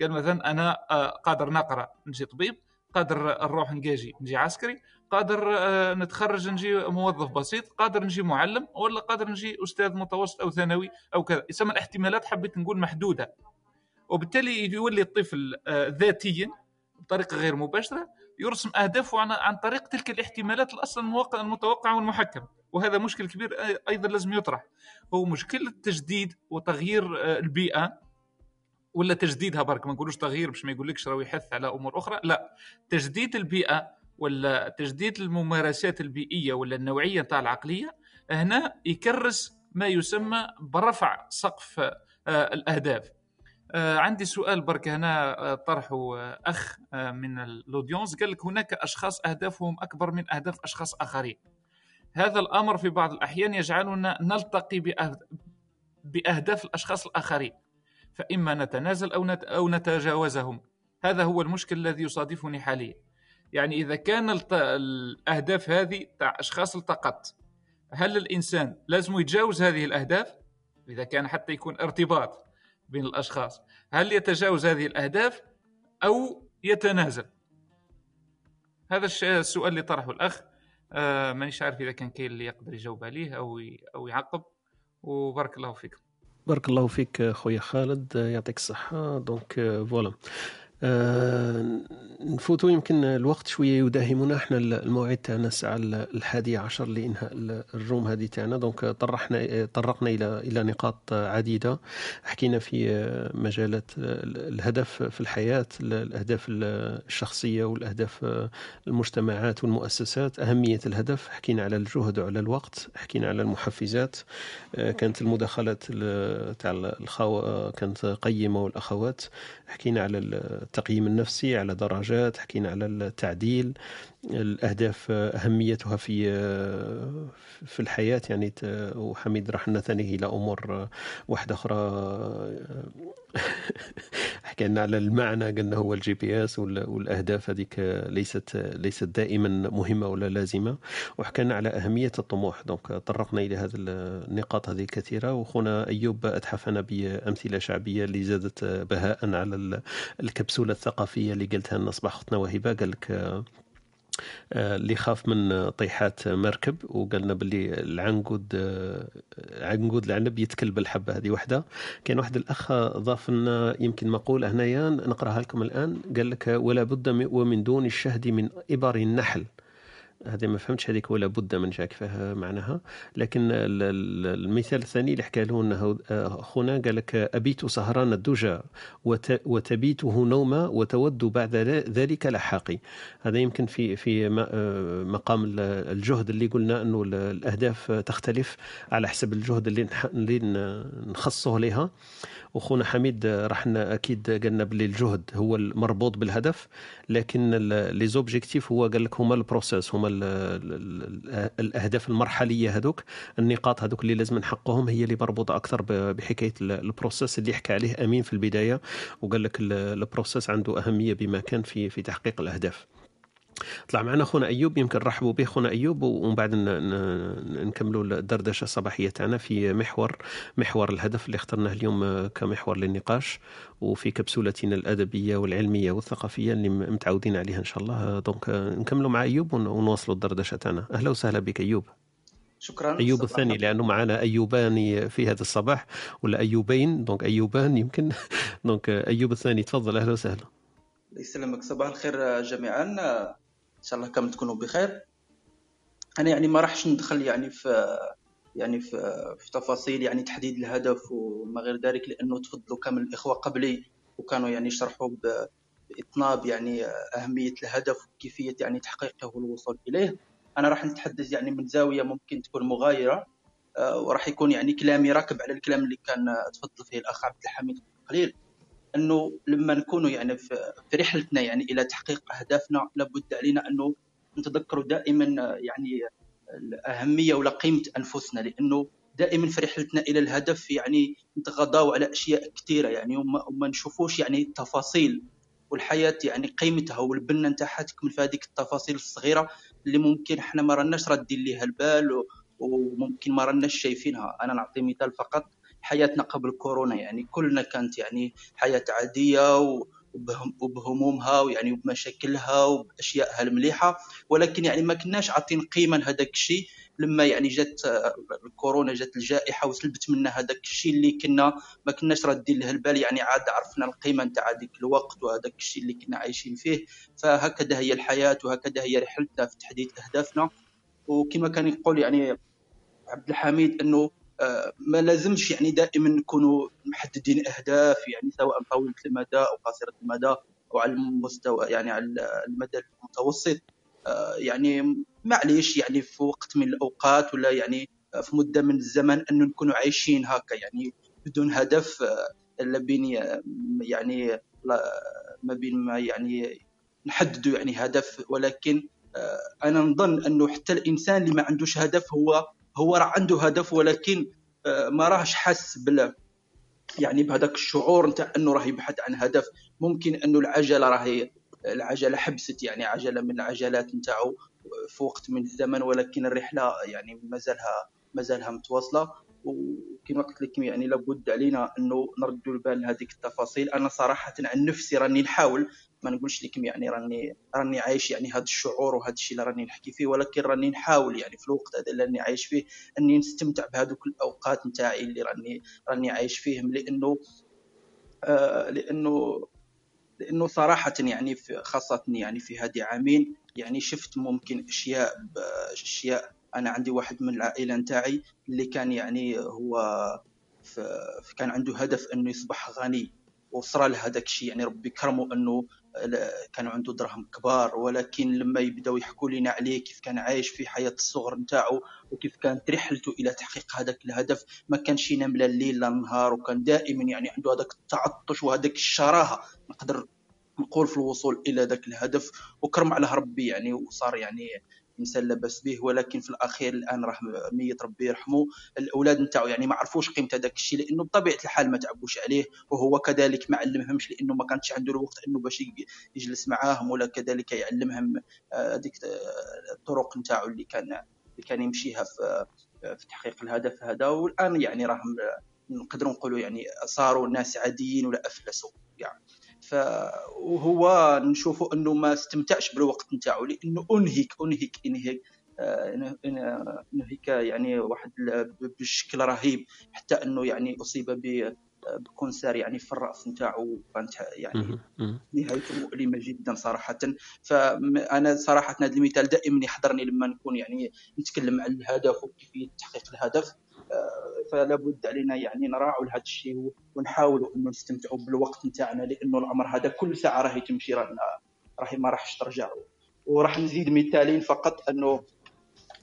قال مثلا أنا آه، قادر نقرأ نجي طبيب قادر نروح نجاجي نجي عسكري قادر آه، نتخرج نجي موظف بسيط قادر نجي معلم ولا قادر نجي أستاذ متوسط أو ثانوي أو كذا. يسمى الاحتمالات حبيت نقول محدودة. وبالتالي يولي الطفل آه، ذاتيا بطريقة غير مباشرة يرسم اهدافه عن, عن طريق تلك الاحتمالات الاصلا الموقع- المتوقعه والمحكمه وهذا مشكل كبير أيضا لازم يطرح. هو مشكله تجديد وتغيير آه، البيئة. ولا تجديدها برك ما نقولوش تغيير باش ما يقولكش راهو يحث على أمور أخرى. لا تجديد البيئة ولا تجديد الممارسات البيئية ولا النوعية تاع العقلية هنا يكرس ما يسمى برفع سقف آه، الأهداف. آه، عندي سؤال برك هنا آه، طرحه أخ آه، من الأودينس. قال لك هناك أشخاص أهدافهم أكبر من أهداف أشخاص آخرين. هذا الأمر في بعض الأحيان يجعلنا نلتقي بأهداف الأشخاص الآخرين. فإما نتنازل أو أو نتجاوزهم. هذا هو المشكل الذي يصادفني حاليا. يعني إذا كان. الأهداف هذه تاع أشخاص التقط هل الإنسان لازم يتجاوز هذه الأهداف؟ إذا كان حتى يكون ارتباط. بين الأشخاص. هل يتجاوز هذه الأهداف أو يتنازل؟ هذا السؤال اللي طرحه الأخ. آه مانيش عارف إذا كان كاين اللي يقدر يجاوب عليه ي... أو يعقب. وبارك الله فيكم. بارك الله فيك خويا خالد. يعطيك الصحة. donc voilà آه، نفوتوا يمكن الوقت شوية يداهمنا. إحنا الموعد تاعنا الساعة الحادية عشر لإنهاء ال room هذه تاعنا. donc طرحنا طرقنا إلى إلى نقاط عديدة. حكينا في مجالات الهدف في الحياة الأهداف الشخصية والأهداف المجتمعات والمؤسسات. أهمية الهدف حكينا على الجهد وعلى الوقت حكينا على المحفزات. كانت المداخلات تاع الخو كانت قيمة والأخوات. حكينا على التقييم النفسي على درجات حكينا على التعديل الأهداف أهميتها في في الحياة. يعني وحميد راح نثنيه إلى أمور واحدة أخرى. حكى لنا على المعنى قلنا هو ال GPS والأهداف هذيك ليست ليست دائما مهمة ولا لازمة. وحكينا على أهمية الطموح. دونك طرقنا إلى هذه النقاط هذه كثيره وخونا أيوب أتحفنا بأمثلة شعبية اللي زادت بهاء على الكبسولة الثقافية اللي قلتها لنا صباح أختنا وهبة قال لك اللي خاف من طيحات مركب وقالنا باللي العنقود عنقود العنب يتكل بالحبة هذه وحدة. كان واحد الأخ ضاف لنا يمكن مقولة هنايا نقراها لكم الآن. قال لك ولا بد ومن دون الشهد من إبر النحل. هذه ما فهمتش هذيك ولا بد من جاك فيها معناها. لكن ال- ال- المثال الثاني اللي حكى له إنه آه، خونا قال لك أبيت سهران الدجى وت- وتبيته نوما وتود بعد ذلك لحاقي هذا يمكن في في آه، مقام ال- الجهد اللي قلنا إنه ال- الأهداف تختلف على حسب الجهد اللي اللي نخصه لها. وخونا حميد آه، راح أكيد قالنا باللي الجهد هو المربوط بالهدف لكن les objectifs هو قال لك هما ال process هما ال ال الأهداف المرحلية هذوك النقاط هذوك اللي لازم نحققهم هي اللي مربوطة أكثر بحكاية ال- ال process اللي حكى عليه أمين في البداية وقال لك ال- ال process عنده أهمية بما كان في في تحقيق الأهداف. طلع معنا. خونا أيوب يمكن نرحبوا به. خونا أيوب ومن بعد نكملوا الدردشة الصباحيه تاعنا في محور محور الهدف اللي اخترناه اليوم آه، كمحور للنقاش وفي كبسولتنا الأدبية والعلمية والثقافية اللي متعودين عليها إن شاء الله. donc آه، نكملوا مع أيوب ون- ونواصلوا الدردشه تاعنا أهلا وسهلا بك أيوب. شكرا. أيوب الثاني لأنه معنا أيوبان في هذا الصباح ولا أيوبين. donc أيوبان يمكن. donc آه، أيوب الثاني تفضل. أهلا وسهلا. يسلمك. صباح الخير جميعا. إن شاء الله كامل تكونوا بخير. أنا يعني ما راحش ندخل يعني في يعني في, في تفاصيل يعني تحديد الهدف وما غير ذلك لأنه تفضلوا كامل الإخوة قبلي وكانوا يعني يشرحوا ب- بإطناب يعني أهمية الهدف وكيفية يعني تحقيقه والوصول إليه. أنا راح نتحدث يعني من زاوية ممكن تكون مغايرة آه، وراح يكون يعني كلامي راكب على الكلام اللي كان تفضل فيه الأخ عبد الحميد قليل. أنه لما نكونوا يعني في رحلتنا يعني إلى تحقيق أهدافنا لابد علينا أنه نتذكروا دائما يعني الأهمية ولا قيمة أنفسنا لأنه دائما في رحلتنا إلى الهدف يعني نتغاضاو على أشياء كثيرة يعني وما, نشوفوش يعني التفاصيل والحياة يعني قيمتها والبنه نتاعها تكمن في هذيك التفاصيل الصغيرة اللي ممكن إحنا ما رناش رادين ليها البال وممكن ما رناش شايفينها. أنا نعطي مثال فقط. حياتنا قبل كورونا يعني كلنا كانت يعني حياة عادية و- وبهم- وبهمومها ويعني وبمشاكلها وبأشيائها المليحة ولكن يعني ما كناش عاطين قيمة لهذاك الشيء. لما يعني جات آه، الكورونا جات الجائحة وسلبت منا هذاك الشيء اللي كنا ما كناش رادين له البال يعني عاد عرفنا القيمة نتاع هذاك الوقت وهذاك الشيء اللي كنا عايشين فيه. فهكذا هي الحياة وهكذا هي رحلتنا في تحديد أهدافنا. وكما كان يقول يعني عبد الحميد إنه ما لازمش يعني دائما نكونوا محددين أهداف يعني سواء طويله المدى أو قصيرة المدى أو على المستوى يعني على المدى المتوسط. آه، يعني معليش يعني في وقت من الأوقات ولا يعني في مدة من الزمن انه نكونوا عايشين هكا يعني بدون هدف آه، لا بين يعني لا- ما بين ما يعني نحددوا يعني هدف. ولكن آه، أنا نظن أنه حتى الإنسان اللي ما عندوش هدف هو هو راه عنده هدف ولكن آه، ما راهش حاس بال يعني بهذاك الشعور نتاع أنه راه يبحث عن هدف. ممكن أنه العجلة راهي العجلة حبست يعني عجلة من العجلات نتاعو في وقت من الزمن ولكن الرحلة يعني مازالها مازالها متواصلة. وكما قلت لكم يعني لابد علينا أنه نردوا البال لهذيك التفاصيل. أنا صراحة عن نفسي راني نحاول ما نقولش لكم يعني راني راني عايش يعني هذا الشعور وهذا الشيء اللي راني نحكي فيه ولكن راني نحاول يعني في الوقت هذا اللي راني عايش فيه أني نستمتع بهذوك الأوقات نتاعي اللي راني راني عايش فيهم. لأنه آه لأنه لأنه صراحة يعني خاصة يعني في هذه عامين يعني شفت ممكن أشياء أشياء أنا عندي واحد من العائلة نتاعي اللي كان يعني هو كان عنده هدف أنه يصبح غني وصرا له هذاك الشيء يعني ربي كرمه أنه كان عنده دراهم كبار ولكن لما يبداو يحكوا لنا عليه كيف كان عايش في حياة الصغر نتاعو وكيف كانت رحلته إلى تحقيق هذاك الهدف ما كانش ينام لا الليل لا النهار وكان دائما يعني عنده هذاك التعطش وهذاك الشراهة نقدر نقول في الوصول إلى ذاك الهدف وكرم عليه ربي يعني وصار يعني انسان لا باس به ولكن في الأخير الآن راه ميت ربي يرحمه. الأولاد نتاعو يعني ما عرفوش قيمة هذاك الشيء لأنه بطبيعة الحال ما تعبوش عليه وهو كذلك ما علمهمش لأنه ما كانش عنده الوقت إنه باش يج- يجلس معاهم ولا كذلك يعلمهم آه، هذيك آه، الطرق نتاعو اللي كان اللي كان يمشيها في في تحقيق الهدف هذا. والآن يعني راهم نقدروا نقولوا يعني صاروا ناس عاديين ولا أفلسوا كاع ف وهو نشوفوا أنه ما استمتعش بالوقت نتاعو لأنه أنهك أنهك أنهك آه، انهك يعني واحد بشكل رهيب حتى أنه يعني أصيب ب بكونسير يعني في الرأس نتاعو كانت يعني. نهايته مؤلمة جدا صراحة فانا صراحة هذا المثال دائما يحضرني لما نكون يعني نتكلم عن الهدف وكيفية تحقيق الهدف فلا بد علينا يعني نراعوا لهذا الشيء ونحاولوا انه نستمتعوا بالوقت نتاعنا لأنه العمر هذا كل ساعة راهي تمشي راهي راهي ما راحش ترجع وراح نزيد مثالين فقط أنه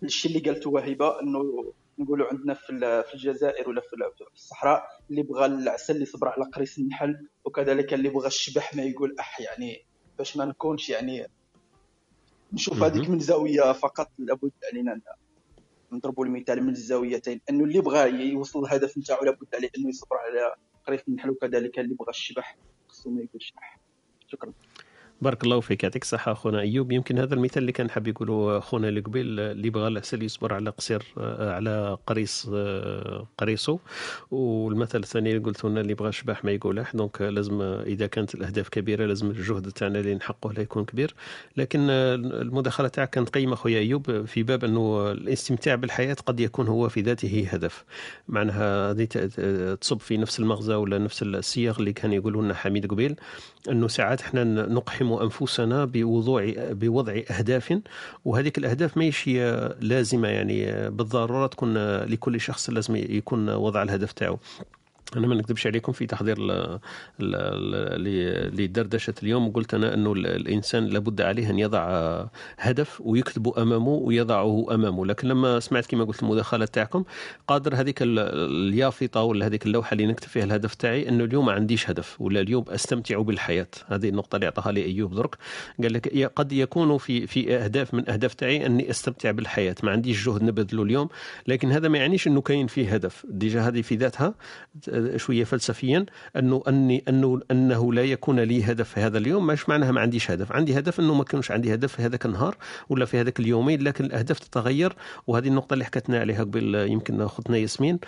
الشيء اللي قالته وهبه أنه نقولوا عندنا في ال- في الجزائر ولا في ال- في الصحراء اللي بغى العسل اللي صبر على قريص النحل وكذلك اللي بغى الشبح ما يقول أح يعني باش ما نكونش يعني نشوف هذيك. من زاوية فقط لابد علينا نضربوا المثال من الزاويتين. أنه اللي بغى يوصل الهدف نتاعو لابد عليه أنه يصبر على قريص النحل وكذلك اللي بغى الشبح خصو ما يقولش اح شكرا. بارك الله فيك. يعطيك الصحة أخونا أيوب. يمكن هذا المثال اللي كان حاب يقوله أخونا اللي قبيل اللي بغى العسل يصبر على قصير على قريص قريصه والمثل الثاني اللي قلته لنا اللي بغى شباح ما يقولح دونك لازم إذا كانت الأهداف كبيرة لازم الجهد تاعنا اللي نحققه لا يكون كبير. لكن المداخلة تاعك كانت قيمة أخويا أيوب في باب أنه الاستمتاع بالحياة قد يكون هو في ذاته هدف. معناها هذه تصب في نفس المغزى ولا نفس الصيغ اللي كان يقولوا لنا حميد قبيل. أنه ساعات إحنا نقحم أنفسنا بوضوع بوضع أهداف وهذيك الأهداف ماهيش هي لازمة يعني بالضرورة تكون لكل شخص لازم يكون وضع الهدف تاعو. أنا ما نكذبش عليكم في تحضير لدردشة اليوم. قلت أنا أنه ال- الإنسان لابد عليه أن يضع هدف ويكتبه أمامه ويضعه أمامه. لكن لما سمعت كما قلت المداخلة تاعكم قادر هذيك ال- اليافطة ولا هذيك اللوحة اللي نكتب فيها الهدف تاعي أنه اليوم ما عنديش هدف ولا اليوم أستمتع بالحياة. هذه النقطة اللي أعطاها لي أيوب درك. قال لك قد يكون في في أهداف من أهداف تاعي أني أستمتع بالحياة. ما عنديش جهد نبذله اليوم. لكن هذا ما يعنيش أنه كاين فيه هدف. ديجا هذه في ذاتها شوية فلسفيا أنه أني أنه أنه لا يكون لي هدف في هذا اليوم. مش معناها ما عنديش هدف. عندي هدف أنه ما كانش عندي هدف في هذاك النهار ولا في هذاك اليومين لكن الأهداف تتغير. وهذه النقطة اللي حكتنا عليها قبل يمكن اختنا ياسمين.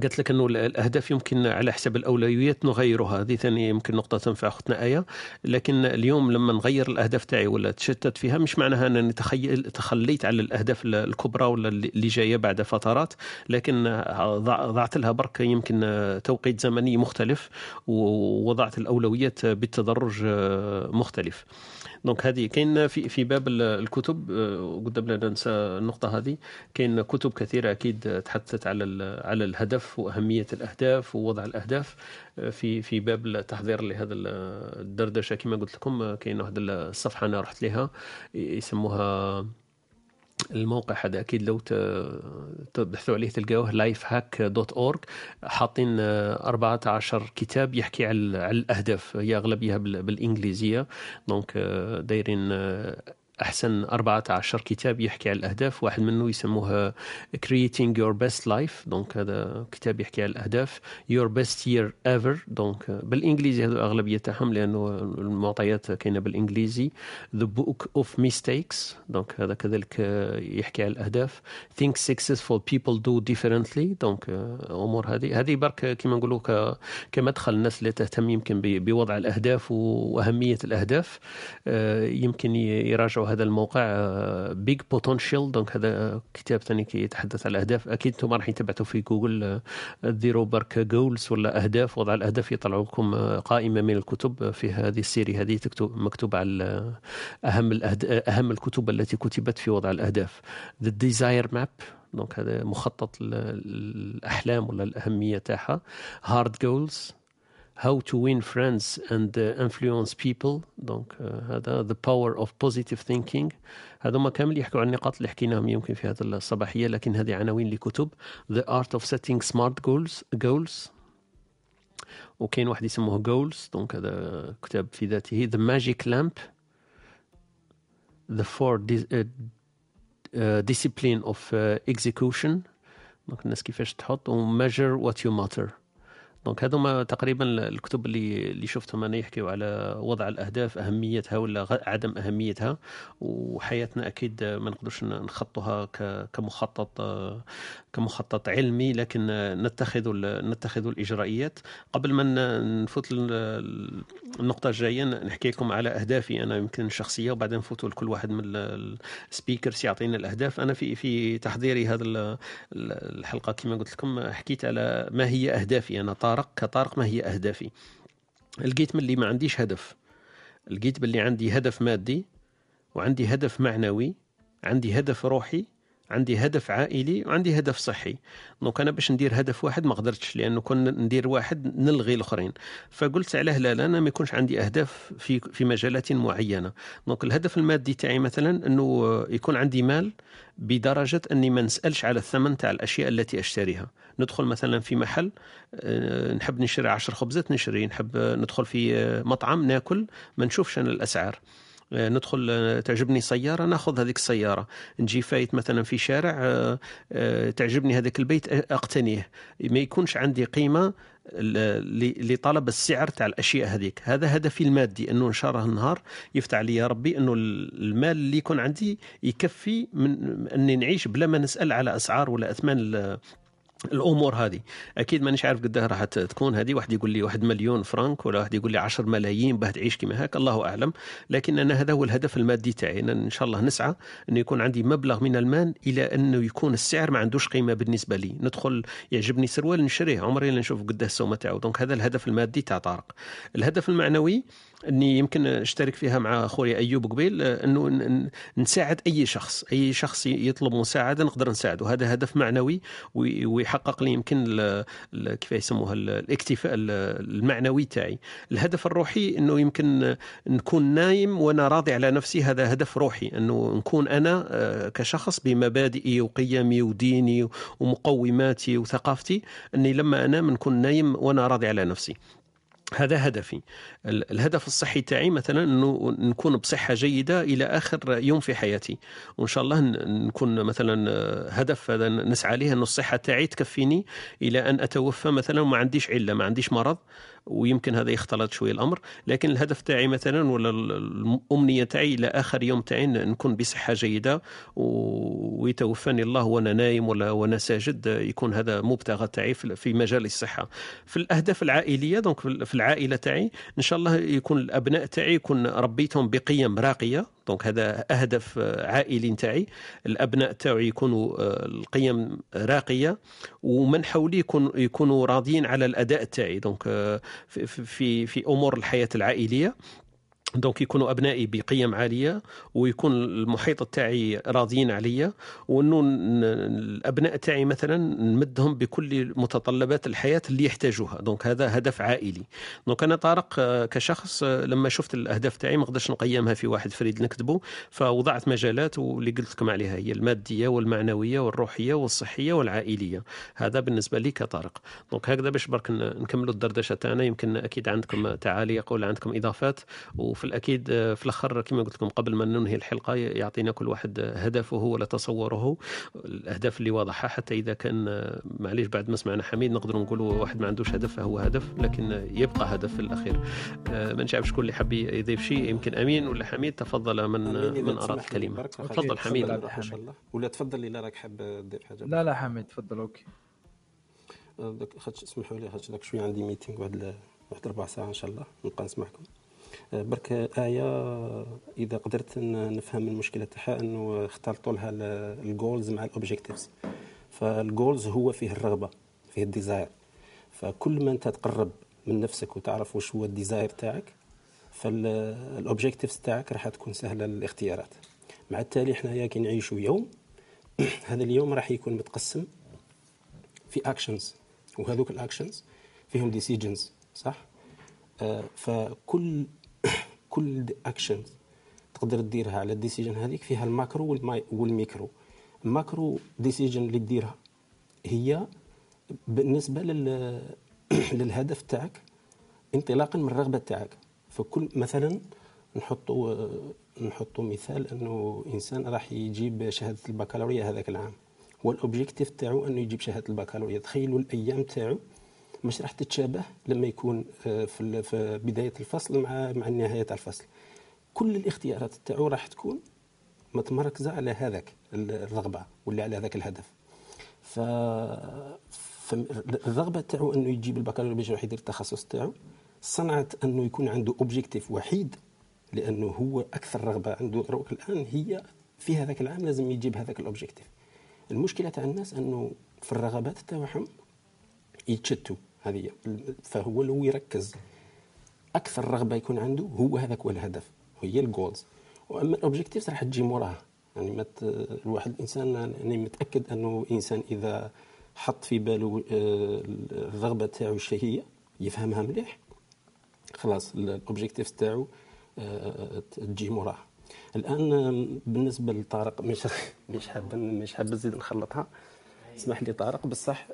قالت لك إنه الأهداف يمكن على حسب الأولويات نغيرها. هذه ثاني يمكن نقطة تنفع أختنا آية. لكن اليوم لما نغير الأهداف تاعي ولا تشتت فيها مش معناها أنني تخيل تخليت على الأهداف الكبرى ولا اللي جاية بعد فترات. لكن ضع- ضعت لها برك يمكن توقيت زمني مختلف ووضعت الأولويات بالتدرج مختلف. دونك هذه كاين في في باب ال- الكتب آه، قدام لا ننسى النقطة هذه. كاين كتب كثيرة أكيد تحدثت على على الهدف وأهمية الأهداف ووضع الأهداف آه، في في باب التحضير لهذا ال- الدردشة. كما قلت لكم آه، كاين واحد الصفحة أنا رحت لها يسموها الموقع هذا أكيد لو تبحثوا عليه تلقاوه lifehack.org حاطين آه، 14 كتاب يحكي على الأهداف. هي اغلبيه بال- بالإنجليزية. دونك آه، دايرين آه، أحسن 14 كتاب يحكي على الأهداف. واحد منه يسموه creating your best life. donc هذا كتاب يحكي على الأهداف. Your best year ever. donc بالإنجليزي هذو أغلبية تاعهم لأنه المعطيات كاينة بالإنجليزي. The book of mistakes. donc هذا كذلك يحكي على الأهداف. Things successful people do differently. donc أمور هذه. هذه برك كما نقولوا كمدخل الناس اللي تهتم يمكن بوضع الأهداف وأهمية الأهداف. آه، يمكن ي- يراجعوا هذا الموقع Big Potential donc هذا كتاب ثاني يتحدث على الأهداف. أكيد أنتم راح تبعثوا في جوجل ديروا برك goals ولا أهداف. وضع الأهداف يطلعوا لكم آه، قائمة من الكتب في هذه ال série. هذه تكتب مكتوب على أهم الأهد... أهم الكتب التي كتبت في وضع الأهداف. The Desire Map. donc هذا مخطط ال- الاحلام ولا الأهمية تاعها. Hard Goals. How to win friends and uh, influence people دونك uh, هذا the power of positive thinking هذوما كامل يحكوا عن النقاط اللي حكيناهم يمكن في هذه الصباحيه لكن هذه عناوين لكتب The art of setting smart goals goals وكاين واحد يسموه goals دونك هذا كتاب في ذاته The Magic Lamp The Four Dis- uh, uh, Discipline of uh, Execution دونك الناس كيفاش تحط و Measure what you matter donc هذوما تقريبا الكتب اللي اللي شفتهم أنا يحكيوا على وضع الأهداف أهميتها ولا عدم أهميتها وحياتنا أكيد ما نقدرش نخطوها كمخطط كمخطط علمي لكن نتخذ نتخذ الاجراءات قبل ما نفوت النقطة الجاية نحكي لكم على أهدافي أنا يمكن الشخصيه وبعدين نفوتوا لكل واحد من ال- السبيكرز يعطينا الأهداف. أنا في في تحضيري هذا ال- ال- الحلقة كما قلت لكم حكيت على ما هي أهدافي أنا طارق كطارق ما هي أهدافي. لقيت من اللي ما عنديش هدف. لقيت باللي عندي هدف مادي وعندي هدف معنوي عندي هدف روحي عندي هدف عائلي وعندي هدف صحي. donc أنا باش ندير هدف واحد ما قدرتش لأنه كنا ندير واحد نلغي الأخرين. فقلت علاه لا لا أنا ما يكونش عندي أهداف في في مجالات معينة. donc الهدف المادي تاعي مثلا أنه يكون عندي مال بدرجة أني ما نسألش على الثمن تاع الأشياء التي أشتريها. ندخل مثلا في محل آه، نحب نشري عشر خبزات نشري. نحب ندخل في آه، مطعم ناكل ما نشوفش أنا الأسعار. آه، ندخل آه، تعجبني سيارة ناخذ هذيك السيارة. نجي فايت مثلا في شارع آه، آه، تعجبني هذاك البيت أقتنيه. ما يكونش عندي قيمة لطلب السعر تاع الأشياء هذيك. هذا هدفي المادي إنه إن شاء الله النهار يفتح لي يا ربي إنه المال اللي يكون عندي يكفي من إني نعيش بلا ما نسأل على أسعار ولا أثمان الأمور هذه. أكيد مانيش عارف قدها راح تكون هذه. واحد يقول لي واحد مليون فرنك ولا واحد يقول لي 10 ملايين باه تعيش كما هاك. الله أعلم. لكن أنا هذا هو الهدف المادي تاعي. أنا إن شاء الله نسعى انه يكون عندي مبلغ من المال إلى أنه يكون السعر ما عندوش قيمة بالنسبة لي. ندخل يعجبني سروال نشريه. عمري لا نشوف قداه السومة تاعو. donc هذا الهدف المادي تاع طارق. الهدف المعنوي إني يمكن أشترك فيها مع خويا أيوب قبيل آه، إنه نساعد أي شخص أي شخص يطلب مساعدة نقدر نساعده. هذا هدف معنوي وي- ويحقق لي يمكن كيف يسموها ال- الاكتفاء ال- المعنوي تاعي. الهدف الروحي إنه يمكن نكون نايم وأنا راضي على نفسي هذا هدف روحي. إنه نكون أنا آه، كشخص بمبادئي وقيمي وديني ومقوماتي وثقافتي إني لما أنام نكون نايم وأنا راضي على نفسي. هذا هدفي. ال- الهدف الصحي تاعي مثلا إنه نكون بصحة جيدة إلى آخر يوم في حياتي. وإن شاء الله نكون مثلا هدف هذا نسعى ليه إنه الصحة تاعي تكفيني إلى أن أتوفى مثلا وما عنديش علة ما عنديش مرض. ويمكن هذا يختلط شوي الأمر. لكن الهدف تاعي مثلا ولا ال- الأمنية تاعي إلى آخر يوم تاعي نكون بصحة جيدة ويتوفاني الله وأنا نايم ولا وأنا ساجد يكون هذا مبتغى تاعي في مجال الصحة. في الأهداف العائلية donc في العائلة تاعي إن شاء الله يكون الأبناء تاعي يكون ربيتهم بقيم راقية. donc هذا أهدف آه، عائلي تاعي الأبناء تاعي يكونوا آه، القيم راقية ومن حولي يكون يكونوا راضيين على الأداء تاعي. donc آه، في في أمور الحياة العائلية. donc يكونوا أبنائي بقيم عالية ويكون المحيط تاعي راضيين عليا وإنه الأبناء تاعي مثلا نمدهم بكل متطلبات الحياة اللي يحتاجوها. donc هذا هدف عائلي. donc أنا طارق آه، كشخص آه، لما شفت الأهداف تاعي ما قدرتش نقيمها في واحد فريد نكتبه فوضعت مجالات واللي قلت لكم عليها هي المادية والمعنوية والروحية والصحية والعائلية. هذا بالنسبة لي كطارق. دونك هكذا باش برك نكملوا الدردشة تاعنا. يمكن أكيد عندكم تعاليق ولا عندكم إضافات وفي الأكيد آه، في الأخر كما قلت لكم قبل ما ننهي الحلقة يعطينا كل واحد هدفه ولا تصوره. الأهداف اللي واضحة حتى إذا كان آه، معليش بعد ما سمعنا حميد نقدر نقولوا واحد ما عندوش هدف فهو هدف لكن آه، يبقى هدف في الأخير. آه، ما نعرف شكون اللي حب يضيف شيء يمكن أمين ولا حميد تفضل من من أراد الكلمة. تفضل حميد. إن شاء الله. ولا تفضل إلا راك حاب تضيف حاجة؟ لا لا حميد تفضل okay. آه، داك خاطش اسمحوا لي خاطش داك شوية عندي meeting واحد واحد ربع ساعة إن شاء الله نبقى نسمعكم. آه، برك آية إذا قدرت نفهم المشكلة تاعها أنه اختلطوا لها ال goals مع ال objectives فال goals هو فيه الرغبة فيه ال desire. فكل ما أنت تقرب من نفسك وتعرف وش هو ال desire تاعك فال objectives تاعك راح تكون سهلة الاختيارات مع التالي حنايا كي نعيشوا يوم. هذا اليوم راح يكون متقسم في actions وهذوك ال actions فيهم decisions صح؟ آه فكل كل اكشن تقدر تديرها على ال decision هذيك فيها ال macro وال micro. ال macro decision اللي تديرها هي بالنسبة لل للهدف تاعك انطلاقا من الرغبة تاعك. فكل مثلا نحطوا نحطوا مثال أنه إنسان راح يجيب شهادة البكالوريا هذاك العام. وال objective تاعو أنه يجيب شهادة البكالوريا. تخيلوا الأيام تاعو مش راح تتشابه لما يكون آه، في بداية الفصل مع مع نهاية الفصل. كل الاختيارات تاعو راح تكون متمركزة على هذاك الرغبة ولا على هذاك الهدف. ف فالرغبه تاعو أنه يجيب البكالوريا باش يدير التخصص تاعو صنعت أنه يكون عنده objective وحيد لأنه هو أكثر رغبة عنده الآن هي في هذاك العام لازم يجيب هذاك ال objective المشكلة تاع الناس أنه في الرغبات تاعهم يتشتوا. هذه. فهو لو يركز أكثر رغبة يكون عنده هو هذاك هو الهدف هي ال goals وأما ال objectives راح تجي موراها يعني ما ت- الواحد الانسان أنا متأكد أنه إنسان إذا حط في باله آه، الرغبة تاعو الشهيه يفهمها مليح خلاص ال objective تاعو آه، تجي موراها الآن بالنسبة لطارق مش مش حاب مش حاب نزيد نخلطها. اسمح لي طارق بصح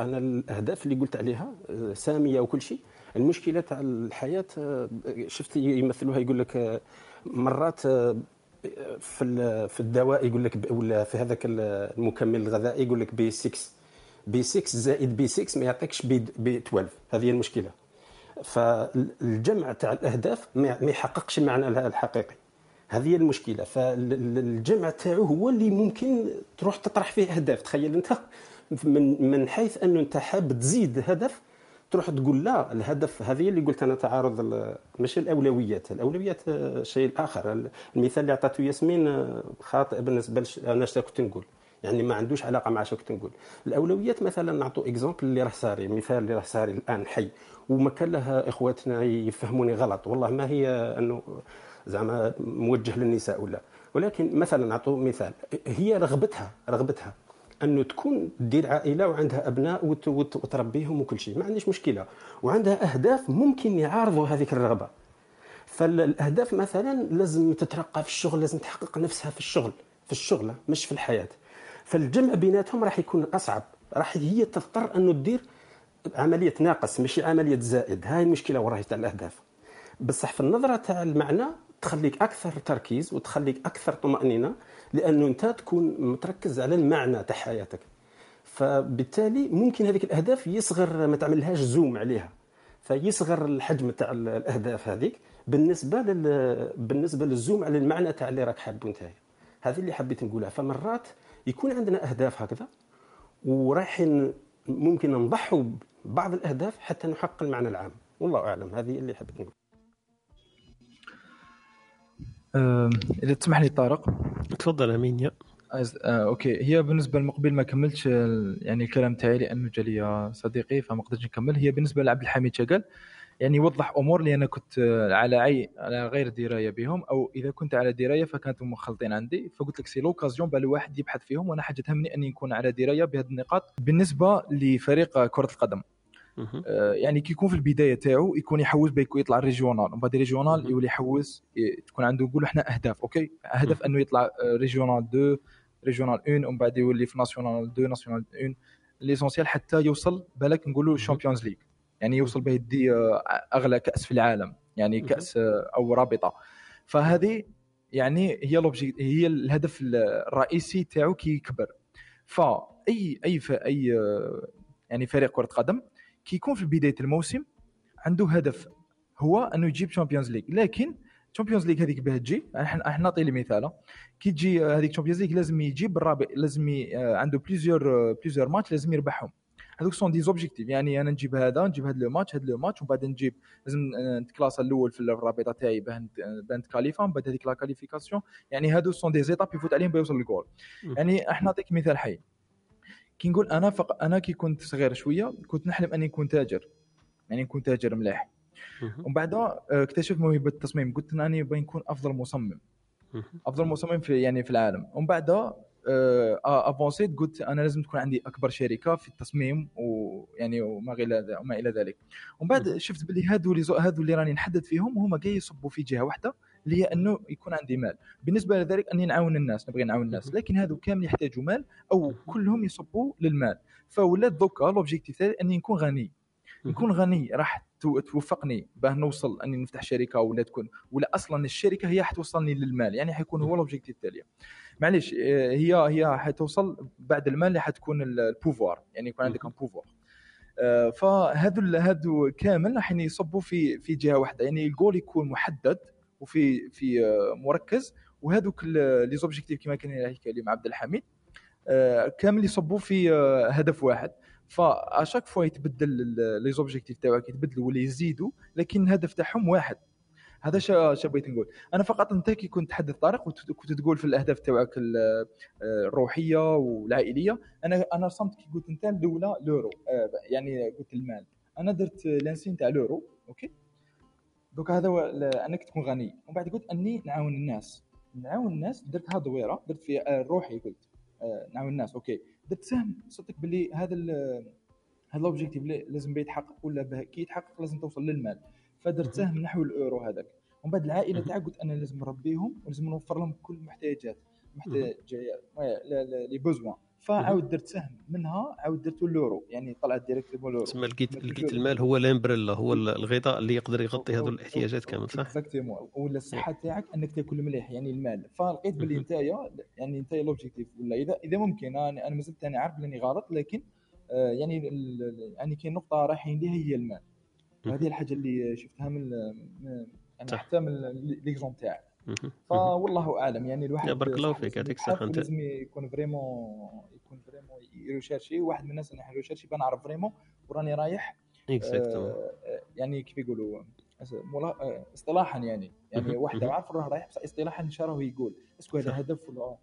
أنا الأهداف اللي قلت عليها آه، سامية وكل شيء. المشكلة تاع الحياة آه، شفت يمثلوها يقول لك آه، مرات في في الدواء يقول لك ولا في هذاك ال- المكمل الغذائي يقول لك B 6 B 6 زائد B 6 ما يعطيكش B B 12 هذه هي المشكلة. فالجمع تاع الأهداف ما يحققش المعنى الحقيقي. هذه المشكلة. فالجمع تاعو هو اللي ممكن تروح تطرح فيه أهداف. تخيل أنت من من حيث انه أنت حاب تزيد هدف تروح تقول لا الهدف هذه اللي قلت أنا تعارض ماشي الأولويات الأولويات شيء آخر. المثال اللي عطاته ياسمين آه، خاطئ بالنسبة أنا اش كنت نقول؟ يعني ما عندوش علاقة مع اش كنت نقول. الأولويات مثلا نعطوا اكزومبل اللي راه صاري مثال اللي راه صاري الآن حي. وما كان له إخواتنا يفهموني غلط. والله ما هي أنه زعما موجه للنساء ولا. ولكن مثلا نعطوا مثال هي رغبتها رغبتها. أنه تكون دير عائلة وعندها أبناء وت- وت- وتربيهم وكل شيء. ما عنديش مشكلة. وعندها أهداف ممكن يعارضوا هذيك الرغبة. فالأهداف مثلا لازم تترقى في الشغل لازم تحقق نفسها في الشغل في الشغل مش في الحياة. فالجمع بيناتهم راح يكون أصعب. راح هي تضطر أنه تدير عملية ناقص ماشي عملية زائد. هاي المشكلة وراها تاع الأهداف. بصح في النظرة تاع المعنى تخليك أكثر تركيز وتخليك أكثر طمأنينة. لأنه أنت تكون متركز على المعنى تاع حياتك. فبالتالي ممكن هذيك الأهداف يصغر ما تعملهاش زوم عليها. فيصغر الحجم تاع ال- الأهداف هذيك بالنسبة لل بالنسبة للزوم على المعنى تاع اللي راك حابه أنت. هذه اللي حبيت نقولها. فمرات يكون عندنا أهداف هكذا ورايحين ممكن نضحوا ببعض الأهداف حتى نحقق المعنى العام. والله أعلم. هذه اللي حبيت نقول. إذا تسمح لي طارق. تفضل أمين يا. أز... آه، okay. هي بالنسبة للمقبل ما كملتش يعني الكلام تاعي لأنه جا لي صديقي فما قدرتش نكمل. هي بالنسبة لعبد الحميد شقال يعني وضح أمور اللي أنا كنت آه، على عي على غير دراية بهم أو إذا كنت على دراية فكانت مخلطين عندي. فقلت لك c'est l'occasion بقى الواحد يبحث فيهم وأنا حاجة تهمني أني نكون على دراية بهذه النقاط. بالنسبة لفريق كرة القدم يعني كي يكون في البداية تاعو يكون يحوس بيكو يطلع régional. ومن بعد régional يولي يحوس تكون عنده نقولوا إحنا أهداف okay؟ هدف أنه يطلع آه، régional 2 régional 1 ومن بعد يولي في national 2 national 1 l'essentiel حتى يوصل بالك نقولوا ال Champions League يعني يوصل به يدي آه، أغلى كأس في العالم. يعني كأس آه، أو رابطة. فهذه يعني هي l'objec- هي الهدف الرئيسي تاعو كي يكبر. فاي أي أي آه، يعني فريق كرة قدم كي يكون في بداية الموسم عنده هدف هو أنه يجيب Champions League لكن Champions League هذيك باه تجي إحنا نعطي لي مثال كي تجي هذيك Champions League لازم يجيب الرابع لازم ي- آه، عنده plusieurs plusieurs matchs لازم يربحهم. هذوك sont des objectifs يعني أنا نجيب هذا نجيب هذا le match هذا le match ومن بعد نجيب لازم آه، نتكلاس الأول في الرابطة تاعي باه نت- باه نتكاليفا من بعد هذيك la qualification يعني هادو sont des étapes يفوت عليهم بيوصل للجول يعني إحنا نعطيك مثال حي. كي نقول أنا فق... أنا كي كنت صغير شوية كنت نحلم أني نكون تاجر يعني نكون تاجر مليح ومن بعد آه، اكتشفت موهبة التصميم قلت ان أنا بغي نكون أفضل مصمم. أفضل مصمم في يعني في العالم. ومن بعد افونسيت قلت أنا لازم تكون عندي أكبر شركة في التصميم ويعني وما إلى ذ- وما إلى ذلك. ومن بعد شفت باللي هادو اللي هادو اللي راني نحدد فيهم هما كاع يصبوا في جهة واحدة. اللي هي انه يكون عندي مال. بالنسبة لذلك أني نعاون الناس نبغي نعاون الناس. لكن هادو كامل يحتاجوا مال أو كلهم يصبوا للمال. فولات دوكا l'objectif تاعي أني نكون غني. نكون غني راح تو- توفقني باه نوصل أني نفتح شركة ولا تكون. ولا أصلا الشركة هي حتوصلني للمال يعني حيكون هو l'objectif تاعي معليش آه، هي هي حتوصل بعد المال اللي حتكون ال- ال pouvoir يعني يكون عندك un pouvoir آه، فهذو هذو كامل راح يصبوا في في جهة واحدة. يعني الجول يكون محدد وفي في آه، مركز. وهذوك les objectifs كما كان يحكي اليوم عبد الحميد آه، كامل يصبوا في آه، هدف واحد. ف à chaque fois يتبدل les objectifs تاعك يتبدلوا ولا يزيدوا لكن الهدف تاعهم واحد. هذا شا بغيت نقول. أنا فقط أنت كي كنت تحدث طارق وت- كنت تقول في الأهداف تاعك ال- الروحية والعائلية أنا أنا رسمت كي قلت أنت الأولى l'euro يعني قلت المال. أنا درت l'insigne تاع l'euro okay؟ دوك هذا هو أنك تكون غني. ومن بعد قلت أني نعاون الناس. نعاون الناس درتها دويرة درت في آه، روحي قلت. آه، نعاون الناس okay. درت سهم صدق باللي هذا هذا ال objectif اللي لازم يتحقق ولا كي يتحقق لازم توصل للمال. فدرت سهم نحو الاورو هذاك. ومن بعد العائلة تاعك قلت أنا لازم نربيهم ولازم نوفر لهم كل المحتاجات محتاجات les besoins فعاود درت سهم منها عاود درت l'euro يعني طلعت directement l'euro. تسمى لقيت لقيت المال هو ال umbrella هو الغطاء اللي يقدر يغطي هذو الاحتياجات كامل صح؟ exactement ولا الصحة تاعك إنك تاكل مليح يعني المال. فلقيت باللي نتايا يعني نتايا l'objectif ولا اذا إذا ممكن أنا أنا مازلت أنا عارف أني غلط لكن آه، يعني يعني كاين نقطة رايحين ليها هي المال. وهذه الحاجة اللي شفتها من من- يعني. حتى من ليكزوم تاعك. فوالله أعلم. يعني الواحد بارك الله فيك، لازم يعطيك يبحث الصحة أنت. ولازم يكون vraiment يكون vraiment ي rechercher واحد من الناس اللي ي rechercher بنعرف vraiment وراني رايح. exactement آه، آه، يعني كيف يقولوا؟ آه، اصطلاحا يعني. يعني. واحد. عارف راه رايح بصح اصطلاحا إيش راه يقول est-ce que هذا هدف ولا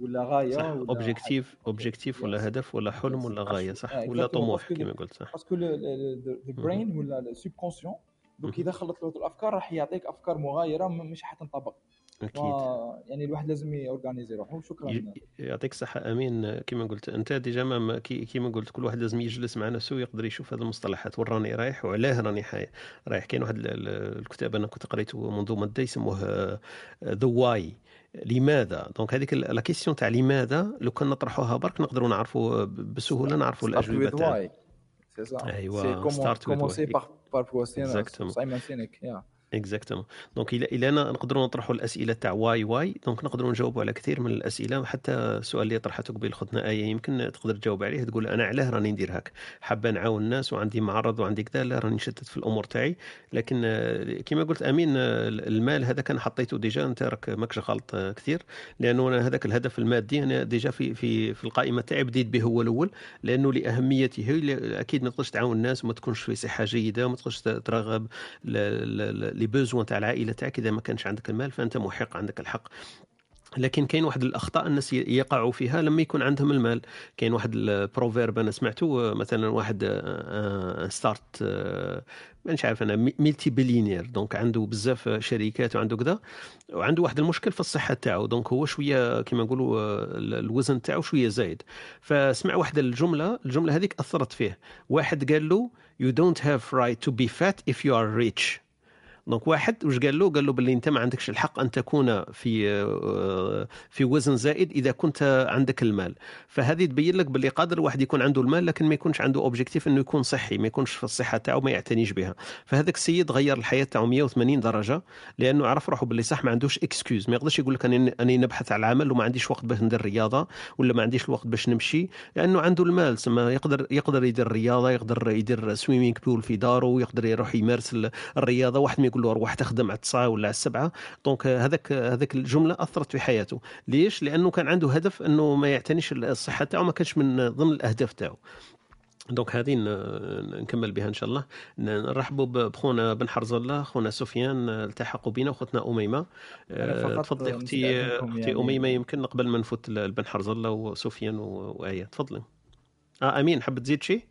ولا غاية صح. ولا اوبجيكتيف اوبجيكتيف ولا هدف ولا حلم ولا غاية صح. ولا طموح كما قلت صح. parce que the brain ولا ال subconscient دوك إذا خلط له الأفكار راح يعطيك أفكار مغايرة مش حتنطبق أكيد. و- يعني الواحد لازم ي organiser روحه وشكرا. ي- يعطيك الصحة. أمين كما قلت أنت déjà ما كيما قلت كل واحد لازم يجلس مع نفسه ويقدر يشوف هذه المصطلحات. وين راني رايح وعلاه راني حي- رايح. كاين واحد ال- ال- الكتاب أنا كنت قريته منذ مدة يسموه the why لماذا؟ donc هذيك la question تاع لماذا لو كان نطرحوها برك نقدروا نعرفوا ب- بسهولة نعرفوا Start الأجوبة with تاع why. C'est ça. أيوة C'est comment- start exactement donc إلى إلى نقدروا نطرحوا الأسئلة تاع why why. donc نقدروا نجاوبوا على كثير من الأسئلة. حتى السؤال اللي طرحته قبيل ختنا آية يمكن تقدر تجاوب عليه. تقول أنا علاه راني ندير هاك. حابة نعاون الناس وعندي معرض وعندي كذا. لا راني نشتت في الأمور تاعي. لكن كما قلت أمين المال هذا كان حطيته déjà. أنت راك ماكش غلط كثير. لأنه أنا هذاك الهدف المادي أنا déjà في في في القائمة تاعي بديت به هو الأول. لأنه لاهميته أكيد ما تقدرش تعاون الناس وما تكونش في صحه جيدة وما تقدرش ترغب les besoins تاع العائله تاعك إذا ما كانش عندك المال فأنت محق عندك الحق. لكن كاين واحد الأخطاء الناس يقعوا فيها لما يكون عندهم المال. كاين واحد ال proverbe أنا سمعته آه، مثلا واحد آه، start آه، مانيش عارف أنا multi billionaire donc عنده بزاف شركات وعنده كذا وعنده واحد المشكل في الصحة تاعو. donc هو شوية كما نقولوا آه، الوزن تاعو شوية زايد. فسمع واحد الجملة الجملة هذيك أثرت فيه. واحد قال له you don't have right to be fat if you are rich. donc واحد واش قال له؟ قال له باللي انت ما عندكش الحق أن تكون في آه، في وزن زائد إذا كنت عندك المال. فهذه تبين لك باللي قادر الواحد يكون عنده المال لكن ما يكونش عنده objectif إنه يكون صحي ما يكونش في الصحة تاعو ما يعتنيش بها. فهذاك السيد غير الحياة تاعو 180 درجة لأنه عرف روحه باللي صح ما عندوش excuse ما يقدرش يقول لك أني نبحث على عمل وما عنديش وقت باش ندير رياضة ولا ما عنديش الوقت باش نمشي لأنه عنده المال. سما يقدر يقدر يدير رياضة يقدر يدير swimming pool في داره يقدر يروح يمارس ال- الرياضة. واحد ما يقول له روح تخدم على التسعة ولا على السبعة. donc هذاك هذاك الجملة أثرت في حياته. ليش؟ لأنه كان عنده هدف أنه ما يعتنيش الصحة تاعو ما كانش من ضمن الأهداف تاعو. donc هذه نكمل بها إن شاء الله. نرحبوا بخونا بن حرز الله خونا سفيان التحقوا بنا وخوتنا أميمة. آه، تفضلي أختي أختي يعني- أميمة يمكن قبل ما نفوت بن حرز الله وسفيان وايه تفضلي. آه أمين حاب تزيد شيء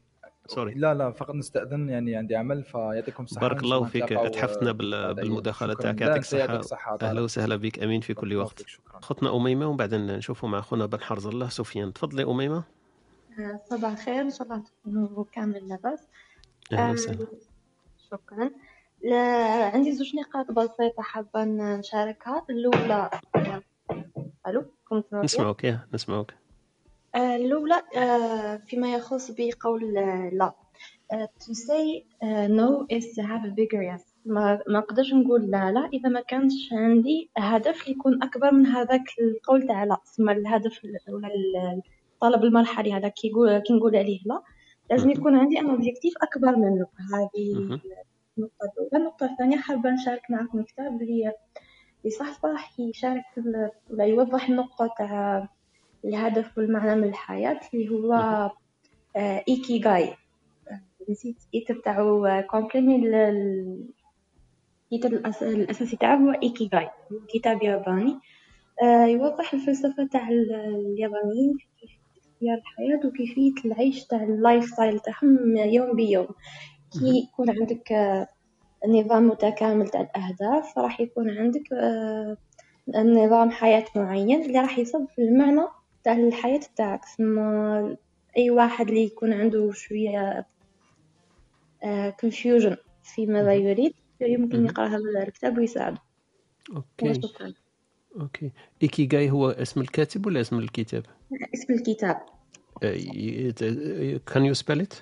سوري لا لا فقط نستأذن يعني عندي عمل فيعطيكم الصحة بارك الله فيك. اتحفتنا بال- بعد بالمداخله. تاعك يعطيك الصحه أهلا. وسهلا بك. أمين في كل وقت. خطنا أميمة وبعدين نشوفوا مع خونا بن حرز. الله سفيان تفضلي أميمة. صباح الخير. إن شاء الله تكونوا كامل لاباس. أهلا وسهلا. شكرا. لا عندي زوج نقاط بسيطة حابة نشاركها. الأولى ألو كنت؟ نسمعوك يا نسمعوك آه، الأولى آه، فيما يخص بقول آه، لا. to say no is to have a bigger yes. ما ما نقدرش نقول لا لا إذا ما كانش عندي هدف يكون أكبر من هذاك القول تاع لا. تسمى الهدف ال- ولا ال- الطلب المرحلي هذا كي يقول كي نقول عليه لا لازم يكون عندي أنا objectif أكبر منه. هذه النقطة الأولى. النقطة الثانية حابة نشارك معكم كتاب اللي يصحصح يشارك ولا يوضح النقطة تاع الهدف والمعنى من الحياة اللي هو آه، إيكي جاي نسيت الإيت بتاعو complètement ال titre الأس- الأساسي تاعو هو Ikigai كتاب ياباني. آه، يوضح الفلسفة تاع ال- اليابانيين في اختيار الحياة وكيفية العيش تاع ال lifestyle تاعهم يوم بيوم. كي يكون عندك آه، نظام متكامل تاع الأهداف راح يكون عندك آه، نظام حياة معين اللي راح يصب في المعنى تاع الحياة تاعك ثم أي واحد اللي يكون عنده شوية confusion في ماذا يريد يمكن يقرأ هذا الكتاب ويساعده. أوكي. وشكرا أوكي. إيكيغاي هو اسم الكاتب ولا اسم الكتاب؟ اسم الكتاب. can you spell it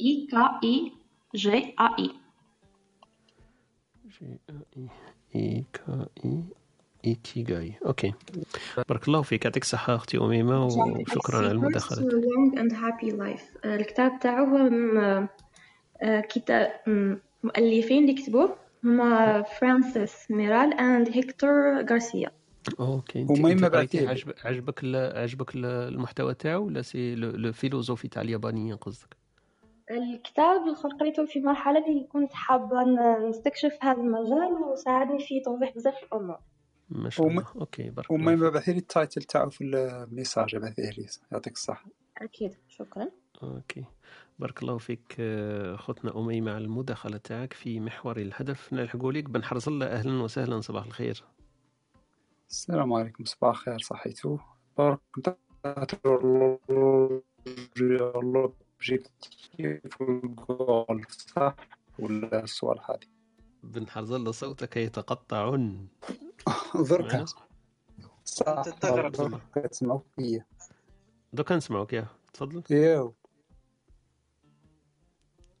I K I. G A I. I K I ايكيغاي OK بارك الله فيك. يعطيك الصحة أختي أميمة وشكرا على المداخلة. Secrets to a Long and Happy Life. الكتاب تاعو هو آه، كتاب مؤلفين اللي كتبوه هما فرانسيس ميرال and هيكتور غارسيا. OK. قريتيه بعثيه. عجبك عجبك ال- عجبك ال- المحتوى تاعو ولا c'est le le philosophie تاع اليابانيين قصدك؟ الكتاب اللي قريته في مرحلة اللي كنت حابة نستكشف هذا المجال وساعدني في توضيح بزاف الأمور. ما شاء الله OK بارك الله وما فيك يبعث لي ال title تاعو في ال message بعثيه لي يعطيك الصحة أكيد شكرا OK بارك الله فيك آه، اختنا أميمة على المداخلة تاعك في محور الهدف نلحقوا لك بن حرز الله أهلا وسهلا صباح الخير السلام عليكم صباح الخير صحيتو بارك l'objectif وال goal صح ولا السؤال هذه بن حرز الله صوتك يتقطع دركا صح تستغرب. دركا تسمعوا فيا. دوكا نسمعوك يا. تفضل. ياو.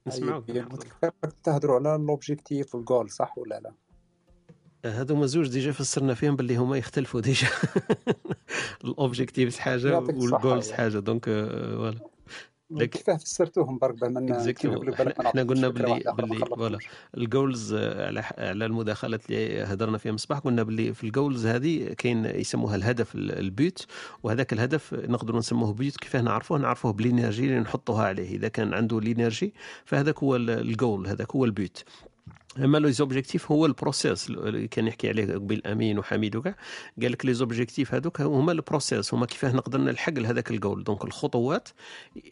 نسمعوك. متذكر تهضروا على l'objectif وال goal صح ولا لا؟ هذوما زوج déjà فسرنا فيهم باللي هما يختلفوا déjà. ال objectives حاجة وال goals. حاجة donc آه، voilà لكن كيفاه فسرتوهم برك بما لك إحنا قلنا باللي باللي voilà. ال goals آه، على على المداخلات اللي هدرنا فيها مصباح قلنا باللي في ال goals هذه كاين يسموها الهدف ال- ال but وهذاك الهدف نقدروا نسموه but كيفاه نعرفوه؟ نعرفوه بال energy اللي نحطوها عليه. إذا كان عنده ال energy فهذاك هو ال- الجول هذاك هو ال but. أما les objectifs هو ال process اللي كان يحكي عليه قبيل أمين وحميد وكاع قال لك les objectifs هذوك هما ال process هما كيفاه نقدر نلحق لهذاك ال goal donc الخطوات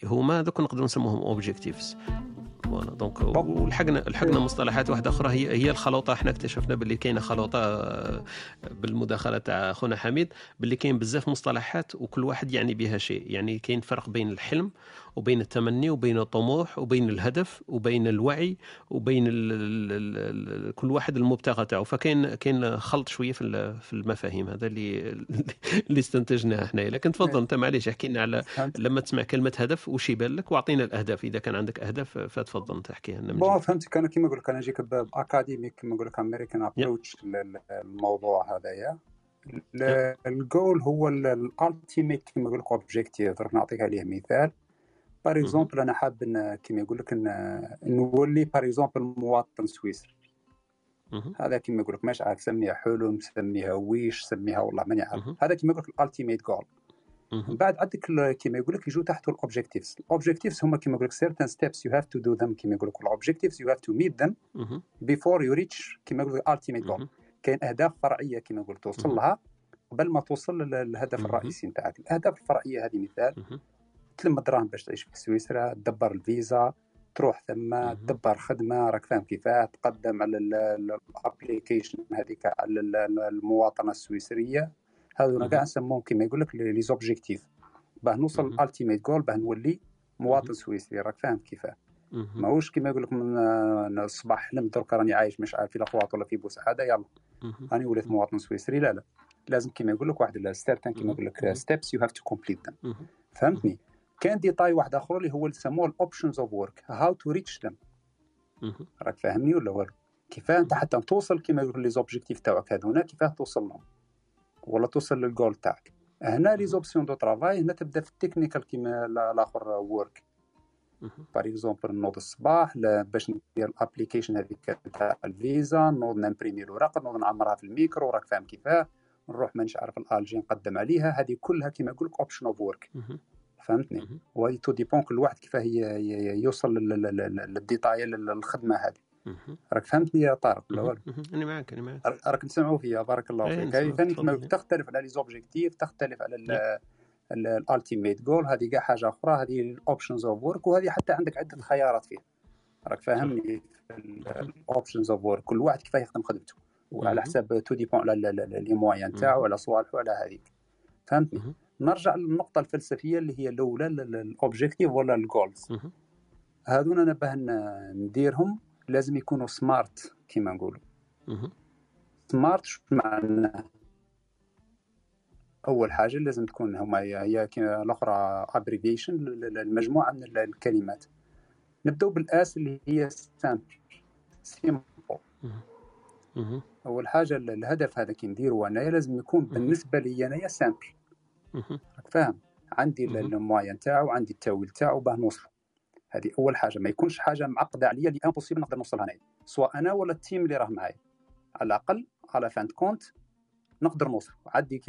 هما هذوك نقدروا نسموهم objectives voilà donc ولحقنا لحقنا مصطلحات واحدة أخرى هي هي الخلوطة. إحنا اكتشفنا باللي كاينة خلوطة آه، بالمداخلة تاع خونا حميد باللي كاين بزاف مصطلحات وكل واحد يعني بها شيء. يعني كاين فرق بين الحلم وبين التمني وبين الطموح وبين الهدف وبين الوعي وبين ال ال ال ال كل واحد المبتغى تاعو. فكاين كاين خلط شوية في في المفاهيم هذا اللي اللي استنتجناه إحنا لكن تفضل أنت معليش احكي لنا على لما تسمع كلمة هدف وش يبان لك؟ واعطينا الأهداف. إذا كان عندك أهداف فتفضل انت احكيها لنا bon. فهمتك. أنا كيما نقول لك أنا نجيك ب academic كيما نقول لك American approach للموضوع هذايا. ال- الجول هو ال ultimate كيما نقول لك objective درك نعطيك عليه مثال. par exemple أنا حاب إن كيما يقول لك نولي par exemple مواطن سويسري هذا كيما يقول لك مش عارف سميها حلم سميها ويش سميها والله ماني عارف. هذا كيما يقول لك ال ultimate goal من بعد عندك كيما يقول لك يجوا تحته ال objectives ال objectives هما كيما يقول لك certain steps you have to do them. كيما يقول لك ال objectives you have to meet them مهم. before you reach كيما يقول لك ultimate goal. كاين أهداف فرعية كيما يقول توصل لها. قبل ما توصل لل- للهدف الرئيسي نتاعك. الأهداف الفرعية هذه مثال. تلم الدراهم باش تعيش في سويسرا تدبر الفيزا تروح ثم تدبر خدمة. راك فاهم كيفاه تقدم على ال application هذيك على ال- ال- المواطنة السويسرية. هذونا كاع نسموهم كيما يقول لك les objectifs باه نوصل لل ultimate goal باه نولي مواطن سويسري راك فاهم كيفاه ماهوش كيما يقول لك من الصباح حلمت درك راني عايش مش عارف في الأغواط ولا في بوسعادة يلا. راني وليت مواطن سويسري لا لا. لازم كيما يقول لك واحد ال certain كيما يقول لك steps you have to complete them فهمتني؟ كان détail واحد آخر اللي هو اللي يسموه ال options of work how to reach them راك فاهمني ولا والو؟ كيفاه أنت حتى توصل كيما يقول les objectifs تاعك هذونا كيفاه توصل لهم؟ ولا توصل للجول تاعك. هنا les options de travail هنا تبدا في ال technical كيما لا- الآخر ورك par exemple نوض الصباح باش ندير ال application هذيك تاع الفيزا نوض نimprimer الورق نوض نعمرها في الميكرو راك فاهم كيفاه نروح مانيش عارف لالجي نقدم عليها هذه كلها كيما يقول لك option of work فهمتني؟ وهذه tout dépend كل واحد كيفاه يوصل لل- لل- لل- لل détail للخدمة هذه. راك فهمتني يا طارق ولا والو؟ أنا معك أنا معك راك تسمعوا فيا بارك الله إيه، فيك. هذه ثاني تختلف على les objectifs تختلف على ال- ال ultimate goal هذه كاع حاجة أخرى هذه ال options of work وهذه حتى عندك عدة خيارات فيه راك فاهمني ال options of work كل واحد كيفاه يخدم خدمته؟ وعلى حساب tout dépend على les moyens تاعو على صوالحو على هذيك. فهمتني؟ نرجع للنقطة الفلسفية اللي هي الأولى ال objective ولا ال goals هذونا نبه نديرهم لازم يكونوا SMART كيما نقولوا. SMART شو معناه؟ أول حاجة لازم تكون هما هي الأخرى abbreviation المجموعة من ال- الكلمات. نبداو بال S اللي هي simple simple أول حاجة ال- الهدف هذا كي نديرو انايا لازم يكون بالنسبة لي انايا simple راك فاهم؟ عندي ال- ال moyens تاعو عندي التاويل تاعو باه نوصل هذه أول حاجة. ما يكونش حاجة معقدة عليا اللي impossible نقدر نوصلها انايا سواء أنا ولا ال team اللي راه معايا. على الأقل على fin de compte نقدر نوصل. عندي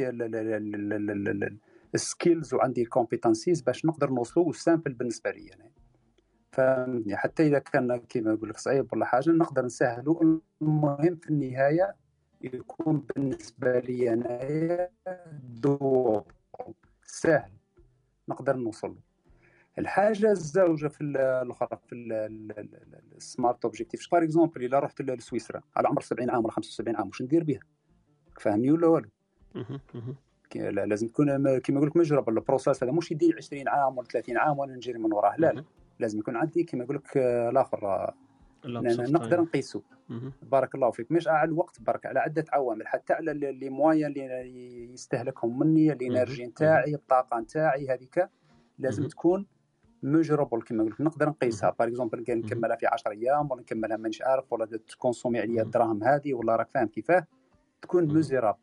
ال skills وعندي ال competencies باش نقدر نوصلوا وال simple بالنسبة لي أنا فهمتني حتى إذا كان كيما نقول لك صعيب ولا حاجة نقدر نسهلوا المهم في النهاية يكون بالنسبة لي انايا دو سهل. نقدر نوصل له. الحاجة الزوجة في ال- الأخرى في ال smart objective par exemple إلا رحت لسويسرا على عمر 70 عام ولا 75 عام واش ندير بها فاهمني ولا والو؟ لازم تكون كيما يقول لك measurable ال process هذا مش يدي 20 عام ولا 30 عام وأنا نجري من وراه. لا لا. لازم يكون عندي كيما يقول لك آه، الآخر آه، اوف نقدر. نقيسه. بارك الله فيك. مش على الوقت برك على عدة عوامل حتى على les moyens اللي يستهلكهم مني ال energy نتاعي الطاقة نتاعي هذيك لازم تكون measurable كما قلت نقدر نقيسها par exemple نكملها في 10 أيام ولا نكملها مانيش عارف ولا ت consommer عليا الدراهم هذه ولا راك فاهم كيفاه تكون measurable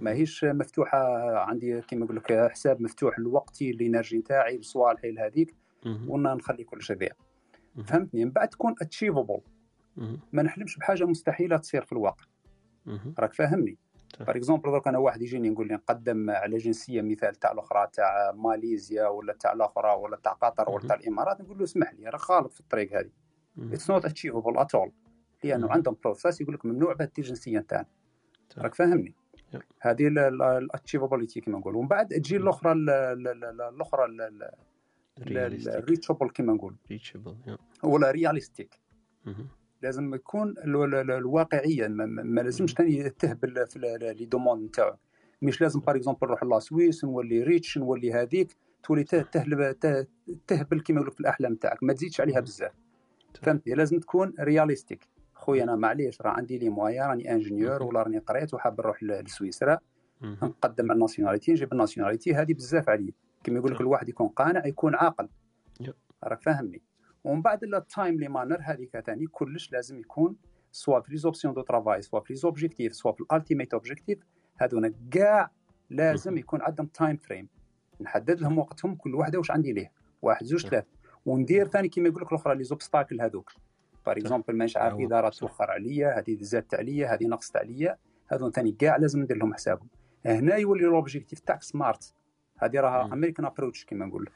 ماهيش مفتوحه عندي كما نقول لك حساب مفتوح لوقتي ال energy نتاعي لصوالحي لهذيك وأنا نخلي كل شيء ذا فهمتني من بعد تكون achievable ما نحلمش بحاجه مستحيله تصير في الواقع راك فاهمني par exemple درك أنا واحد يجيني يقول لي نقدم على جنسية مثال تاع الأخرى تاع ماليزيا ولا تاع الأخرى ولا تاع قطر ولا تاع الإمارات نقول له اسمح لي راه غلط في الطريق هذه. it's not achievable at all لأنه عندهم process يقول لك ممنوع بهذه الجنسيه نتاعنا راك فاهمني؟ هذه ال achievability كما نقول ومن بعد تجي الأخرى ال- ال- ال- الأخرى ال reachable كما نقول. reachable ولا realistic لازم يكون ال- ال- ال- الواقعية ما, لازمش ثاني تهبل في les demandes نتاعو. مش لازم par exemple نروح la Suisse نولي riche نولي هذيك تولي ته- تهلب ته- تهبل كما يقولوا في الأحلام تاعك ما تزيدش عليها بزاف. فهمتني؟ لازم تكون realistic خويا أنا معليش راه عندي les moyens راني ingénieur ولا راني قريت وحاب نروح لسويسرا نقدم على ال nationalité نجيب ال nationalité هذه بزاف علي كما يقول لك الواحد يكون قانع يكون عاقل. راك فاهمني ومن بعد ال timely manner هذيك ثاني كلش لازم يكون soit في les options de travail soit في les objectifs soit في ال ultimate objective هذونا كاع لازم يكون عندهم time frame. نحدد لهم وقتهم كل واحدة واش عندي ليه واحد زوج ثلاث. وندير ثاني كيما يقول لك الأخرى les obstacles هذوك par exemple مانيش عارف إذا راه توخر عليا هذه زادت عليا هذه نقصت عليا هذو ثاني كاع لازم ندير لهم حسابهم. هنا يولي l'objectif تاعك smart هذه راها American approach كيما نقول.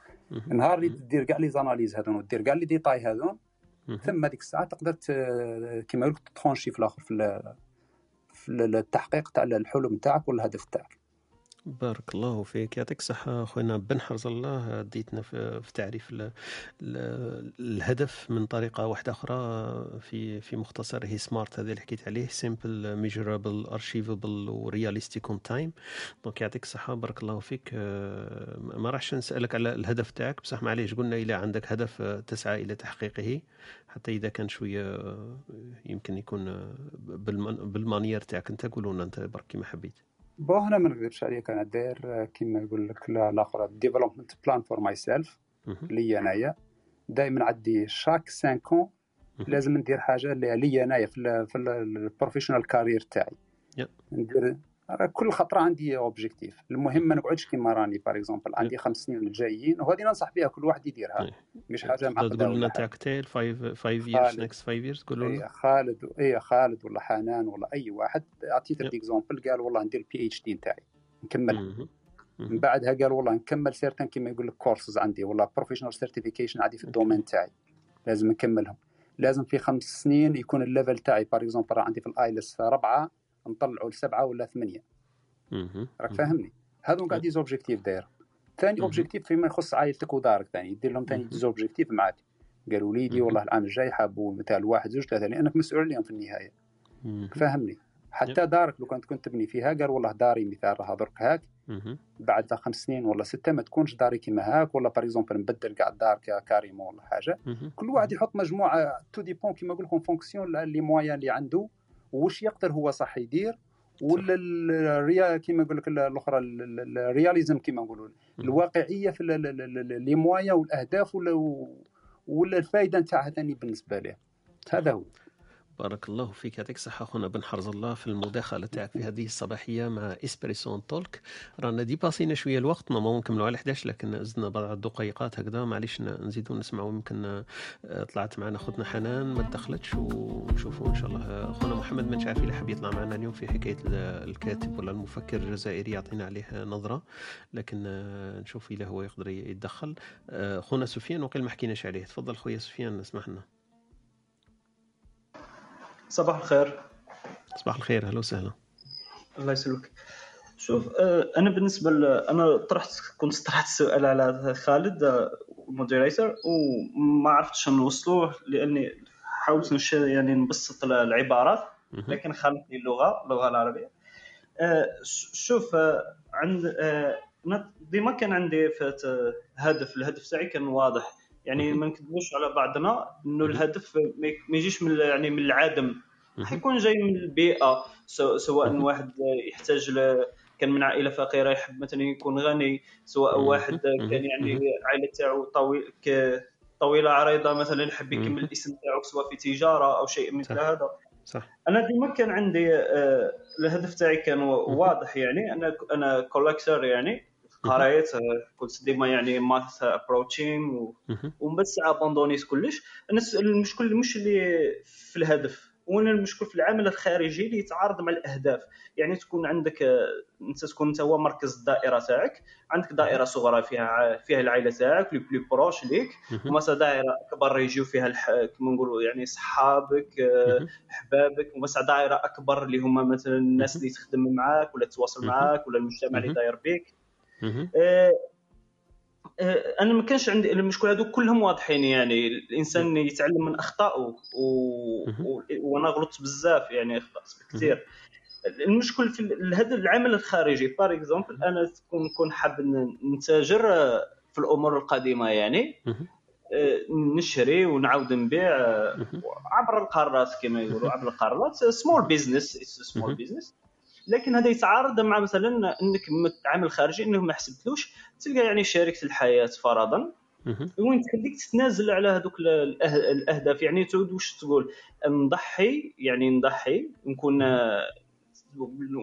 نهار اللي دير كاع les analyses هذون ودير كاع les détails هذون ثم هذيك الساعة تقدر كيما يقول لك trancher في الآخر في في ال- التحقيق تاع الحلم تاعك ولا الهدف تاعك. بارك الله فيك. يعطيك الصحة خوينا بن حرز الله. ديتنا في, تعريف ال ال الهدف من طريقة واحدة أخرى في في مختصر. هي smart هذا اللي حكيت عليه. simple measurable achievable و realistic on time donc يعطيك الصحة. بارك الله فيك. ما راحش نسألك على الهدف تاعك. بصح معليش قلنا إلى عندك هدف تسعى إلى تحقيقه. حتى إذا كان شوية يمكن يكون بال manière تاعك. أنت قولوا أنت برك كيما حبيت. bon هنا ما نكذبش عليك أنا داير كيما يقول لك لا- الآخر development plan for myself لي أنايا. دائما عندي chaque 5 ans لازم ندير حاجة اللي لي أنايا في ال professional career تاعي. ندير راه كل خطرة عندي objective المهم ما نقعدش كيما راني par exemple عندي خمس سنين الجايين وهذه ننصح بها كل واحد يديرها. مش حاجة معقده تقول لنا حاجة. تاكتيل 5 5 years خالد. next 5 years تقولوا اي لنا. خالد اي خالد ولا حنان ولا أي واحد. اعطيته exemple قال والله ندير ال PhD نتاعي نكمل. من بعدها قال والله نكمل certain كيما يقول لك كورسز عندي ولا professional certification عندي في ال domaine تاعي لازم نكملهم. لازم في خمس سنين يكون ال level تاعي par exemple عندي في ال IELTS ربعة نطلعوا لسبعة ولا ثمانية. راك فاهمني؟ هذو قاعد des objectifs داير. ثاني objectif فيما يخص عائلتك ودارك ثاني. دير لهم ثاني objectifs معك قال وليدي والله العام الجاي حابوا مثال واحد زوج ثلاثة لأنك مسؤول عليهم في النهاية. فهمني حتى دارك لو كنت كنت تبني فيها قال والله داري مثال راها درك هاك. بعد خمس سنين ولا ستة ما تكونش داري كيما هاك ولا par exemple نبدل كاع الدار carrément ولا حاجة. كل واحد يحط مجموعة tout dépend كيما نقول لكم fonction les moyens اللي عنده. وش يقدر هو صح يدير؟ ولا ال réa كيما نقول لك الأخرى ال réalisme كيما نقولوا الواقعية في les moyens والأهداف ولا ولا الفائده نتاعها ثاني بالنسبة له هذا هو. بارك الله فيك. يعطيك الصحة أخونا بن حرز الله في المداخلة تاعك في هذه الصباحية مع Espresso Talk. رانا ديباسينا شوية الوقت ما نكملوا على 11 لكن زدنا بعض الدقيقات هكذا. معليش نزيدوا نسمعوا يمكن آه، طلعت معنا أختنا حنان ما دخلتش ونشوفوا إن شاء الله. أخونا محمد من عارف إذا حاب يطلع معنا اليوم في حكاية الكاتب ولا المفكر الجزائري يعطينا عليه نظرة. لكن آه، نشوف إذا هو يقدر يتدخل آه، أخونا سفيان وقيل ما حكيناش عليه. تفضل خويا سفيان اسمح لنا صباح الخير. صباح الخير أهلا وسهلا. الله يسلمك. شوف آه، أنا بالنسبة ل... أنا طرحت كنت طرحت السؤال على خالد المودريتور آه، وما عرفتش نوصلوه لأني حاولت نش... يعني نبسط العبارات لكن خالتني اللغة اللغة العربية. آه، شوف عند ديما كان عندي هدف الهدف تاعي كان واضح. يعني ما نكذبوش على بعضنا إنه الهدف ما يجيش من يعني من العدم. حيكون جاي من البيئة سواء واحد يحتاج ل... كان من عائلة فقيرة يحب مثلا يكون غني سواء واحد كان يعني العائله تاعو طويل طويلة عريضة مثلا يحب يكمل الاسم تاعو سواء في تجارة أو شيء مثل هذا. صح. أنا ديما كان عندي آه، الهدف تاعي كان واضح يعني أنا أنا كولكتر يعني. قريت كنت ديما يعني ماث ابروتشين ومن بعد ساعه abandonné ت كلش. المشكل مش اللي في الهدف وين المشكل في العمل الخارجي اللي يتعارض مع الأهداف. يعني تكون عندك أنت تكون أنت هو مركز الدائرة تاعك عندك دائرة صغرى فيها فيها العائلة تاعك les plus proches ليك ومثلا دائرة اكبر يجيو فيها الح... كما نقولوا يعني صحابك احبابك ومثلا دائرة أكبر اللي هما مثلا الناس اللي تخدم معاك ولا تتواصل معاك ولا المجتمع اللي داير بك آه، آه، أنا ما كانش عندي المشكل هذو كلهم واضحين يعني الإنسان يتعلم من اخطائه و... و... وأنا غلطت بزاف يعني اخطات كثير المشكل في هذا العمل الخارجي par exemple أنا تكون نكون حاب نتاجر في الأمور القديمة يعني. آه، نشري ونعاود نبيع عبر القارات كما يقولوا عبر القارات small business small business لكن هذا يتعارض مع مثلا إنك عامل خارجي إنه ما حسبتلوش تلقى يعني شركه الحياة فرضا. وين تخليك تتنازل على هذوك الأهداف؟ يعني تعود واش تقول؟ نضحي يعني نضحي نكون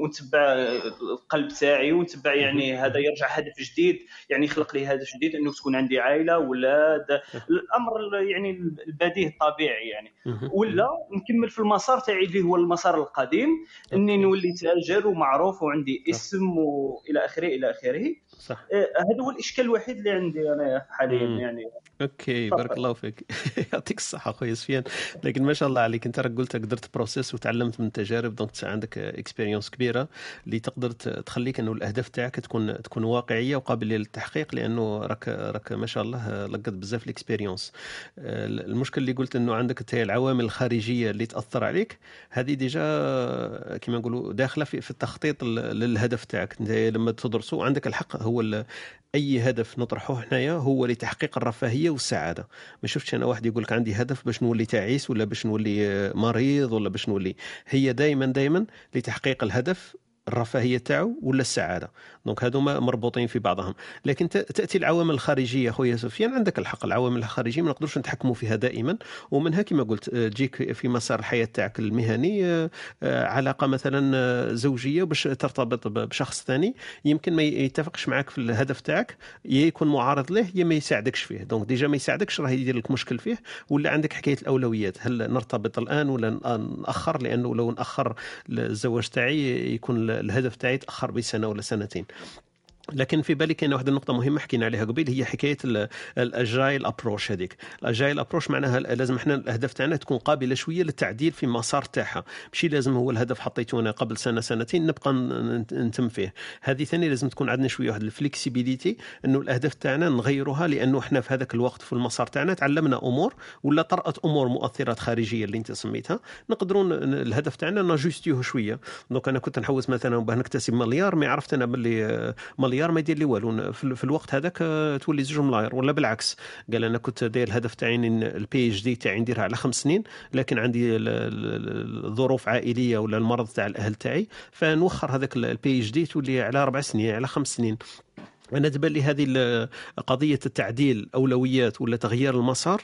ونتبع القلب تاعي ونتبع يعني هذا يرجع هدف جديد يعني يخلق لي هدف جديد إنه تكون عندي عائلة ولاد. الأمر يعني البديهي الطبيعي يعني. ولا نكمل في المسار تاعي اللي هو المسار القديم إني نولي تاجر ومعروف وعندي اسم وإلى آخره إلى آخره. صح. آه، هذا هو الإشكال الوحيد اللي عندي أنا حاليا يعني. okay بارك الله فيك. يعطيك الصحة خويا سفيان لكن ما شاء الله عليك. أنت راك قلت درت process وتعلمت من التجارب donc عندك expérience كبيرة اللي تقدر تخليك إنه الأهداف تاعك تكون تكون واقعية وقابلة للتحقيق لأنه راك راك ما شاء الله لقيت بزاف ال expérience المشكل اللي قلت إنه عندك انت العوامل الخارجية اللي تأثر عليك هذه déjà كما نقولوا داخلة في, في التخطيط للهدف تاعك. أنت لما تدرسه عندك الحق هو أي هدف نطرحه هنايا هو لتحقيق الرفاهية والسعادة. ما شفتش أنا واحد يقول لك عندي هدف باش نولي تعيس ولا باش نولي مريض ولا باش نولي. هي دائما دائما لتحقيق الهدف الرفاهية تاعو ولا السعادة. donc هذوما مربوطين في بعضهم. لكن تأتي العوامل الخارجية خويا سفيان عندك الحق العوامل الخارجية ما نقدرش نتحكموا فيها دائما. ومنها كما قلت آه، تجيك في مسار الحياة تاعك المهني آه، آه، علاقة مثلا زوجية باش ترتبط بشخص ثاني. يمكن ما يتفقش معك في الهدف تاعك. يا يكون معارض له يا ما يساعدكش فيه. donc déjà ما يساعدكش راه يدير لك مشكل فيه. ولا عندك حكاية الأولويات. هل نرتبط الآن ولا نأخر؟ لأنه لو نأخر الزواج تاعي يكون الهدف تاعي تاخر بسنة ولا سنتين. لكن في بالي كاينة واحد النقطة مهمة حكينا عليها قبيل هي حكاية ال agile approach هذيك. ال agile approach معناها لازم إحنا الاهداف تاعنا تكون قابلة شوية للتعديل في مسار تاعها. ماشي لازم هو الهدف حطيته أنا قبل سنة سنتين نبقى نتم فيه. هذه ثاني لازم تكون عندنا شوية واحد ال flexibility إنه الأهداف تاعنا نغيروها لأنه إحنا في هذاك الوقت في المسار تاعنا تعلمنا أمور ولا طرأت أمور مؤثرات خارجية اللي أنت سميتها. نقدروا الهدف تاعنا ن ajuster وه شوية. donc أنا كنت نحوس مثلا باه نكتسب مليار mais عرفت أنا باللي مليار مليار ما يدير لي والو. في الوقت هذاك آه، تولي زوج ملاير ولا بالعكس. قال أنا كنت داير الهدف تاعي ال PhD تاعي نديرها على خمس سنين لكن عندي الظروف عائلية ولا المرض تاع الأهل تاعي فنوخر هذاك ال PhD تولي على أربع سنين على خمس سنين. أنا تبان لي هذه قضية التعديل أولويات ولا تغيير المسار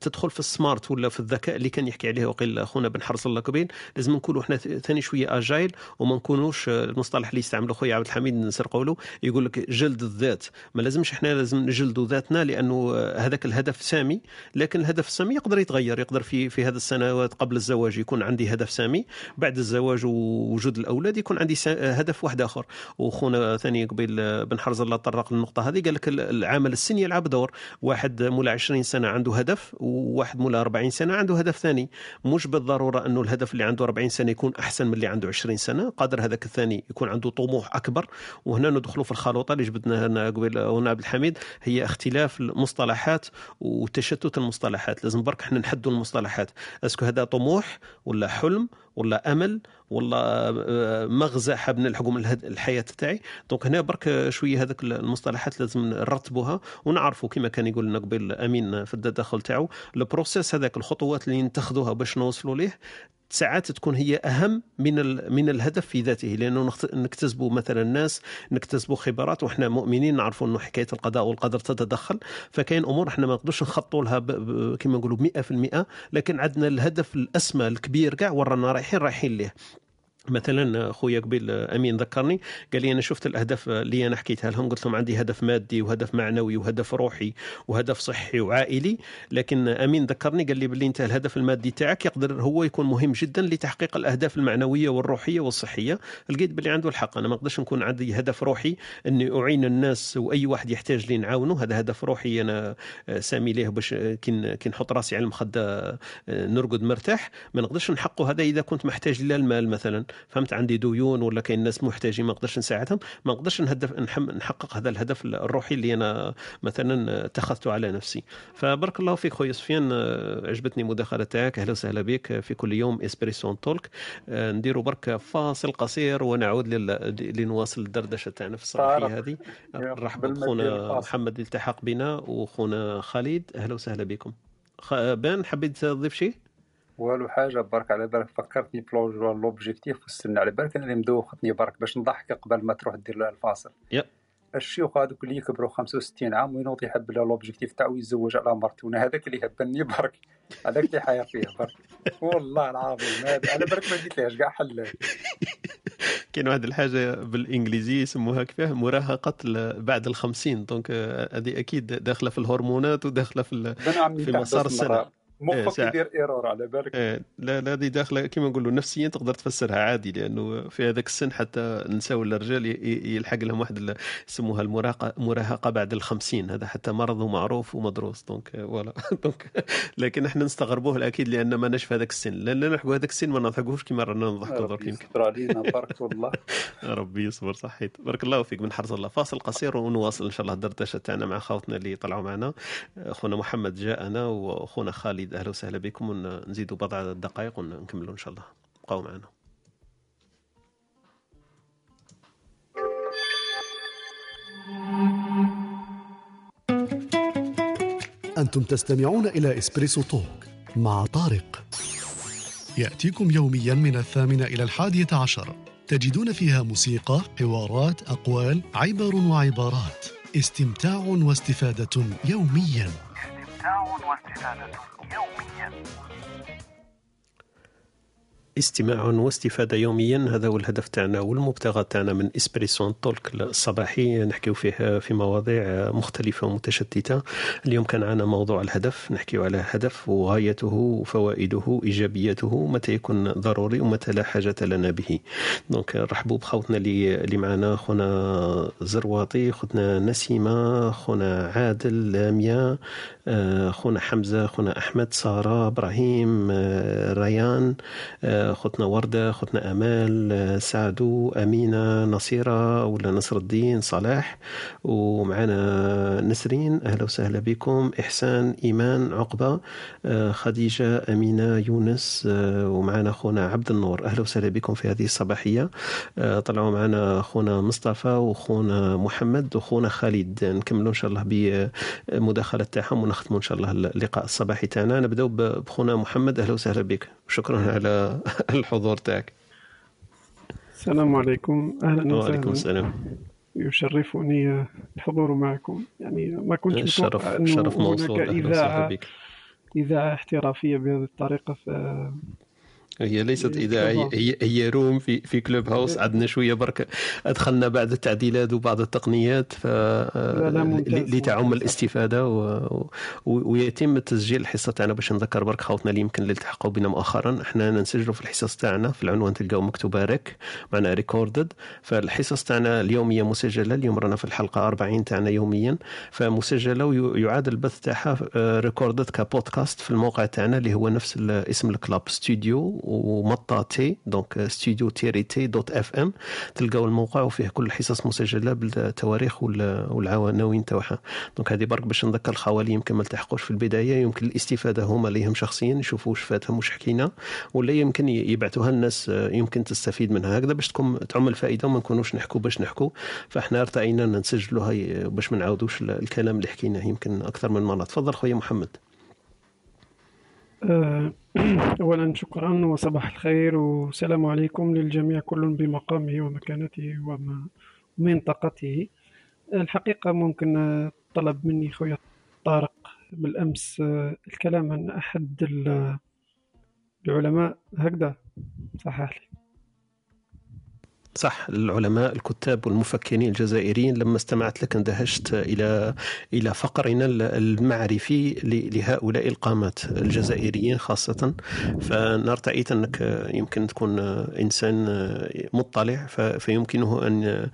تدخل في ال SMART ولا في الذكاء اللي كان يحكي عليه وقيل أخونا بن حرص الله كبين لازم نكونوا إحنا ثاني شوية agile وما نكونوش المصطلح اللي يستعمله خويا عبد الحميد نسر قوله يقول لك جلد الذات. ما لازمش إحنا لازم نجلدوا ذاتنا لأنه هذاك الهدف سامي لكن الهدف السامي يقدر يتغير يقدر في في هذه السنوات قبل الزواج يكون عندي هدف سامي بعد الزواج ووجود الأولاد يكون عندي هدف واحد آخر. وخونا ثاني قبيل بن حرز الله تطرق للنقطة هذه. قال لك العامل السن يلعب دور. واحد مولا 20 سنة عنده هدف وواحد مولا 40 سنة عنده هدف ثاني. مش بالضرورة أنه الهدف اللي عنده 40 سنة يكون أحسن من اللي عنده 20 سنة. قادر هذاك الثاني يكون عنده طموح أكبر. وهنا ندخلوا في الخلوطة اللي جبدناها هنا قبل هنا عبد الحميد. هي اختلاف المصطلحات وتشتت المصطلحات. لازم برك إحنا نحدوا المصطلحات. est-ce que هذا طموح ولا حلم؟ ولا أمل ولا آه، مغزى حاب نلحقوا من الحياة تاعي donc هنا برك شوية هذاك المصطلحات لازم نرتبوها ونعرفوا كما كان يقول لنا قبل أمين في التدخل تاعو ال process هذاك الخطوات اللي نتخذوها باش نوصلوا ليه. ساعات تكون هي أهم من من الهدف في ذاته لأنه نكتسبوا مثلا ناس نكتسبوا خبرات وحنا مؤمنين نعرفوا إنه حكاية القضاء والقدر تتدخل. فكاين أمور إحنا ما نقدرش نخطوا لها كما نقولوا 100% لكن عندنا الهدف الأسمى الكبير كاع ورانا رايحين رايحين ليه. مثلا خويا قبيل أمين ذكرني قال لي أنا شفت الأهداف اللي أنا حكيتها لهم. قلت لهم عندي هدف مادي وهدف معنوي وهدف روحي وهدف صحي وعائلي. لكن أمين ذكرني قال لي باللي أنت الهدف المادي تاعك يقدر هو يكون مهم جدا لتحقيق الأهداف المعنوية والروحية والصحية. لقيت باللي عنده الحق. أنا ما نقدرش نكون عندي هدف روحي أني أعين الناس وأي واحد يحتاج لي نعاونه. هذا هدف روحي أنا سامي ليه باش كي نحط راسي على المخدة نرقد مرتاح. ما نقدرش نحقه. هذا إذا كنت محتاج للمال مثلا. فهمت عندي ديون ولا كاين ناس محتاجين ما نقدرش نساعدهم ما نقدرش نهدف نحقق هذا الهدف الروحي اللي أنا مثلا اتخذته على نفسي. فبارك الله فيك خويا سفيان عجبتني المداخله تاعك أهلا وسهلا بك في كل يوم اسبريسون تولك نديروا برك فاصل قصير ونعود لنواصل الدردشة تاعنا في الصباحية هذه. نرحب بخونا محمد التحق بنا وخونا خالد أهلا وسهلا بكم. بان حبيت تضيف شيء؟ والو حاجة برك على بالك فكرتني بلوجو l'objectif وستنى على بالك أنا اللي مدوختني برك باش نضحك قبل ما تروح دير الفاصل. yep. الشيوخ هذوك اللي يكبروا 65 عام وينوض يحب l'objectif تاعو يتزوج على مرته وأنا هذاك اللي يهبني برك. هذاك اللي حاير فيه برك. والله العظيم على بالك ما قلتلهاش كاع حل. كاين واحد الحاجة بالإنجليزي يسموها كيفاه؟ مراهقة بعد الخمسين. donc هذه أكيد داخلة في الهرمونات وداخلة في في مسار السنة. مخك إيه يدير error على بالك. إيه لا لا هذه داخلة كما نقولوا نفسيا تقدر تفسرها عادي لأنه في هذاك السن حتى النساء ولا الرجال يلحق لهم واحد يسموها المراهقه مراهقة بعد الخمسين. هذا حتى مرض معروف ومدروس. donc voilà. donc لكن إحنا نستغربوه أكيد لأن ما في هذاك السن. لأن نلحقوا هذاك السن ما نضحكوش كما رانا نضحكوا درك يمكن. علينا بارك الله. ربي يصبر صحيت. بارك الله فيك من حرص الله. فاصل قصير ونواصل إن شاء الله الدردشة تاعنا مع خوتنا اللي طلعوا معنا. اخونا محمد جاءنا واخونا خالد أهلا وسهلا بكم ونزيدوا بضع دقائق ونكملوا إن شاء الله. بقوا معنا. أنتم تستمعون إلى إسبريسو توك مع طارق. يأتيكم يوميا من الثامنة إلى الحادية عشر. تجدون فيها موسيقى، حوارات، أقوال، عبر وعبارات. استمتاع واستفادة يوميا. استمتاع واستفادة يوميا استماع واستفادة يوميا. هذا هو الهدف تاعنا والمبتغى تاعنا من اسبريسون تولك الصباحي. نحكيو فيه في مواضيع مختلفة ومتشتتة. اليوم كان عنا موضوع الهدف. نحكيو على هدف وغايته وفوائده إيجابيته. متى يكون ضروري ومتى لا حاجة لنا به. دونك رحبوا بخوتنا اللي اللي معنا. خونا زرواطي خوتنا نسيمة خونا عادل لاميا آه، خونا حمزة خونا أحمد سارة إبراهيم آه، ريان آه، خوتنا وردة خوتنا أمال سعدو أمينة نصيرة ولا نصر الدين صلاح ومعنا نسرين أهلا وسهلا بكم. إحسان إيمان عقبة آه، خديجة أمينة يونس آه، ومعنا خونا عبد النور. أهلا وسهلا بكم في هذه الصباحية. آه، طلعوا معنا خونا مصطفى وخونا محمد وخونا خالد. نكملوا إن شاء الله بمداخلة تاعهم ونختموا إن شاء الله اللقاء الصباحي تاعنا. نبداو بخونا محمد. أهلا وسهلا بك. شكرا على الحضور تاعك. السلام عليكم. أهلا وعليكم وسهلا السلام. يشرفني الحضور معكم. يعني ما كنتش الشرف متوقع إنه شرف هناك موصول وسهلا اذاعه إذاعة احترافية بهذه الطريقة هي ليست إذاعة هي, هي- روم في في كلوب هاوس عندنا شوية برك أدخلنا بعض التعديلات وبعض التقنيات ف ل- لتعم الاستفادة و... و... ويتم تسجيل الحصة تاعنا باش نذكر برك خوتنا اللي يمكن اللي التحقوا بنا مؤخرا. إحنا نسجلوا في الحصص تاعنا في العنوان تلقاو مكتوبة ريك معنا recorded فالحصص تاعنا اليومية مسجلة اليوم رانا في الحلقة 40 تاعنا يوميا. فمسجلة ويعاد البث تاعها recorded ك podcast في الموقع تاعنا اللي هو نفس اسم ال club studio. ومطا تي donc studio تيري تي dot FM تلقاو الموقع وفيه كل الحصص مسجلة بالتواريخ وال- والعناوين تاعها. donc هذه برك باش نذكر الخوالي يمكن ما التحقوش في البداية. يمكن الاستفادة هما ليهم شخصيا يشوفوا واش فاتهم واش حكينا ولا يمكن يبعثوها للناس آه، يمكن تستفيد منها. هكذا باش تكون تعم الفائدة وما نكونوش نحكوا باش نحكوا فاحنا ارتئينا هاي باش ما نعاودوش ال- الكلام اللي حكيناه يمكن أكثر من مرة. تفضل خويا محمد. آه، اولا شكرا وصباح الخير والسلام عليكم للجميع كل بمقامه ومكانته وم- ومنطقته. الحقيقة ممكن طلب مني خويا طارق بالأمس آه، الكلام عن ال- العلماء. هكذا صحح لي صح العلماء الكتاب والمفكرين الجزائريين لما استمعت لك اندهشت إلى إلى فقرنا المعرفي لهؤلاء القامات الجزائريين خاصة. فانا ارتأيت أنك يمكن تكون إنسان مطلع فيمكنه أن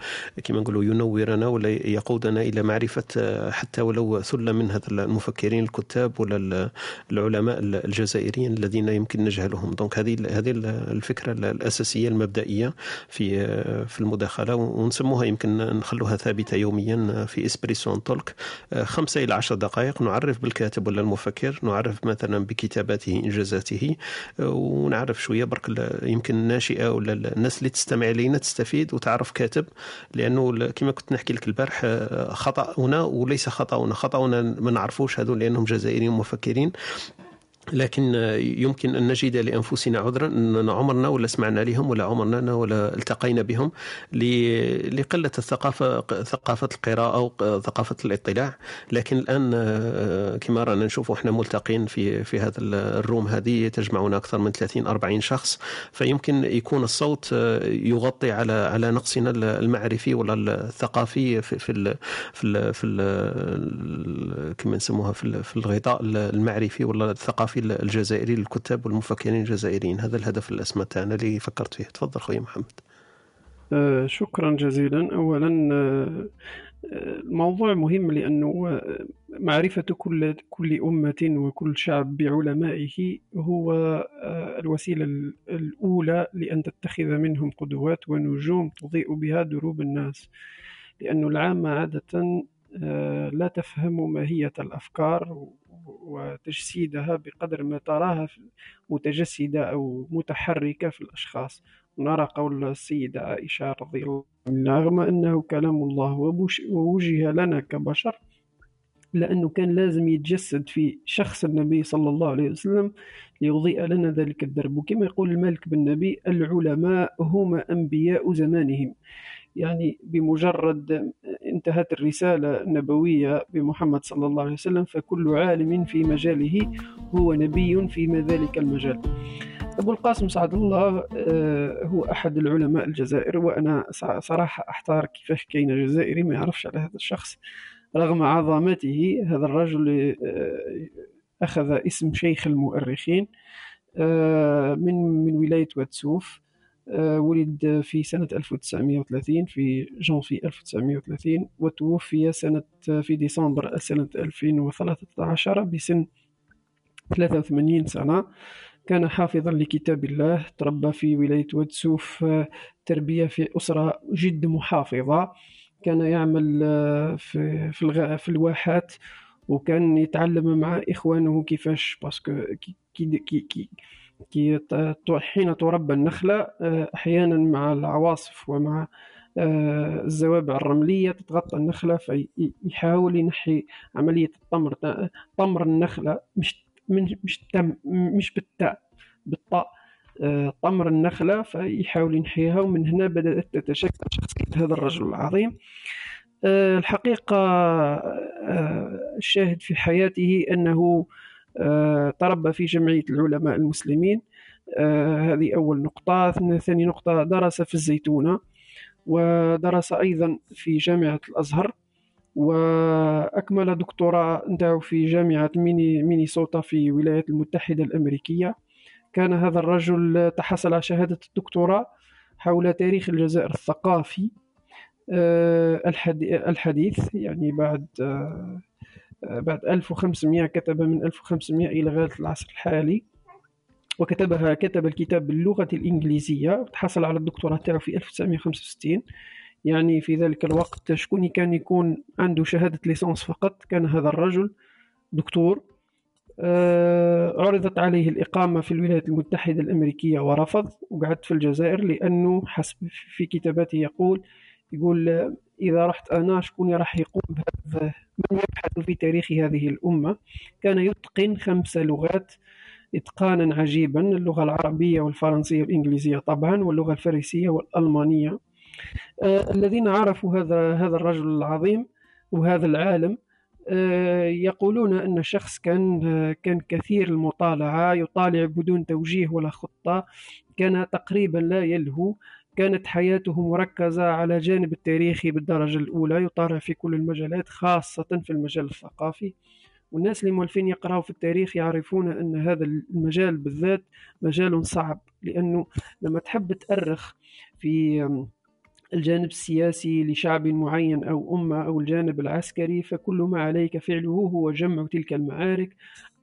كما نقولوا ينورنا ولا يقودنا إلى معرفة حتى ولو ثلة من هذا المفكرين الكتاب ولا ال- العلماء الجزائريين الذين يمكن نجهلهم. دونك هذه هذه الفكرة الأساسية المبدئية في في المداخلة ونسموها يمكن نخلوها ثابتة يوميا في اسبريسون تولك. خمسة إلى عشر دقائق نعرف بالكاتب ولا المفكر نعرف مثلا بكتاباته إنجازاته ونعرف شوية برك يمكن الناشئه ولا الناس اللي تستمع إلينا تستفيد وتعرف كاتب لأنه كما كنت نحكي لك البارح خطأنا وليس خطأنا. خطأنا ما نعرفوش هذول لأنهم جزائريين مفكرين. لكن يمكن أن نجد لأنفسنا عذرا أن عمرنا ولا سمعنا لهم ولا عمرنا ولا التقينا بهم ل- لقلة الثقافة ثقافة القراءة وثقافه الاطلاع. لكن الآن آه، كما رانا نشوف إحنا ملتقين في في هذا الروم هذه تجمعنا أكثر من 30 40 شخص. فيمكن يكون الصوت آه، يغطي على على نقصنا المعرفي ولا الثقافي في في في في كما نسموها في الغطاء المعرفي ولا الثقافي الجزائري للكتاب والمفكرين الجزائريين. هذا الهدف الأسمى تاعنا اللي فكرت فيه. تفضل خويا محمد. آه، شكرا جزيلا. أولا آه، الموضوع مهم لأنه آه، معرفة كل كل أمة وكل شعب بعلمائه هو الوسيلة ال- الأولى لأن تتخذ منهم قدوات ونجوم تضيء بها دروب الناس. لأن العامة عادة لا تفهم ماهية الأفكار وتجسيدها بقدر ما تراها متجسدة أو متحركة في الأشخاص. نرى قول السيدة عائشة رضي الله عنها رغم أنه كلام الله ووجه لنا كبشر لأنه كان لازم يتجسد في شخص النبي صلى الله عليه وسلم ليضيء لنا ذلك الدرب. وكما يقول الملك بن نبي العلماء هم أنبياء زمانهم. يعني بمجرد انتهت الرسالة النبوية بمحمد صلى الله عليه وسلم فكل عالم في مجاله هو نبي في ذلك المجال. أبو القاسم سعد الله آه، هو أحد العلماء الجزائر وأنا صراحة أحتار كيفاش كاين جزائري ما يعرفش على هذا الشخص. رغم عظمته هذا الرجل آه، أخذ اسم شيخ المؤرخين آه، من من ولاية واتسوف. ولد في سنة 1930 في جانفي 1930 وتوفي سنة في ديسمبر سنة 2013 بسن 83 سنة كان حافظا لكتاب الله تربى في ولاية ودسوف تربية في أسرة جد محافظة كان يعمل في في. في الواحات وكان يتعلم مع إخوانه كيفاش باسكو كي كي كي, كي حين تربى النخلة أحيانا مع العواصف ومع الزوابع الرملية تتغطى النخلة فيحاول ينحي عملية الطمر طمر النخلة مش مش تم مش بالتاء بالطاء. آه، طمر النخلة فيحاول ينحيها ومن هنا بدأت تتشكل شخصية هذا الرجل العظيم. آه، الحقيقة آه، الشاهد في حياته أنه تربى في جمعية العلماء المسلمين. هذه أول نقطة. ثاني نقطة درس في الزيتونة ودرس أيضا في جامعة الأزهر وأكمل دكتوراه نتاعو في جامعة ميني مينيسوتا في الولايات المتحدة الأمريكية. كان هذا الرجل تحصل على شهادة الدكتوراه حول تاريخ الجزائر الثقافي آه، الحديث يعني بعد آه، بعد 1500 كتب من 1500 إلى غاية العصر الحالي. وكتبها كتب الكتاب باللغة الإنجليزية. تحصل على الدكتوراه تاعو في 1965 يعني في ذلك الوقت شكون كان يكون عنده شهادة ليسانس فقط؟ كان هذا الرجل دكتور. آه، عرضت عليه الإقامة في الولايات المتحدة الأمريكية ورفض وقعد في الجزائر لأنه حسب في كتاباته يقول يقول إذا رحت أنا شكون راح يقوم بهذا؟ من يبحث في تاريخ هذه الأمة؟ كان يتقن خمس لغات إتقانا عجيبا اللغة العربية والفرنسية والإنجليزية طبعا واللغة الفارسية والألمانية. آه، الذين عرفوا هذا هذا الرجل العظيم وهذا العالم آه، يقولون أن الشخص كان كان كثير المطالعة يطالع بدون توجيه ولا خطة كان تقريبا لا يلهو. كانت حياته مركزة على جانب التاريخي بالدرجة الأولى يطالع في كل المجالات خاصة في المجال الثقافي. والناس اللي مولفين يقرأوا في التاريخ يعرفون أن هذا المجال بالذات مجال صعب لأنه لما تحب تأرخ في الجانب السياسي لشعب معين أو أمة أو الجانب العسكري فكل ما عليك فعله هو جمع تلك المعارك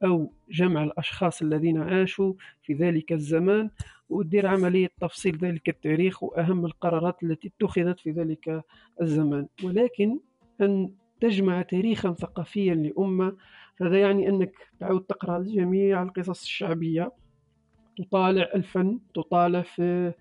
أو جمع الأشخاص الذين عاشوا في ذلك الزمان. ودير عملية تفصيل ذلك التاريخ وأهم القرارات التي اتخذت في ذلك الزمان. ولكن أن تجمع تاريخا ثقافيا لأمة هذا يعني أنك تعود تقرأ جميع القصص الشعبية. تطالع الفن تطالع في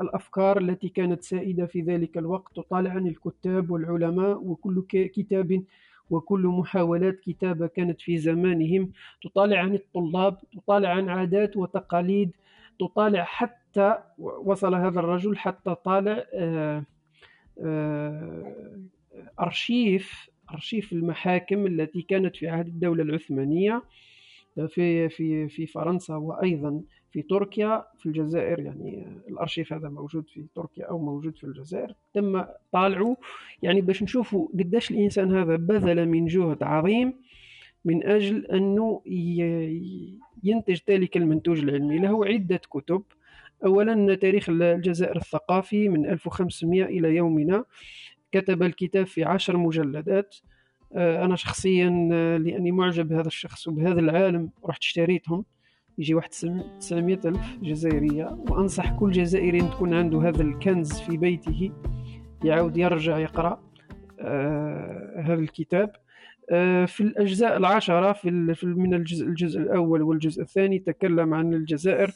الأفكار التي كانت سائدة في ذلك الوقت. تطالع عن الكتاب والعلماء وكل كتاب وكل محاولات كتابة كانت في زمانهم. تطالع عن الطلاب تطالع عن عادات وتقاليد تطالع حتى وصل هذا الرجل حتى طالع آه، آه، أرشيف أرشيف المحاكم التي كانت في عهد الدولة العثمانية في في في فرنسا وأيضا في تركيا في الجزائر يعني الأرشيف هذا موجود في تركيا أو موجود في الجزائر. تم طالعه يعني باش نشوفوا قداش الإنسان هذا بذل من جهد عظيم. من أجل أنه ينتج ذلك المنتوج العلمي. له عدة كتب. اولا تاريخ الجزائر الثقافي من 1500 إلى يومنا. كتب الكتاب في عشر مجلدات. آه، أنا شخصيا آه، لأني معجب بهذا الشخص وبهذا العالم رحت اشتريتهم. يجي واحد 900 ألف جزائرية. وأنصح كل جزائري أن تكون عنده هذا الكنز في بيته. يعود يرجع يقرأ آه هذا الكتاب. في الأجزاء العشرة في, في من الجزء, الجزء الأول والجزء الثاني تكلم عن الجزائر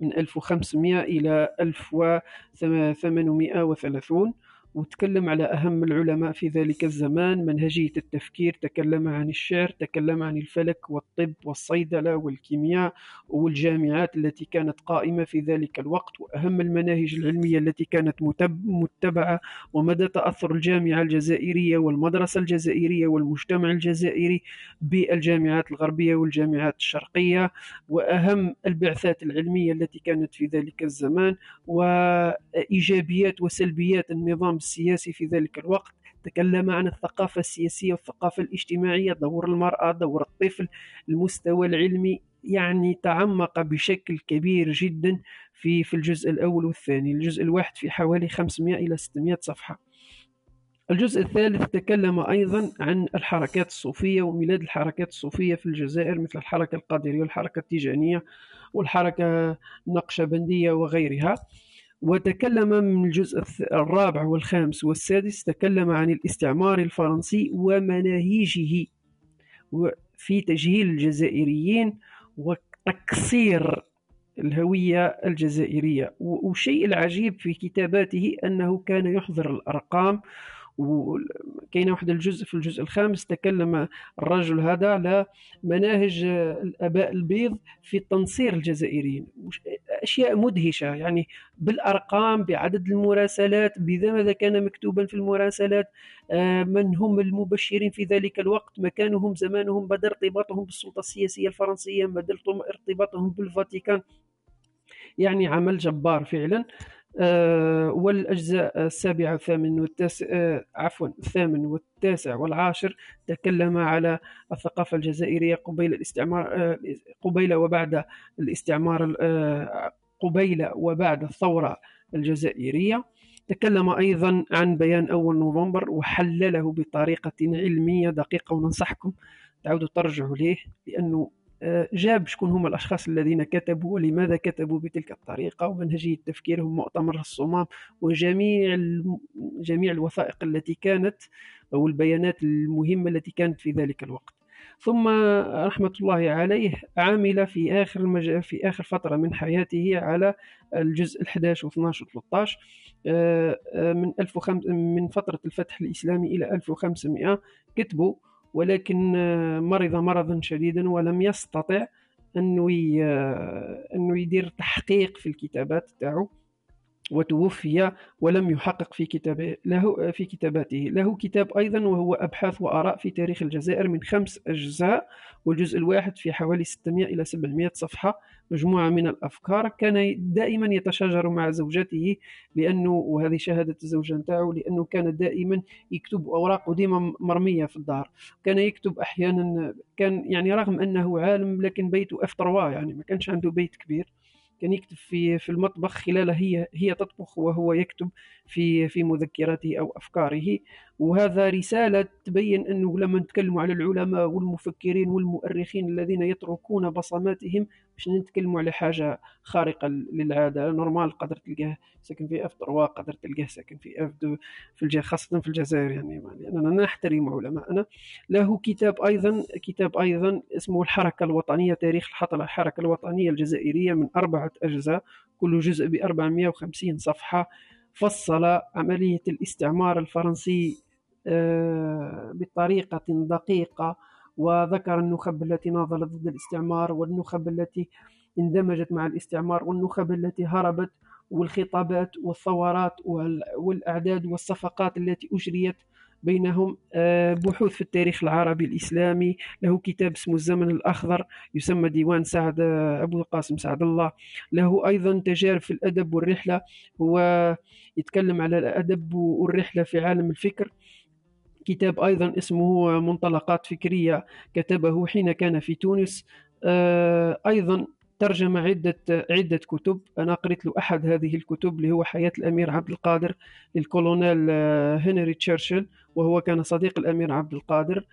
من 1500 إلى 1830 وتكلم على أهم العلماء في ذلك الزمان منهجية التفكير تكلم عن الشعر تكلم عن الفلك والطب والصيدلة والكيمياء والجامعات التي كانت قائمة في ذلك الوقت وأهم المناهج العلمية التي كانت متب- متبعة ومدى تأثر الجامعة الجزائرية والمدرسة الجزائرية والمجتمع الجزائري بالجامعات الغربية والجامعات الشرقية وأهم البعثات العلمية التي كانت في ذلك الزمان وإيجابيات وسلبيات النظام السياسي في ذلك الوقت تكلم عن الثقافة السياسية والثقافة الاجتماعية دور المرأة دور الطفل المستوى العلمي يعني تعمق بشكل كبير جدا في في الجزء الأول والثاني الجزء الواحد في حوالي 500 إلى 600 صفحة. الجزء الثالث تكلم أيضا عن الحركات الصوفية وميلاد الحركات الصوفية في الجزائر مثل الحركة القادرية والحركة التيجانية والحركة النقشبندية وغيرها. وتكلم من الجزء الرابع والخامس والسادس تكلم عن الاستعمار الفرنسي ومناهيجه في تجهيل الجزائريين وتكسير الهوية الجزائرية. والشيء العجيب في كتاباته أنه كان يحضر الأرقام وكاين واحد الجزء في الجزء الخامس تكلم الرجل هذا على مناهج الآباء البيض في تنصير الجزائريين. أشياء مدهشة يعني بالأرقام بعدد المراسلات بذا ماذا كان مكتوبا في المراسلات آه، من هم المبشرين في ذلك الوقت مكانهم زمانهم مدى ارتباطهم بالسلطة السياسية الفرنسية مدى ارتباطهم بالفاتيكان. يعني عمل جبار فعلا. والأجزاء السابعة والثامن والتاسع آه، عفوا الثامن والتاسع والعاشر تكلم على الثقافة الجزائرية قبيل الاستعمار آه، قبيل وبعد الاستعمار آه، قبيل وبعد الثورة الجزائرية. تكلم أيضا عن بيان أول نوفمبر وحلله بطريقة علمية دقيقة وننصحكم تعودوا ترجعوا ليه؟ لأنه آه، جاب شكون هم الأشخاص الذين كتبوا ولماذا كتبوا بتلك الطريقة ومنهجية تفكيرهم مؤتمر الصمام وجميع جميع الوثائق التي كانت أو البيانات المهمة التي كانت في ذلك الوقت. ثم رحمة الله عليه عمل في آخر المج... في آخر فترة من حياته على الجزء 11 و 12 و 13 آه، آه، من 1005 من فترة الفتح الإسلامي إلى 1500 كتبوا ولكن آه، مرض مرضا شديدا ولم يستطع أنه ي- آه، أنه يدير تحقيق في الكتابات تاعو. وتوفي ولم يحقق في كتابه له في كتاباته. له كتاب أيضا وهو أبحاث وآراء في تاريخ الجزائر من خمس أجزاء والجزء الواحد في حوالي 600 إلى 700 صفحة مجموعة من الأفكار. كان دائما يتشاجر مع زوجته لأنه وهذه شهادة الزوجة نتاعو لأنه كان دائما يكتب اوراقه ديما مرمية في الدار. كان يكتب أحيانا كان يعني رغم أنه عالم لكن بيته F3 يعني ما كانش عنده بيت كبير. كان يكتب في في المطبخ خلال هي هي تطبخ وهو يكتب في في مذكراته أو أفكاره. وهذا رسالة تبين أنه لما نتكلموا على العلماء والمفكرين والمؤرخين الذين يتركون بصماتهم باش نتكلموا على حاجة خارقة للعادة. normal قدر تلقاه ساكن في F 3 قدر تلقاه ساكن في F 2 في الج... خاصة في الجزائر يعني. لاننا نحترم علماءنا له كتاب أيضا كتاب أيضا اسمه الحركة الوطنية تاريخ الحطله الحركة الوطنية الجزائرية من أربعة أجزاء كل جزء ب 450 صفحة. فصل عملية الاستعمار الفرنسي آه، بطريقة دقيقة وذكر النخب التي ناضلت ضد الاستعمار والنخب التي اندمجت مع الاستعمار والنخب التي هربت والخطابات والثورات وال- والأعداد والصفقات التي أجريت بينهم. آه، بحوث في التاريخ العربي الإسلامي له كتاب اسمه الزمن الأخضر يسمى ديوان سعد آه، أبو القاسم سعد الله. له أيضا تجارب في الأدب والرحلة هو يتكلم على الأدب والرحلة في عالم الفكر. كتاب أيضا اسمه منطلقات فكرية كتبه حين كان في تونس. آه، أيضا ترجم عدة عدة كتب. أنا قرأت له أحد هذه الكتب اللي هو حياة الأمير عبد القادر للكولونيل آه، هنري تشرشل. وهو كان صديق الأمير عبد القادر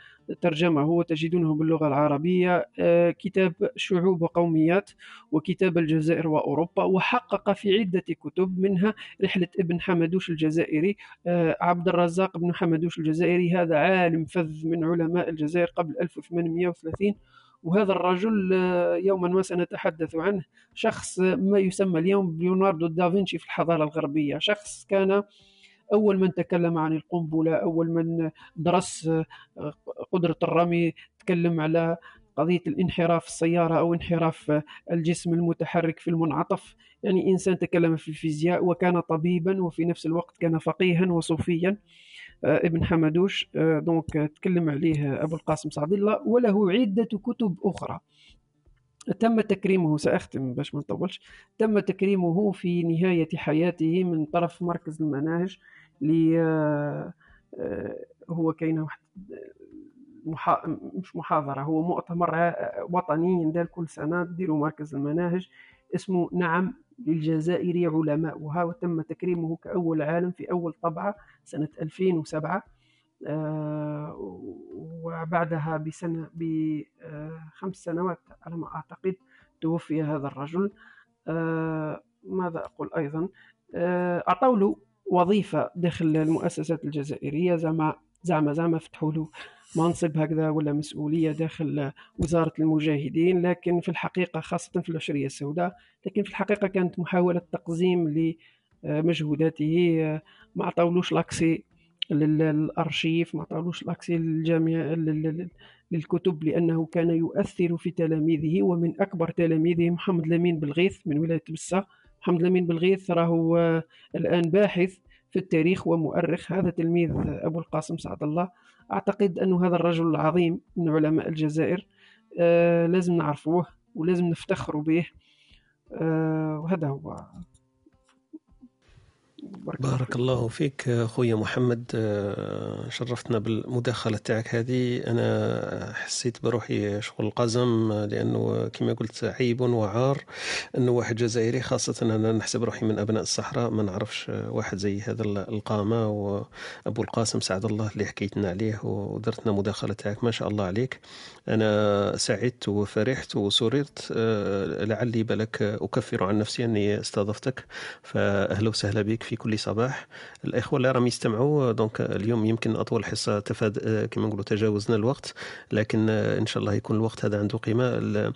ترجمه وتجدونه باللغة العربية آه، كتاب شعوب وقوميات وكتاب الجزائر وأوروبا وحقق في عدة كتب منها رحلة ابن حمدوش الجزائري آه، عبد الرزاق بن حمدوش الجزائري هذا عالم فذ من علماء الجزائر قبل 1830 وهذا الرجل آه، يوما ما سنتحدث عنه شخص ما يسمى اليوم بليوناردو دافنشي في الحضارة الغربية شخص كان أول من تكلم عن القنبلة أول من درس آه، قدرة الرمي تكلم على قضية الانحراف السيارة أو انحراف الجسم المتحرك في المنعطف. يعني إنسان تكلم في الفيزياء وكان طبيبا وفي نفس الوقت كان فقيها وصوفيا آه، ابن حمدوش آه، donc تكلم عليه أبو القاسم سعد الله وله عدة كتب أخرى. تم تكريمه سأختم باش ما نطولش. تم تكريمه في نهاية حياته من طرف مركز المناهج. ل آه، هو كاين واحد محا... مش محاضرة هو مؤتمر وطني يندار كل سنة ديروا مركز المناهج اسمه نعم للجزائر علماء وها تم تكريمه كأول عالم في أول طبعة سنة 2007 آه وبعدها بسنة بخمس سنوات على ما أعتقد توفي هذا الرجل. آه ماذا أقول أيضا؟ آه أعطوا له وظيفة داخل المؤسسات الجزائرية زعما زعما زعما فتحوا له منصب هكذا ولا مسؤولية داخل وزارة المجاهدين لكن في الحقيقة خاصة في العشرية السوداء لكن في الحقيقة كانت محاولة تقزيم لمجهوداته ما عطاولوش لاكسي للأرشيف ما عطاولوش لاكسي للجامعة للكتب لأنه كان يؤثر في تلاميذه ومن أكبر تلاميذه محمد لمين بالغيث من ولاية بسة. محمد لمين بالغيث راهو الآن باحث في التاريخ ومؤرخ. هذا تلميذ أبو القاسم سعد الله. أعتقد أن هذا الرجل العظيم من علماء الجزائر. آه لازم نعرفوه ولازم نفتخر به. آه وهذا هو. بارك, بارك الله فيك خويا محمد آه، شرفتنا بالمداخلة تاعك هذه. أنا حسيت بروحي شغل قزم لأنه كما قلت عيب وعار أنه واحد جزائري خاصة أنا نحسب روحي من أبناء الصحراء ما نعرفش واحد زي هذا القامة. وأبو القاسم سعد الله اللي حكيتنا عليه ودرتنا مداخلة تاعك ما شاء الله عليك. أنا سعدت وفرحت وسررت آه، لعلي بالك أكفر عن نفسي أني استضفتك. فأهلا وسهلا بك في كل صباح. الإخوة اللي راهم يستمعوا donc اليوم يمكن أطول حصة تفاد كما نقولوا تجاوزنا الوقت لكن إن شاء الله يكون الوقت هذا عنده قيمة.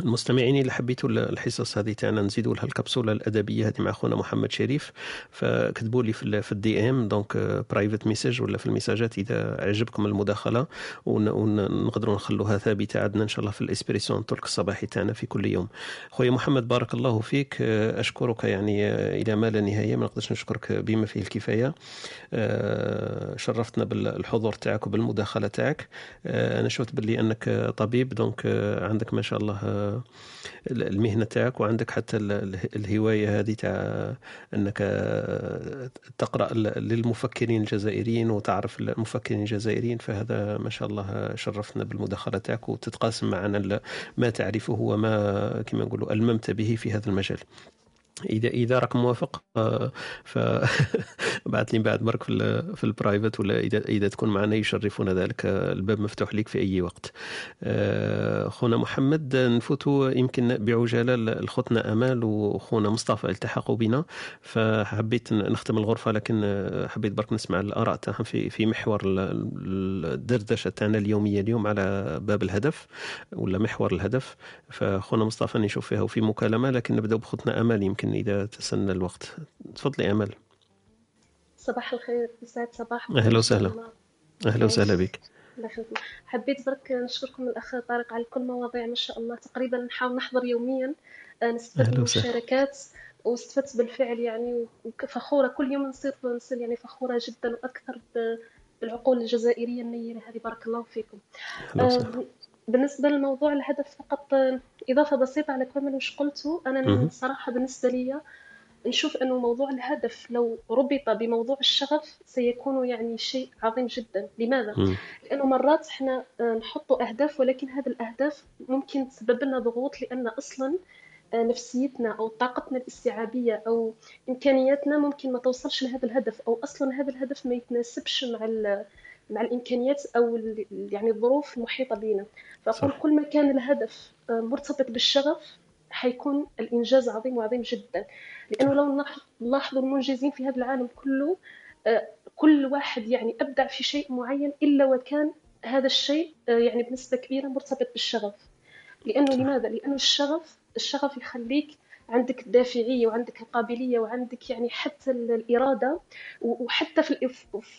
المستمعين اللي حبيتوا الحصص هذه تاعنا نزيدوا لها الكبسولة الأدبية هذه مع خونا محمد شريف. فكتبوا لي في ال DM donc private message ولا في الميساجات إذا عجبكم المداخلة. ونقدروا نخلوها ثابتة عندنا إن شاء الله في ال Espresso Talk الصباحي تاعنا في كل يوم. خويا محمد بارك الله فيك. أشكرك يعني إلى ما لا نهاية. ما نقدرش نشكرك بما فيه الكفاية. شرفتنا بالحضور تاعك وبالمداخلة تاعك. أنا شفت باللي أنك طبيب donc عندك ما شاء الله المهنة تاعك وعندك حتى الهواية هذه تاع إنك تقرأ للمفكرين الجزائريين وتعرف المفكرين الجزائريين فهذا ما شاء الله شرفنا بالمداخلة تاعك وتتقاسم معنا ما تعرفه وما كما نقولوا ألممت به في هذا المجال. إذا إذا راك موافق آه، ف بعث لي بعد برك في في البرايفت ولا إذا إذا تكون معنا يشرفنا ذلك الباب مفتوح لك في أي وقت. آه، خونا محمد نفوتوا يمكن بعجالة لخوتنا أمال وخونا مصطفى التحقوا بنا. فحبيت نختم الغرفة لكن حبيت برك نسمع الآراء تاعهم في في محور الدردشة تاعنا اليومية اليوم على باب الهدف ولا محور الهدف. فخونا مصطفى نشوف فيها وفي مكالمة لكن نبدأ بخوتنا أمال يمكن إذا تسنى الوقت. تفضلي أمل. صباح الخير يسعد صباح. أهلا وسهلا. أهلا وسهلا بك. حبيت برك نشكركم الأخ طارق على كل مواضيع ما شاء الله. تقريبا نحاول نحضر يوميا. آه، نستفد من المشاركات واستفدت بالفعل يعني وفخورة كل يوم نصير نصير يعني فخورة جدا وأكثر بالعقول الجزائرية النيرة هذه. بارك الله فيكم. بالنسبة للموضوع الهدف فقط إضافة بسيطة على كل وش قلته أنا صراحة بالنسبة لي نشوف أنه موضوع الهدف لو ربط بموضوع الشغف سيكون يعني شيء عظيم جدا لماذا؟ م. لأنه مرات إحنا نحط أهداف ولكن هذه الأهداف ممكن تسبب لنا ضغوط لأن أصلا آه، نفسيتنا أو طاقتنا الاستيعابية أو إمكانياتنا ممكن ما توصلش لهذا الهدف أو أصلا هذا الهدف ما يتناسبش مع مع الإمكانيات أو يعني الظروف المحيطة بنا فأقول كل ما كان الهدف آه، مرتبط بالشغف حيكون الإنجاز عظيم وعظيم جدا. لأنه لو نلاحظوا المنجزين في هذا العالم كله آه، كل واحد يعني أبدع في شيء معين إلا وكان هذا الشيء آه، يعني بنسبة كبيرة مرتبط بالشغف. لأنه لماذا؟ لأنه الشغف الشغف يخليك عندك الدافعية وعندك القابلية وعندك يعني حتى ال- الإرادة وحتى في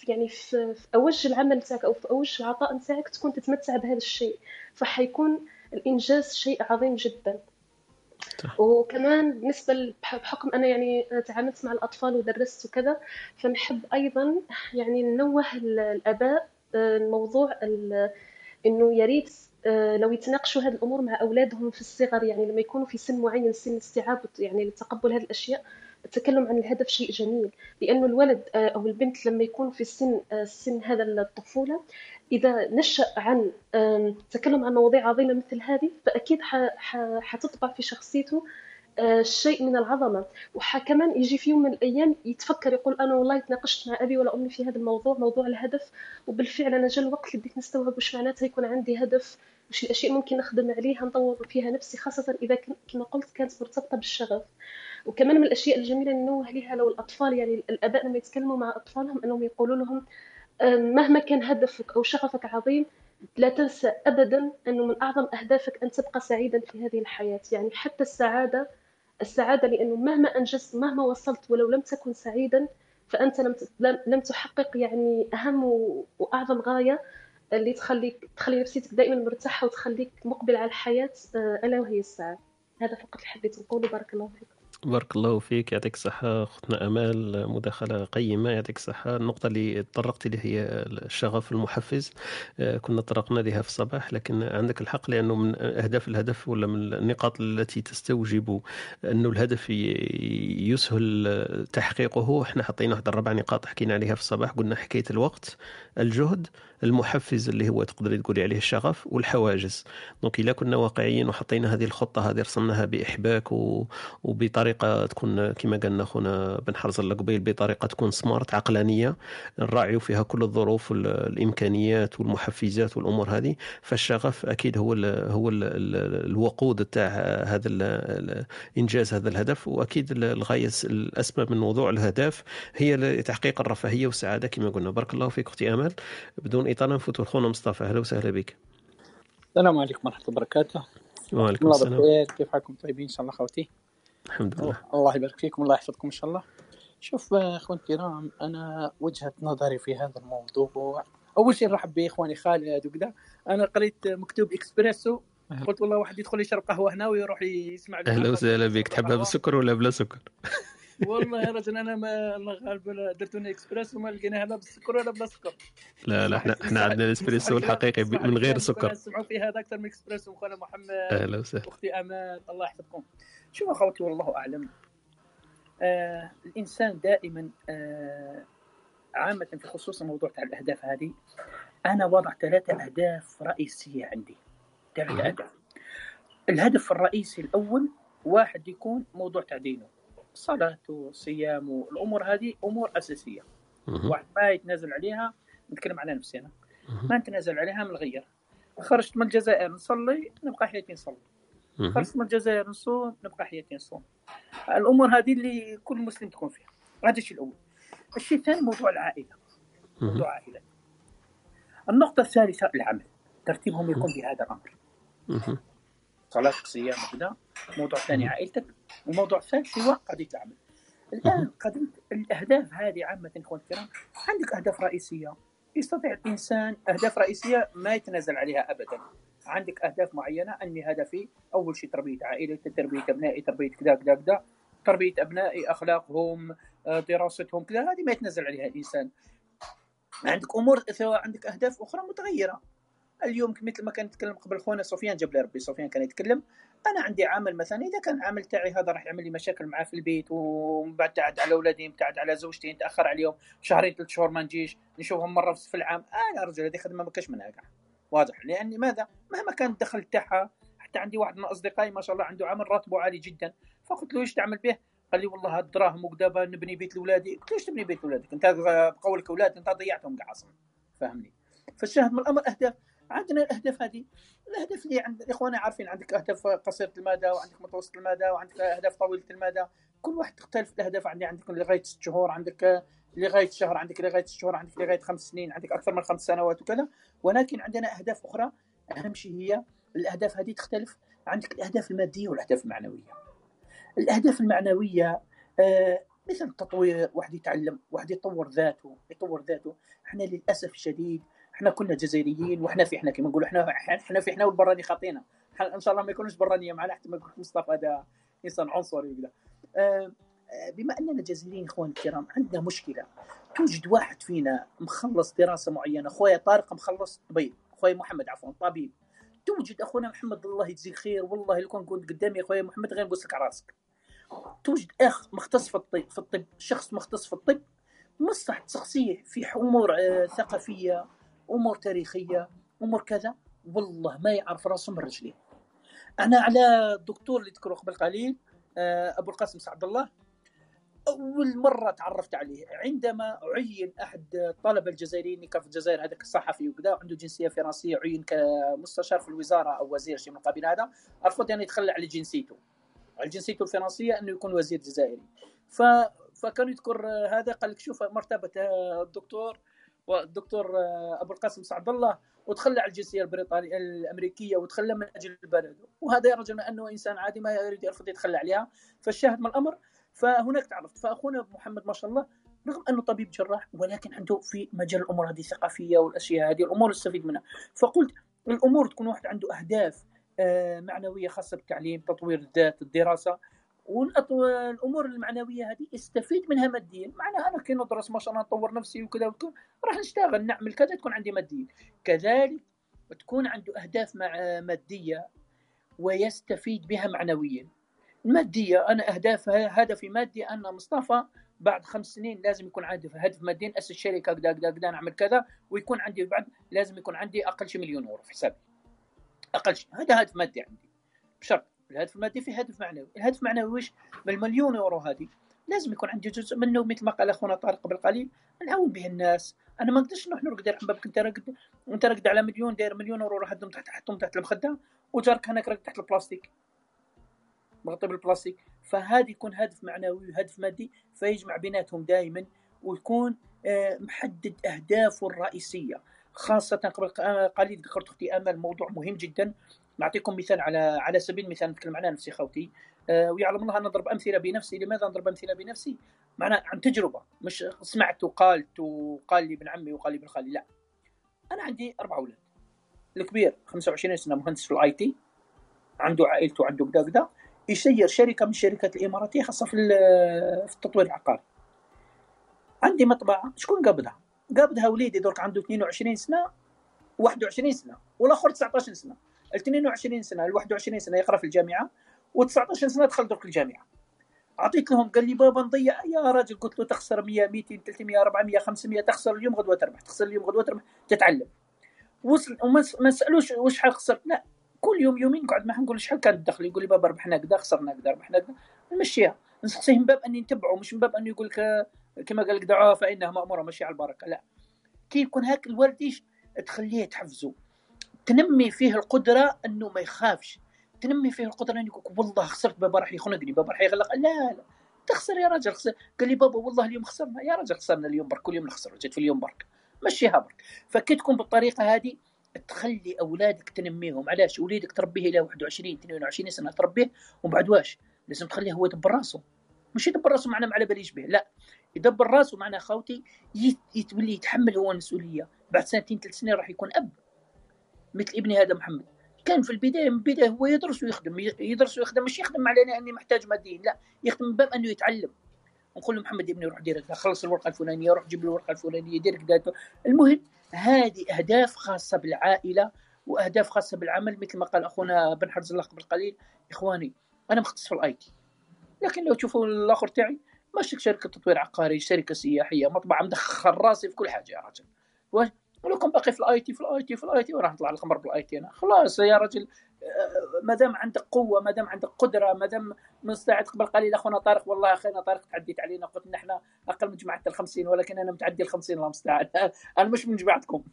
يعني في أوج العمل نتاعك أو في أوج العطاء نتاعك تكون تتمتع بهذا الشيء. فحيكون الإنجاز شيء عظيم جدا. وكمان بالنسبة بحكم أنا يعني تعاملت مع الأطفال ودرست وكذا فنحب أيضا يعني ننوه ال- الآباء آه، الموضوع ال- إنه يا ريت لو يتناقشوا هذه الأمور مع أولادهم في الصغر يعني لما يكونوا في سن معين سن استيعاب يعني لتقبل هذه الأشياء التكلم عن الهدف شيء جميل. لأنه الولد آه، أو البنت لما يكون في سن آه، سن هذا الطفولة إذا نشأ عن آم، التكلم عن مواضيع عظيمة مثل هذه فأكيد حتطبع في شخصيته آه، شيء من العظمة. وكمان يجي في يوم من الأيام يتفكر يقول أنا والله تناقشت مع أبي ولا أمي في هذا الموضوع موضوع الهدف. وبالفعل أنا جا الوقت اللي بديت نستوعب وش معناتها يكون عندي هدف وش الأشياء ممكن نخدم عليها نطور فيها نفسي خاصة إذا كن- كما قلت كانت مرتبطة بالشغف. وكمان من الأشياء الجميلة اللي ننوه لها لو الأطفال يعني الآباء لما يتكلموا مع أطفالهم أنهم يقولوا لهم آم، مهما كان هدفك أو شغفك عظيم لا تنسى أبدا أنه من أعظم أهدافك أن تبقى سعيدا في هذه الحياة. يعني حتى السعادة السعادة لأنه مهما أنجزت مهما وصلت ولو لم تكن سعيدا فأنت لم لم تحقق يعني أهم وأعظم غاية اللي تخليك تخلي نفسيتك دائما مرتاحة وتخليك مقبل على الحياة آه، ألا وهي السعادة. هذا فقط اللي حبيت نقوله. بارك الله فيكم بارك الله فيك يعطيك الصحة أختنا أمال مداخلة قيمة يعطيك الصحة. النقطة اللي تطرقت لها هي الشغف المحفز. آه، كنا طرقنا لها في الصباح لكن عندك الحق لأنه من أهداف الهدف ولا من النقاط التي تستوجب أنه الهدف يسهل تحقيقه. إحنا حطينا واحد الربع نقاط حكينا عليها في الصباح قلنا حكاية الوقت الجهد. المحفز اللي هو تقدري تقولي عليه الشغف والحواجز. دونك إلا كنا واقعيين وحطينا هذه الخطة هذه رسمناها بإحباك و... وبطريقة تكون كما قالنا خونا بن حرز قبيل بطريقة تكون سمارت عقلانية نراعيو فيها كل الظروف الإمكانيات والمحفزات والأمور هذه. فالشغف أكيد هو ال هو ال الوقود تاع هذا إنجاز هذا الهدف. وأكيد ال- الغاية الأسمى من موضوع الأهداف هي تحقيق الرفاهية والسعادة كما قلنا. بارك الله فيك أختي أمل بدون إطالة نفوت خونا مصطفى أهلا وسهلا بك. السلام عليكم ورحمة الله وبركاته. وعليكم الله السلام. بخير كيف حالكم طيبين؟ إن شاء الله خوتي. الحمد لله. الله يبارك فيكم الله يحفظكم إن شاء الله. شوف آه، أخوان الكرام أنا وجهة نظري في هذا الموضوع أول شيء نرحب بإخواني خالد وكذا. أنا قريت مكتوب إكسبريسو. قلت والله واحد يدخل يشرب قهوة هنا ويروح يسمع محمد وسهلا بك. تحبها بالسكر ولا بلا سكر؟ والله يا رجل أنا ما الله غالب درتوني إكسبريسو ما لقيناها لا بالسكر ولا بلا سكر لا لا إحنا إحنا عندنا الاسبريسو الحقيقي من غير سكر. سمعوا في هذا أكثر من إكسبريسو أخونا محمد. أهلا وسهلا. أختي أمال الله يحفظكم. شوف أخوتي والله أعلم. آه الإنسان دائما آه عامة في خصوص الموضوع تاع الأهداف هذه أنا وضع ثلاثة أهداف رئيسية عندي. ثلاثة اهداف الهدف؟ الرئيسي الأول واحد يكون موضوع تاع دينه صلاة وصيام والأمور هذه أمور أساسية. واحد ما يتنازل عليها نتكلم على نفسي أنا. ما نتنازل عليها من الغير خرجت من الجزائر نصلي نبقى حياتي نصلي. خرجت من الجزائر نصوم نبقى حياتي نصوم. الأمور هذه اللي كل مسلم تكون فيها. هذا الشيء الأول. الشيء الثاني موضوع العائلة. موضوع العائلة. النقطة الثالثة العمل. ترتيبهم يكون بهذا الأمر. صلاة صيام وكذا. موضوع ثاني عائلتك الموضوع الثالث هو قضية العمل. الآن قضية الأهداف هذه عامة اخوان الكرام عندك أهداف رئيسية؟ يستطيع الإنسان أهداف رئيسية ما يتنازل عليها ابدا. عندك أهداف معينة؟ اني هدفي أول شيء تربية عائلتي تربية أبنائي تربية كذا كذا كذا. تربية أبنائي أخلاقهم آه، دراستهم كذا هذه ما يتنازل عليها الإنسان. عندك أمور عندك أهداف أخرى متغيرة. اليوم مثل ما كان يتكلم قبل خونا سفيان جبل ربي سفيان كان يتكلم. أنا عندي عمل مثلا إذا كان العمل تاعي هذا راح يعمل لي مشاكل معاه في البيت ومبتعد على اولادي مبتعد على زوجتي نتأخر عليهم شهرين ثلاث شهور ما نجيش نشوفهم مرة في العام. أنا رجل هذه خدمه ما كاش منها كاع واضح. لأني ماذا؟ مهما كان الدخل تاعها حتى عندي واحد من أصدقائي ما شاء الله عنده عمل راتبه عالي جدا. فقلت له إيش تعمل به؟ قال لي والله هالدراهم وكذا نبني بيت لاولادي قلت له إيش تبني بيت لاولادك؟ أنت بقولك أولاد أنت ضيعتهم كاع أصلا. فهمني. فالشاهد من الأمر أهداف. عندنا الأهداف هذه. الأهداف اللي عند الاخوان عارفين عندك أهداف قصيرة المدى وعندك متوسط المدى وعندك أهداف طويلة المدى كل واحد تختلف الأهداف. عندي عندك لغايه ست شهور عندك لغايه شهر عندك لغايه ست شهور عندك لغايه خمس سنين عندك أكثر من خمس سنوات وكذا. ولكن عندنا أهداف أخرى. أهم شيء هي الأهداف هذه تختلف. عندك الأهداف المادية والأهداف المعنوية. الأهداف المعنوية آه، مثل التطوير واحد يتعلم واحد يطور ذاته يطور ذاته. إحنا للأسف الشديد إحنا كنا جزائريين وإحنا في إحنا كما نقولوا إحنا إحنا في إحنا والبراني خاطينا. إن شاء الله ما يكونوش برانية معنا حتى ما يكون مصطفى هذا إنسان عنصري وكذا. آه، بما أننا جزائريين اخواني الكرام عندنا مشكلة. توجد واحد فينا مخلص دراسة معينة خويا طارق مخلص طبيب خويا محمد عفوا طبيب. توجد أخونا محمد الله يجزيه خير والله لو كان كنت قدامي اخويا محمد غير نبوسك على راسك. توجد أخ مختص في الطب في الطب شخص مختص في الطب مصلح تسقسيه في امور آه، ثقافية. أمور تاريخية أمور كذا. والله ما يعرف راسه من رجليه. أنا على الدكتور اللي ذكره قبل قليل آه، أبو القاسم سعد الله. أول مرة تعرفت عليه عندما عين أحد الطلبه الجزائريين كان في الجزائر هذاك الصحفي وكذا عنده جنسية فرنسية عين كمستشار في الوزارة أو وزير شيء من القبيل هذا رفض ان يتخلى على جنسيته. على جنسيته الفرنسية أنه يكون وزير جزائري. ف فكان يذكر هذا قال لك شوف مرتبة الدكتور. والدكتور أبو القاسم سعد الله وتخلى على الجنسية البريطانية الأمريكية وتخلى من أجل البلد. وهذا يا رجل أنه إنسان عادي ما يريد يرفض يتخلى عليها فالشاهد من الأمر. فهناك تعرفت فأخونا محمد ما شاء الله رغم أنه طبيب جراح ولكن عنده في مجال الأمور هذه الثقافية والأشياء هذه الأمور نستفيد منها. فقلت الأمور تكون واحد عنده أهداف آه، معنوية خاصة بالتعليم تطوير الذات الدراسة. والامور المعنوية هذه استفيد منها ماديا. معناها أنا كي ندرس ما شاء الله نطور نفسي وكذا وكذا راح نشتغل نعمل كذا تكون عندي ماديا. كذلك تكون عنده أهداف مادية ويستفيد بها معنويا. المادية أنا اهداف هدفي مادي أن مصطفى بعد خمس سنين لازم يكون عندي هدف مادي أسس شركة كذا كذا كذا نعمل كذا ويكون عندي بعد لازم يكون عندي أقل شيء مليون أورو في حسابي. أقل شيء هذا هدف مادي عندي. بشرط الهدف المادي في هدف معنوي. الهدف المعنوي وش بالمليون يورو هذه لازم يكون عندي جزء منه مثل ما قال أخونا طارق قبل قليل نعاون به الناس. أنا ما نقدرش نروح نرقد على بابك أنت راقد أنت راقد على مليون داير مليون يورو راح تحت حطهم تحت المخدة وجارك هناك راقد تحت البلاستيك. مغطي بالبلاستيك. فهذا يكون هدف معنوي وهدف مادي فيجمع بيناتهم دائما ويكون آه، محدد أهدافه الرئيسية. خاصة قبل قليل ذكرت أختي امل موضوع مهم جدا. نعطيكم مثال على على سبيل المثال نتكلم عن نفسي خوتي آه، ويعلم الله نضرب أمثلة بنفسي لماذا نضرب أمثلة بنفسي؟ معناه عن تجربة مش سمعت وقالت وقال لي ابن عمي وقال لي ابن خالي لا. أنا عندي أربع أولاد الكبير 25 سنة مهندس في الآي تي عنده عائلته وعنده كذا كذا يسير شركة من الشركات الإماراتية خاصة في في التطوير العقاري. عندي مطبعة شكون قابضها؟ قابضها وليدي درك عنده 22 سنة 21 سنة والآخر 19 سنة. ال 22 سنة ال 21 سنة يقرأ في الجامعة و19 سنة دخل درك الجامعة. اعطيت لهم قال لي بابا نضيع. يا راجل قلت له تخسر 100 200 300 400 500 تخسر اليوم غدوة تربح تخسر اليوم غدوة تربح تتعلم. وصل وما سألوش وش حال خسرت لا كل يوم يومين نقعد معاه نقول شحال كان الدخل؟ يقول لي بابا ربحنا كذا خسرنا كذا ربحنا كذا نمشيها نسقسيه من باب أني نتبعه مش من باب أنه يقول لك كما قال لك دعوه فانها مأمورة ماشي على البركة. لا. كي يكون هاك الولد إيش تخليه تحفزه. تنمي فيه القدرة إنه ما يخافش. تنمي فيه القدرة إنه يقول والله خسرت بابا راح يخنقني بابا راح يغلق. لا لا. تخسر يا رجل خسر. قال لي بابا والله اليوم خسرنا. يا رجل خسرنا اليوم برك كل يوم نخسر جيت في اليوم برك. مشيها برك. فكي تكون بالطريقة هذه تخلي أولادك تنميهم. علاش؟ وليدك تربيه إلى 21 22 سنة تربيه. ومن بعد واش؟ لازم تخليه هو يدبر راسه. مش يدبر راسه معناه على باليش به لا. يدبر راسه معناه خوتي يتولي يتحمل هو المسؤولية. بعد سنتين ثلاث سنين راح يكون أب. مثل ابني هذا محمد. كان في البداية من البداية هو يدرس ويخدم يدرس ويخدم مش يخدم علينا اني محتاج ماديا لا يخدم من باب أنه يتعلم. نقول له محمد ابني روح دير خلص الورقة الفلانية روح جيب الورقة الفلانية دير كذا. المهم هذه أهداف خاصة بالعائلة وأهداف خاصة بالعمل مثل ما قال أخونا بن حرز الله قبل قليل إخواني أنا مختص في ال IT. لكن لو تشوفوا الآخر تاعي ماشي شركة تطوير عقاري شركة سياحية مطبعة مدخل راسي في كل حاجة يا رجل. ولو كان باقي في ال IT في ال IT في ال IT وراح نطلع الخمر بال IT أنا. خلاص يا رجل آه، ما دام عندك قوة ما دام عندك قدرة ما دام مستعد قبل قليل أخونا طارق. والله اخينا طارق تعديت علينا قلت نحن أقل من جماعة ال 50 ولكن أنا متعدي ال 50 الله المستعان. أنا مش من جماعتكم.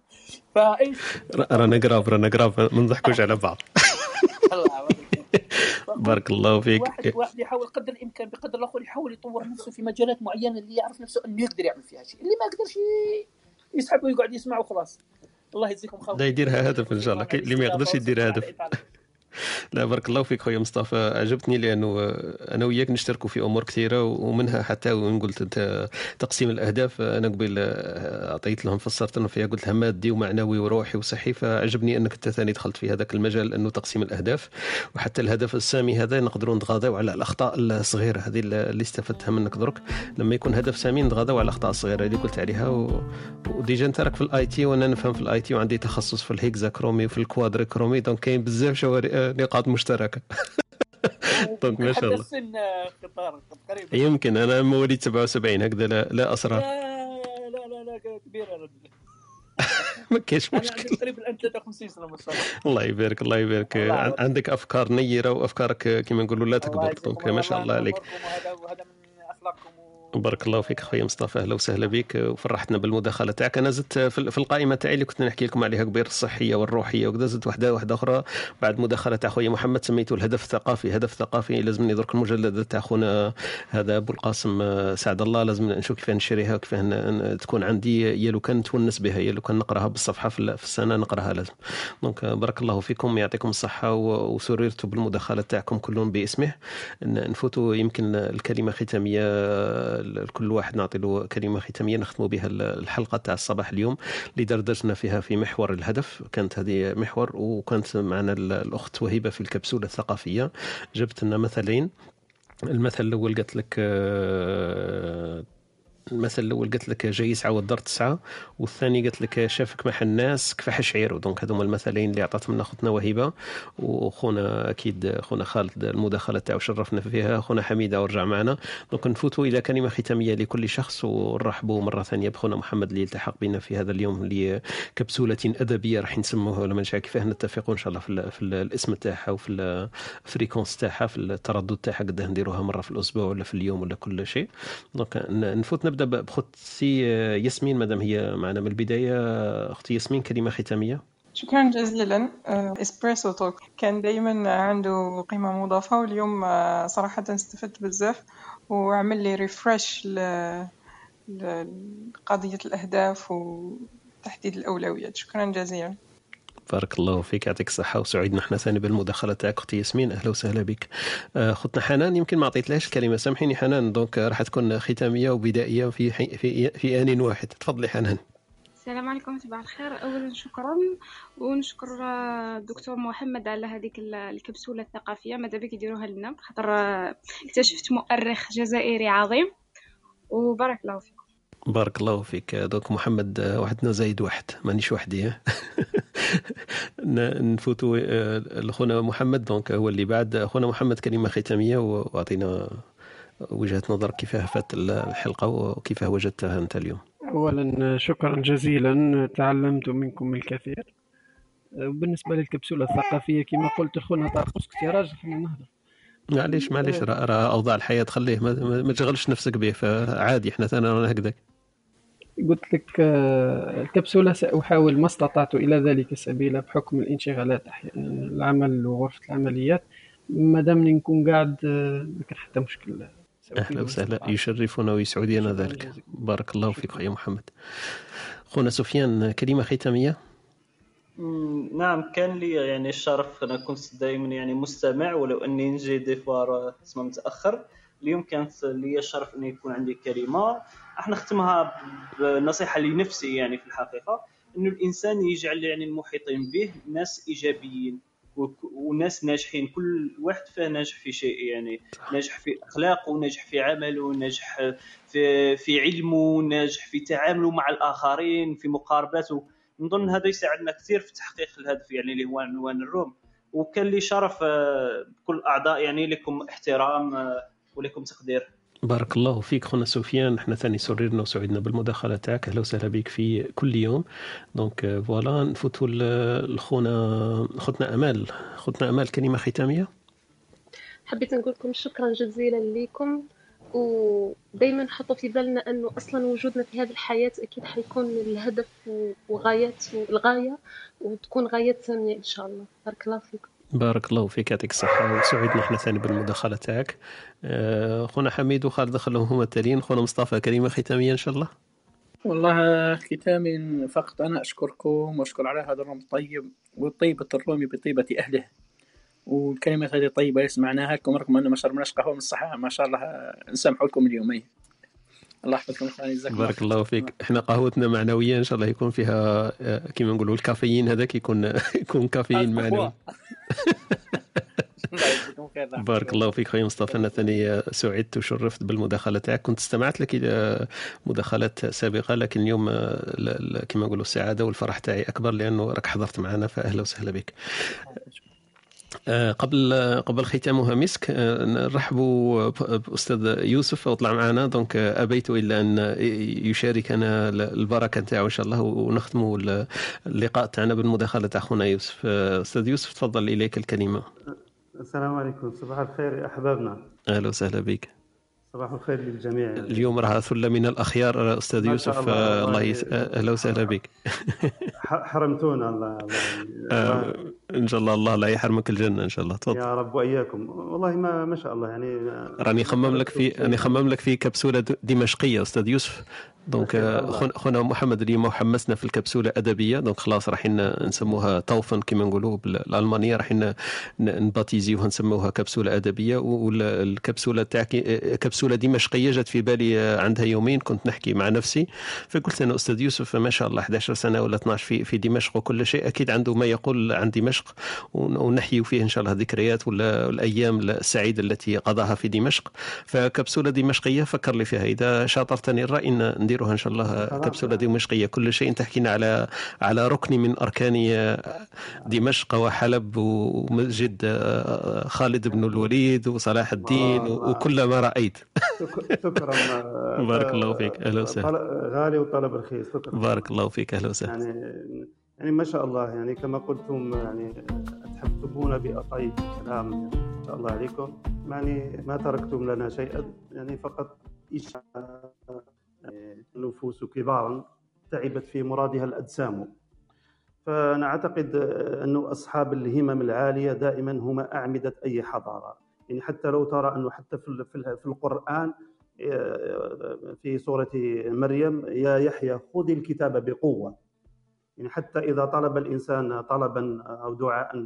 فايش رانا قراب رانا قراب ما نضحكوش على بعض. بارك الله فيك. واحد واحد يحاول قدر الإمكان بقدر الآخر يحاول يطور نفسه في مجالات معينة اللي يعرف نفسه إنه يقدر يعمل فيها شيء اللي ما يقدرش يسحب ويقعد يسمع وخلاص الله يجزيكم خير. لا يديرها هدف إن شاء الله. اللي ما يقدرش يدير هدف لا بارك الله فيك خويا مصطفى. عجبتني لأنه أنا وياك نشتركوا في أمور كثيرة ومنها حتى وين قلت أنت تقسيم الأهداف أنا قبل أعطيت لهم فسرت لهم فيها قلت لها مادي ومعنوي وروحي وصحي فعجبني أنك أنت ثاني دخلت في هذاك المجال انه تقسيم الأهداف وحتى الهدف السامي هذا نقدروا نتغاضوا على الأخطاء الصغيرة هذه اللي استفدتها منك. درك لما يكون هدف سامي نتغاضوا على الأخطاء الصغيرة اللي قلت عليها و... و déjà أنت راك في ال IT وأنا نفهم في ال IT وعندي تخصص في ال hexachromie وفي ال quadrichromie donc كاين بزاف شوارع نقاط مشتركة. donc ما شاء الله. السن قطار يمكن أنا مواليد 77 هكذا لا, لا اسرار لا لا لا لا كبيره ما كاينش مشكل تقريبا الان 53 سنة ما شاء الله. الله يبارك الله يبارك. عندك أفكار نيرة وأفكارك كما نقولوا لا تكبر. دونك ما شاء الله عليك. اخلاقكم بارك الله فيك خويا مصطفى أهلا وسهلا بك وفرحتنا بالمداخلة تاعك. أنا زدت في القائمة تاعي اللي كنت نحكي لكم عليها قبيل الصحية والروحية وكذا زدت واحدة واحدة أخرى. بعد مداخلة تاع خويا محمد سميته الهدف الثقافي. هدف ثقافي لازمني درك المجلد تاع خونا هذا أبو القاسم سعد الله. لازم نشوف كيف نشريها وكيف تكون عندي يا لو كان نتونس بها يا لو كان نقراها بالصفحة في ال- في السنة نقراها لازم. دونك بارك الله فيكم يعطيكم الصحة وسررت بالمداخلة تاعكم كلهم باسمه. نفوتوا يمكن الكلمة ختامية لكل واحد نعطي له كلمة ختامية نختموا بها ال- الحلقة تاع الصباح اليوم اللي دردشنا فيها في محور الهدف. كانت هذه محور وكانت معنا ال- الأخت وهبه في الكبسولة الثقافية. جبت لنا مثلين. المثل الأول قالت لك آه، المثل الأول قالت لك جاي يسعى والدار تسعى والثاني قالت لك شافك مع الناس كفح شعيره donc هذوما المثلين اللي عطاتهم لنا أختنا وهبه وخونا أكيد خونا خالد المداخلة تاعو شرفنا فيها خونا حميدة ورجع معنا. donc نفوتوا إلى كلمة ختامية لكل شخص ونرحبوا مرة ثانية بخونا محمد اللي التحق بنا في هذا اليوم اللي كبسولة أدبية راح نسموها ولا ما نعرف كيفاه نتفقوا ان شاء الله في, ال- في ال- الاسم تاعها وفي ال fréquence تاعها في التردد تاعها قد نديروها مرة في الأسبوع ولا في اليوم ولا كل شيء. donc ن- نفوت نبدأ ب- بخوتي ياسمين مادام هي معنا من البداية. أختي ياسمين كلمة ختامية. شكرا جزيلا. آه، Espresso Talk كان دايما عنده قيمة مضافة واليوم آه، صراحة استفدت بزاف. وعمل لي refresh لقضية الأهداف وتحديد الأولويات. شكرا جزيلا. بارك الله فيك يعطيك الصحة وسعيد نحن ثاني بالمداخلة تاعك. أختي ياسمين أهلا وسهلا بك. آه، خوتنا حنان يمكن ما عطيتلهاش الكلمة. سامحيني حنان donc راح تكون ختامية وبدائية في في في آن واحد. تفضلي حنان. السلام عليكم صباح الخير. اولا شكرا ونشكر الدكتور محمد على هذيك ال- الكبسولة الثقافية. ماذا بك يديروها لنا؟ خاطر آه، اكتشفت مؤرخ جزائري عظيم. وبارك الله فيكم. بارك الله فيك. donc محمد آه، وحدنا زايد واحد. مانيش وحدي؟ ن- نفوتوا آه، لخونا محمد. دونك هو اللي بعد. خونا محمد كلمة ختامية وأعطينا وجهة نظر كيف فات الحلقة وكيف وجدتها أنت اليوم. أولا شكرا جزيلا. تعلمت منكم الكثير. وبالنسبة للكبسولة الثقافية كما قلت أخونا طارق يا راجل خلينا نهضر. معليش معليش. راه أوضاع الحياة خليه ما, تشغلش نفسك به فعادي إحنا ثاني رانا هكذاك. قلت لك آه، الكبسولة سأحاول ما استطعت إلى ذلك سبيلا بحكم الانشغالات أحيانا العمل وغرفة العمليات. ما دامني نكون قاعد آه، ما كان حتى مشكل. أهلا وسهلا. يشرفنا ويسعدنا ذلك. بارك الله فيك يا محمد. خونا سفيان كلمة ختامية؟ مم، نعم كان لي يعني الشرف أنا كنت دائما يعني مستمع ولو أني نجي دي فوا تسمى متأخر. اليوم كانت لي الشرف اني يكون عندي كلمة. راح نختمها بنصيحة لنفسي يعني في الحقيقة إنه الإنسان يجعل يعني المحيطين به ناس إيجابيين وناس ناجحين كل واحد فيه ناجح في شيء يعني ناجح في أخلاقه ناجح في عمله ناجح في في علمه ناجح في تعامله مع الآخرين في مقارباته. نظن هذا يساعدنا كثير في تحقيق الهدف يعني اللي هو عنوان الروم. وكان لي شرف آه، بكل أعضاء يعني لكم احترام آه، ولكم تقدير. بارك الله فيك خونا سفيان إحنا ثاني سررنا وسعدنا بالمداخلة تاعك. أهلا وسهلا بك في كل يوم. donc voilà نفوتوا ل- لخونا خوتنا أمال. خوتنا أمال كلمة ختامية؟ حبيت نقول لكم شكرا جزيلا لكم ودايما حطوا في بالنا أنه أصلا وجودنا في هذه الحياة أكيد حيكون الهدف وغايات والغايه وتكون غايات ساميه إن شاء الله. بارك الله فيكم. بارك الله فيك يعطيك الصحة وسعدنا إحنا ثاني بالمداخلة تاعك. آه، خونا حميد وخالد خلوهم هما التاليين. خونا مصطفى كلمة ختامية إن شاء الله. والله ختامي فقط أنا أشكركم وأشكر على هذا الروم الطيب وطيبة الروم بطيبة أهله. والكلمات هذه طيبة اللي سمعناها لكم رغم أنه ما شربناش قهوة من الصحة ما شاء الله نسامحوا لكم اليومين. الله يحفظكم اخواني جزاكم الله بارك. الله فيك. إحنا قهوتنا معنوية إن شاء الله يكون فيها آه، كيما نقولوا الكافيين هذاك يكون يكون كافيين معنوي. يجزيكم خير الله بارك الله فيك خويا مصطفى. أنا ثاني سعدت وشرفت بالمداخلة تاعك. كنت استمعت لك إلى مداخلات سابقة لكن اليوم آه، كما نقولوا السعادة والفرح تاعي أكبر لأنه راك حضرت معنا فأهلا وسهلا بك. آه، قبل قبل ختامها مسك آه، نرحبوا باستاذ يوسف وطلع معنا. donc آه، أبيت إلا أن يشاركنا ال- البركة نتاعو إن شاء الله ونختموا ال- اللقاء تاعنا بالمداخلة تاع اخونا يوسف. آه، أستاذ يوسف تفضل إليك الكلمة. السلام عليكم. صباح الخير يا أحبابنا. أهلا وسهلا بك. صباح الخير للجميع. اليوم راه ثله من الأخيار أستاذ يوسف. الله، آه، الله. يس... آه، أهلا وسهلا بك. حرمتونا الله, الله. آه، إن شاء الله الله لا يحرمك الجنة إن شاء الله. تفضل. يا رب وإياكم. والله ما ما شاء الله يعني راني خمم لك في راني خمم لك في كبسولة دمشقية أستاذ يوسف. donc خونا محمد اليوم حمسنا في الكبسولة أدبية. donc خلاص رايحين نسموها taufen كما نقولوا بالالمانيه رايحين ن- نباتيزيوها نسموها كبسولة أدبية. والكبسوله تاعك كبسولة دمشقية جات في بالي عندها يومين. كنت نحكي مع نفسي. فقلت أنا أستاذ يوسف ما شاء الله 11 سنة ولا 12 في في دمشق وكل شيء. أكيد عنده ما يقول عن دمشق. ون- ونحيي فيه إن شاء الله ذكريات ولا الأيام السعيدة التي قضاها في دمشق. فكبسولة دمشقية فكر لي فيها. إذا شاطرتني الرأي إن نديروها إن شاء الله كبسولة دمشقية. كل شيء تحكينا على على ركن من أركان دمشق وحلب ومسجد آه، خالد بن الوليد وصلاح الدين. وكل ما رأيت. شك- شكرا. آه، بارك الله فيك. أهلا وسهلا. غالي وطلب رخيص شكرا. بارك الله فيك. أهلا وسهلا. يعني يعني ما شاء الله يعني كما قلتم يعني تحببون بأطيب الكلام يعني ما شاء الله عليكم. يعني ما تركتم لنا شيئا يعني فقط إشعاع يعني النفوس كبارا تعبت في مرادها الأجسام. فأنا أعتقد أنه أصحاب الهمم العالية دائما هم أعمدة أي حضارة. يعني حتى لو ترى أنه حتى في القرآن آه، في سورة مريم يا يحيى خذ الكتاب بقوة. يعني حتى إذا طلب الإنسان طلبا أو دعاء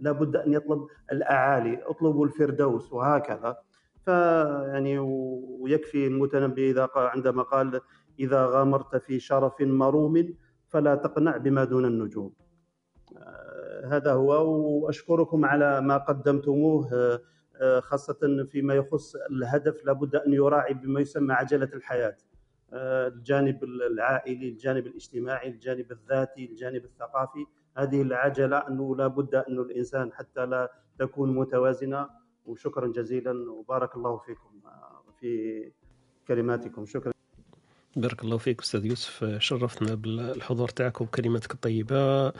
لا بد أن يطلب الأعالي اطلبوا الفردوس وهكذا. فيعني ويكفي المتنبي إذا عندما قال إذا غامرت في شرف مروم فلا تقنع بما دون النجوم. آه، هذا هو. وأشكركم على ما قدمتموه. آه، آه، خاصة فيما يخص الهدف لابد أن يراعي بما يسمى عجلة الحياة. الجانب العائلي الجانب الاجتماعي الجانب الذاتي الجانب الثقافي. هذه العجلة أنه لا بد أن الإنسان حتى لا تكون متوازنة. وشكرا جزيلا. وبارك الله فيكم آه، في كلماتكم. شكرا. بارك الله فيك أستاذ يوسف. شرفتنا بالحضور تاعك وبكلماتك الطيبة.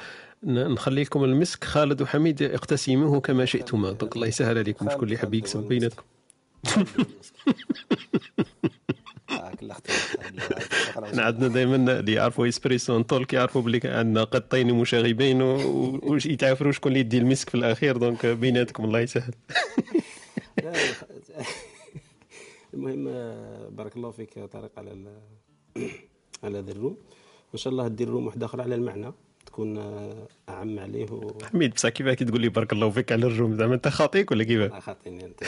نخلي لكم المسك. خالد وحميد اقتسموه كما شئتما. دونك الله يسهل عليكم. شكون اللي يحب يقسم بيناتكم. إحنا عندنا دائما اللي يعرفوا Espresso n Talk يعرفوا بلي عندنا قطين مشاغبين ويتعافروا شكون اللي يدي المسك في الأخير donc بيناتكم الله يسهل. المهم بارك الله فيك طارق على على هذا ال room. وان شاء الله دير room واحدة أخرى على المعنى تكون أعم عليه و... حميد بصح كيف كي تقول لي بارك الله فيك على ال room؟ زعما أنت خاطيك ولا كيف خاطيني أنت.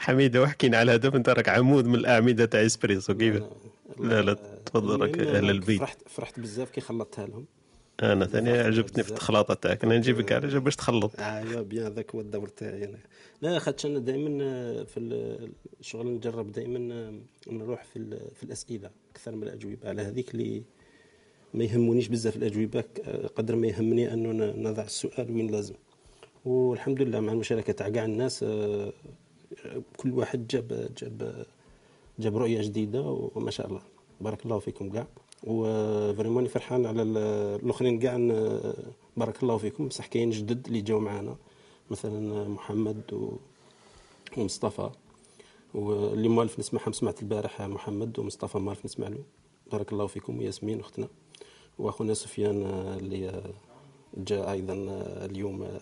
حميدة وحكينا على الهدف انت راك عمود من الأعمدة تاع إسبريسو كيف؟ لا لا تفضل راك أهل آه، البيت. فرحت فرحت بزاف كي خلطتها لهم. أنا ثاني عجبتني في التخلاطه تاعك. أنا نجيبك على جال باش تخلط. ايوا bien هذاك هو الدور تاعي أنا. لا خاطش أنا دائما في ال- الشغل نجرب دائما نروح في في الأسئلة أكثر من الأجوبة. على هذيك اللي ما يهمونيش بزاف الأجوبة قدر ما يهمني أنه نضع السؤال وين لازم. والحمد لله مع المشاركة تاع كاع الناس آه، كل واحد جاب جاب جاب رؤية جديدة وما شاء الله. بارك الله فيكم كاع. وفريمون فرحان على ال- الأخرين كاع. بارك الله فيكم. بصح كاين جدد اللي جاو معنا مثلا محمد و... ومصطفى. واللي موالف نسمعهم سمعت البارح محمد ومصطفى موالف نسمع له. بارك الله فيكم. وياسمين أختنا. وأخونا سفيان اللي جاء أيضا اليوم.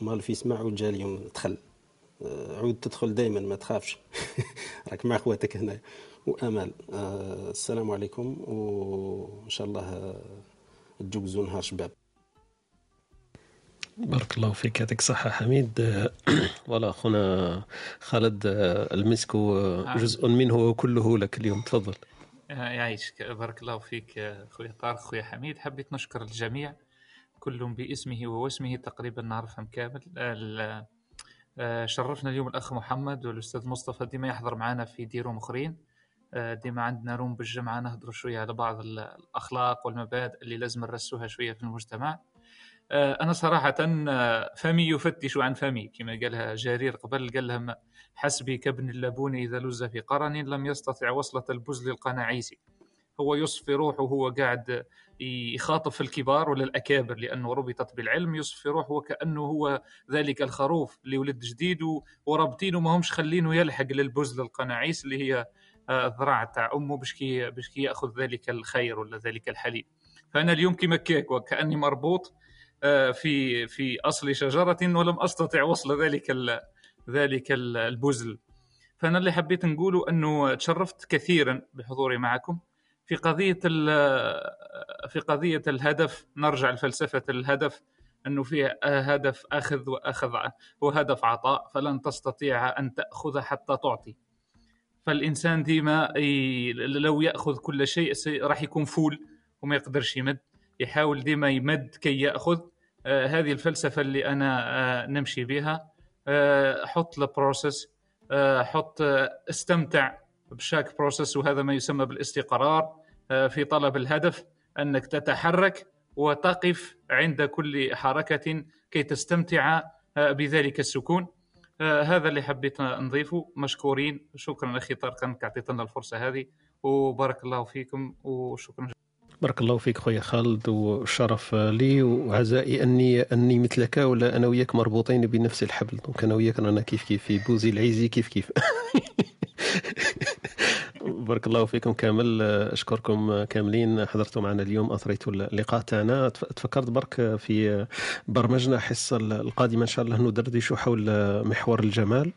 مالف يسمع وجا اليوم. دخل عود تدخل دائما ما تخافش. راك مع اخواتك هنا وامال آه، السلام عليكم وإن شاء الله آه، تجوزوا نهار شباب. بارك الله فيك يعطيك الصحة حميد. فوالا أخونا خالد المسك جزء منه وكله لك اليوم تفضل. يعيشك. بارك الله فيك خويا طارق خويا حميد. حبيت نشكر الجميع كل باسمه ووسمه تقريبا نعرفهم كامل. آه، شرفنا اليوم الأخ محمد والأستاذ مصطفى. ديما يحضر معنا في ديروم أخرين آه، ديما عندنا روم بالجمعة نهضروا شوية على بعض ال- الأخلاق والمبادئ اللي لازم نرسوها شوية في المجتمع. آه، أنا صراحة آه، فمي يفتش عن فمي كما قالها جرير قبل قال لهم حسبي كابن اللبون إذا لز في قرن لم يستطع وصلة البزل القناعيسي. هو يصفي روحه وهو قاعد يخاطب في الكبار ولا الأكابر لأنه ربطت بالعلم. يصفي روحه وكأنه هو ذلك الخروف اللي ولد جديد ورابطينه ما همش خلينه يلحق للبزل القناعيس اللي هي آه، الذراع تاع أمه باش كي باش كي يأخذ ذلك الخير ولا ذلك الحليب. فأنا اليوم كما كيك وكأني مربوط آه، في في أصل شجرة ولم أستطع وصل ذلك ذلك ال- البزل. فأنا اللي حبيت نقوله أنه تشرفت كثيرا بحضوري معكم. في قضية ال- في قضية الهدف نرجع لفلسفة الهدف أنه فيه هدف أخذ وأخذ وهدف عطاء فلن تستطيع أن تأخذ حتى تعطي. فالإنسان ديما لو يأخذ كل شيء راح يكون full وما يقدرش يمد. يحاول ديما يمد كي يأخذ. آه هذه الفلسفة اللي أنا آه نمشي بها. آه حط ال process حط استمتع ب chaque process وهذا ما يسمى بالاستقرار. في طلب الهدف أنك تتحرك وتقف عند كل حركة كي تستمتع آه بذلك السكون. آه هذا اللي حبيت نضيفه مشكورين. شكرا أخي طارق أنك أعطيتنا الفرصة هذه وبارك الله فيكم وشكرا. بارك الله فيك خويا خالد والشرف لي وعزائي أني أني مثلك ولا أنا وياك مربوطين بنفس الحبل. دونك أنا وياك رانا كيف كيف في بوزي العيزي كيف كيف. بارك الله فيكم كامل. أشكركم كاملين. حضرتوا معنا اليوم اثريتوا اللقاء تاعنا. تفكرت برك في برمجنا الحصه القادمة إن شاء الله ندردشوا حول محور الجمال.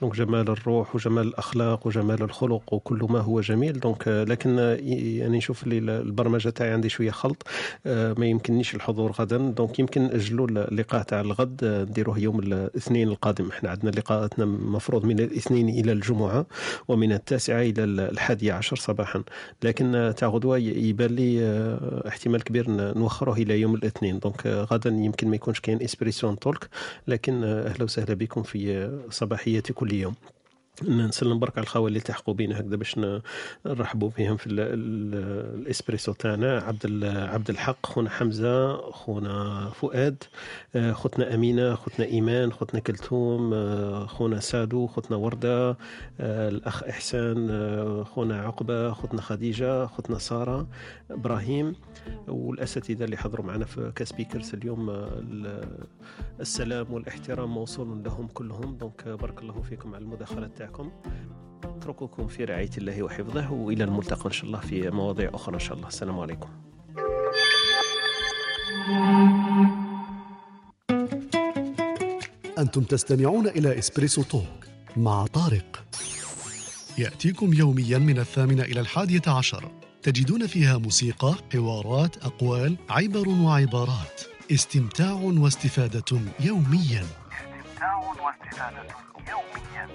donc جمال الروح وجمال الاخلاق وجمال الخلق وكل ما هو جميل donc لكن يعني نشوف اللي البرمجه تاعي عندي شوية خلط ما يمكننيش الحضور غدا donc يمكن اجلوا اللقاء تاع الغد نديروه يوم الاثنين القادم إحنا عندنا لقاءاتنا مفروض من الاثنين إلى الجمعه ومن التاسعه إلى الحادية عشر صباحا لكن تاع غدوه يبان لي احتمال كبير نوخره إلى يوم الاثنين donc غدا يمكن ما يكونش كاين Espresso n Talk لكن أهلا وسهلا بكم في صباحيه كل يوم نسلم برك على الخوال اللي تحقوا بينا هكذا باش نرحبوا بهم في ال ال الإسبريسو تاعنا. عبد عبد الحق خونا حمزة خونا فؤاد خوتنا أمينة خوتنا إيمان خوتنا كلثوم خونا سادو خوتنا وردة الأخ إحسان خونا عقبة خوتنا خديجة خوتنا سارة إبراهيم والأساتذة اللي حضروا معنا في ك speakers اليوم السلام والإحترام موصول لهم كلهم. donc بارك الله فيكم على المداخلات تاعكم. اترككم في رعاية الله وحفظه وإلى الملتقى إن شاء الله في مواضيع أخرى إن شاء الله. السلام عليكم. أنتم تستمعون إلى إسبريسو توك مع طارق. يأتيكم يوميا من الثامنة إلى الحادية عشر. تجدون فيها موسيقى حوارات أقوال عبر وعبارات. استمتاع واستفادة يوميا. استمتاع واستفادة يوميا.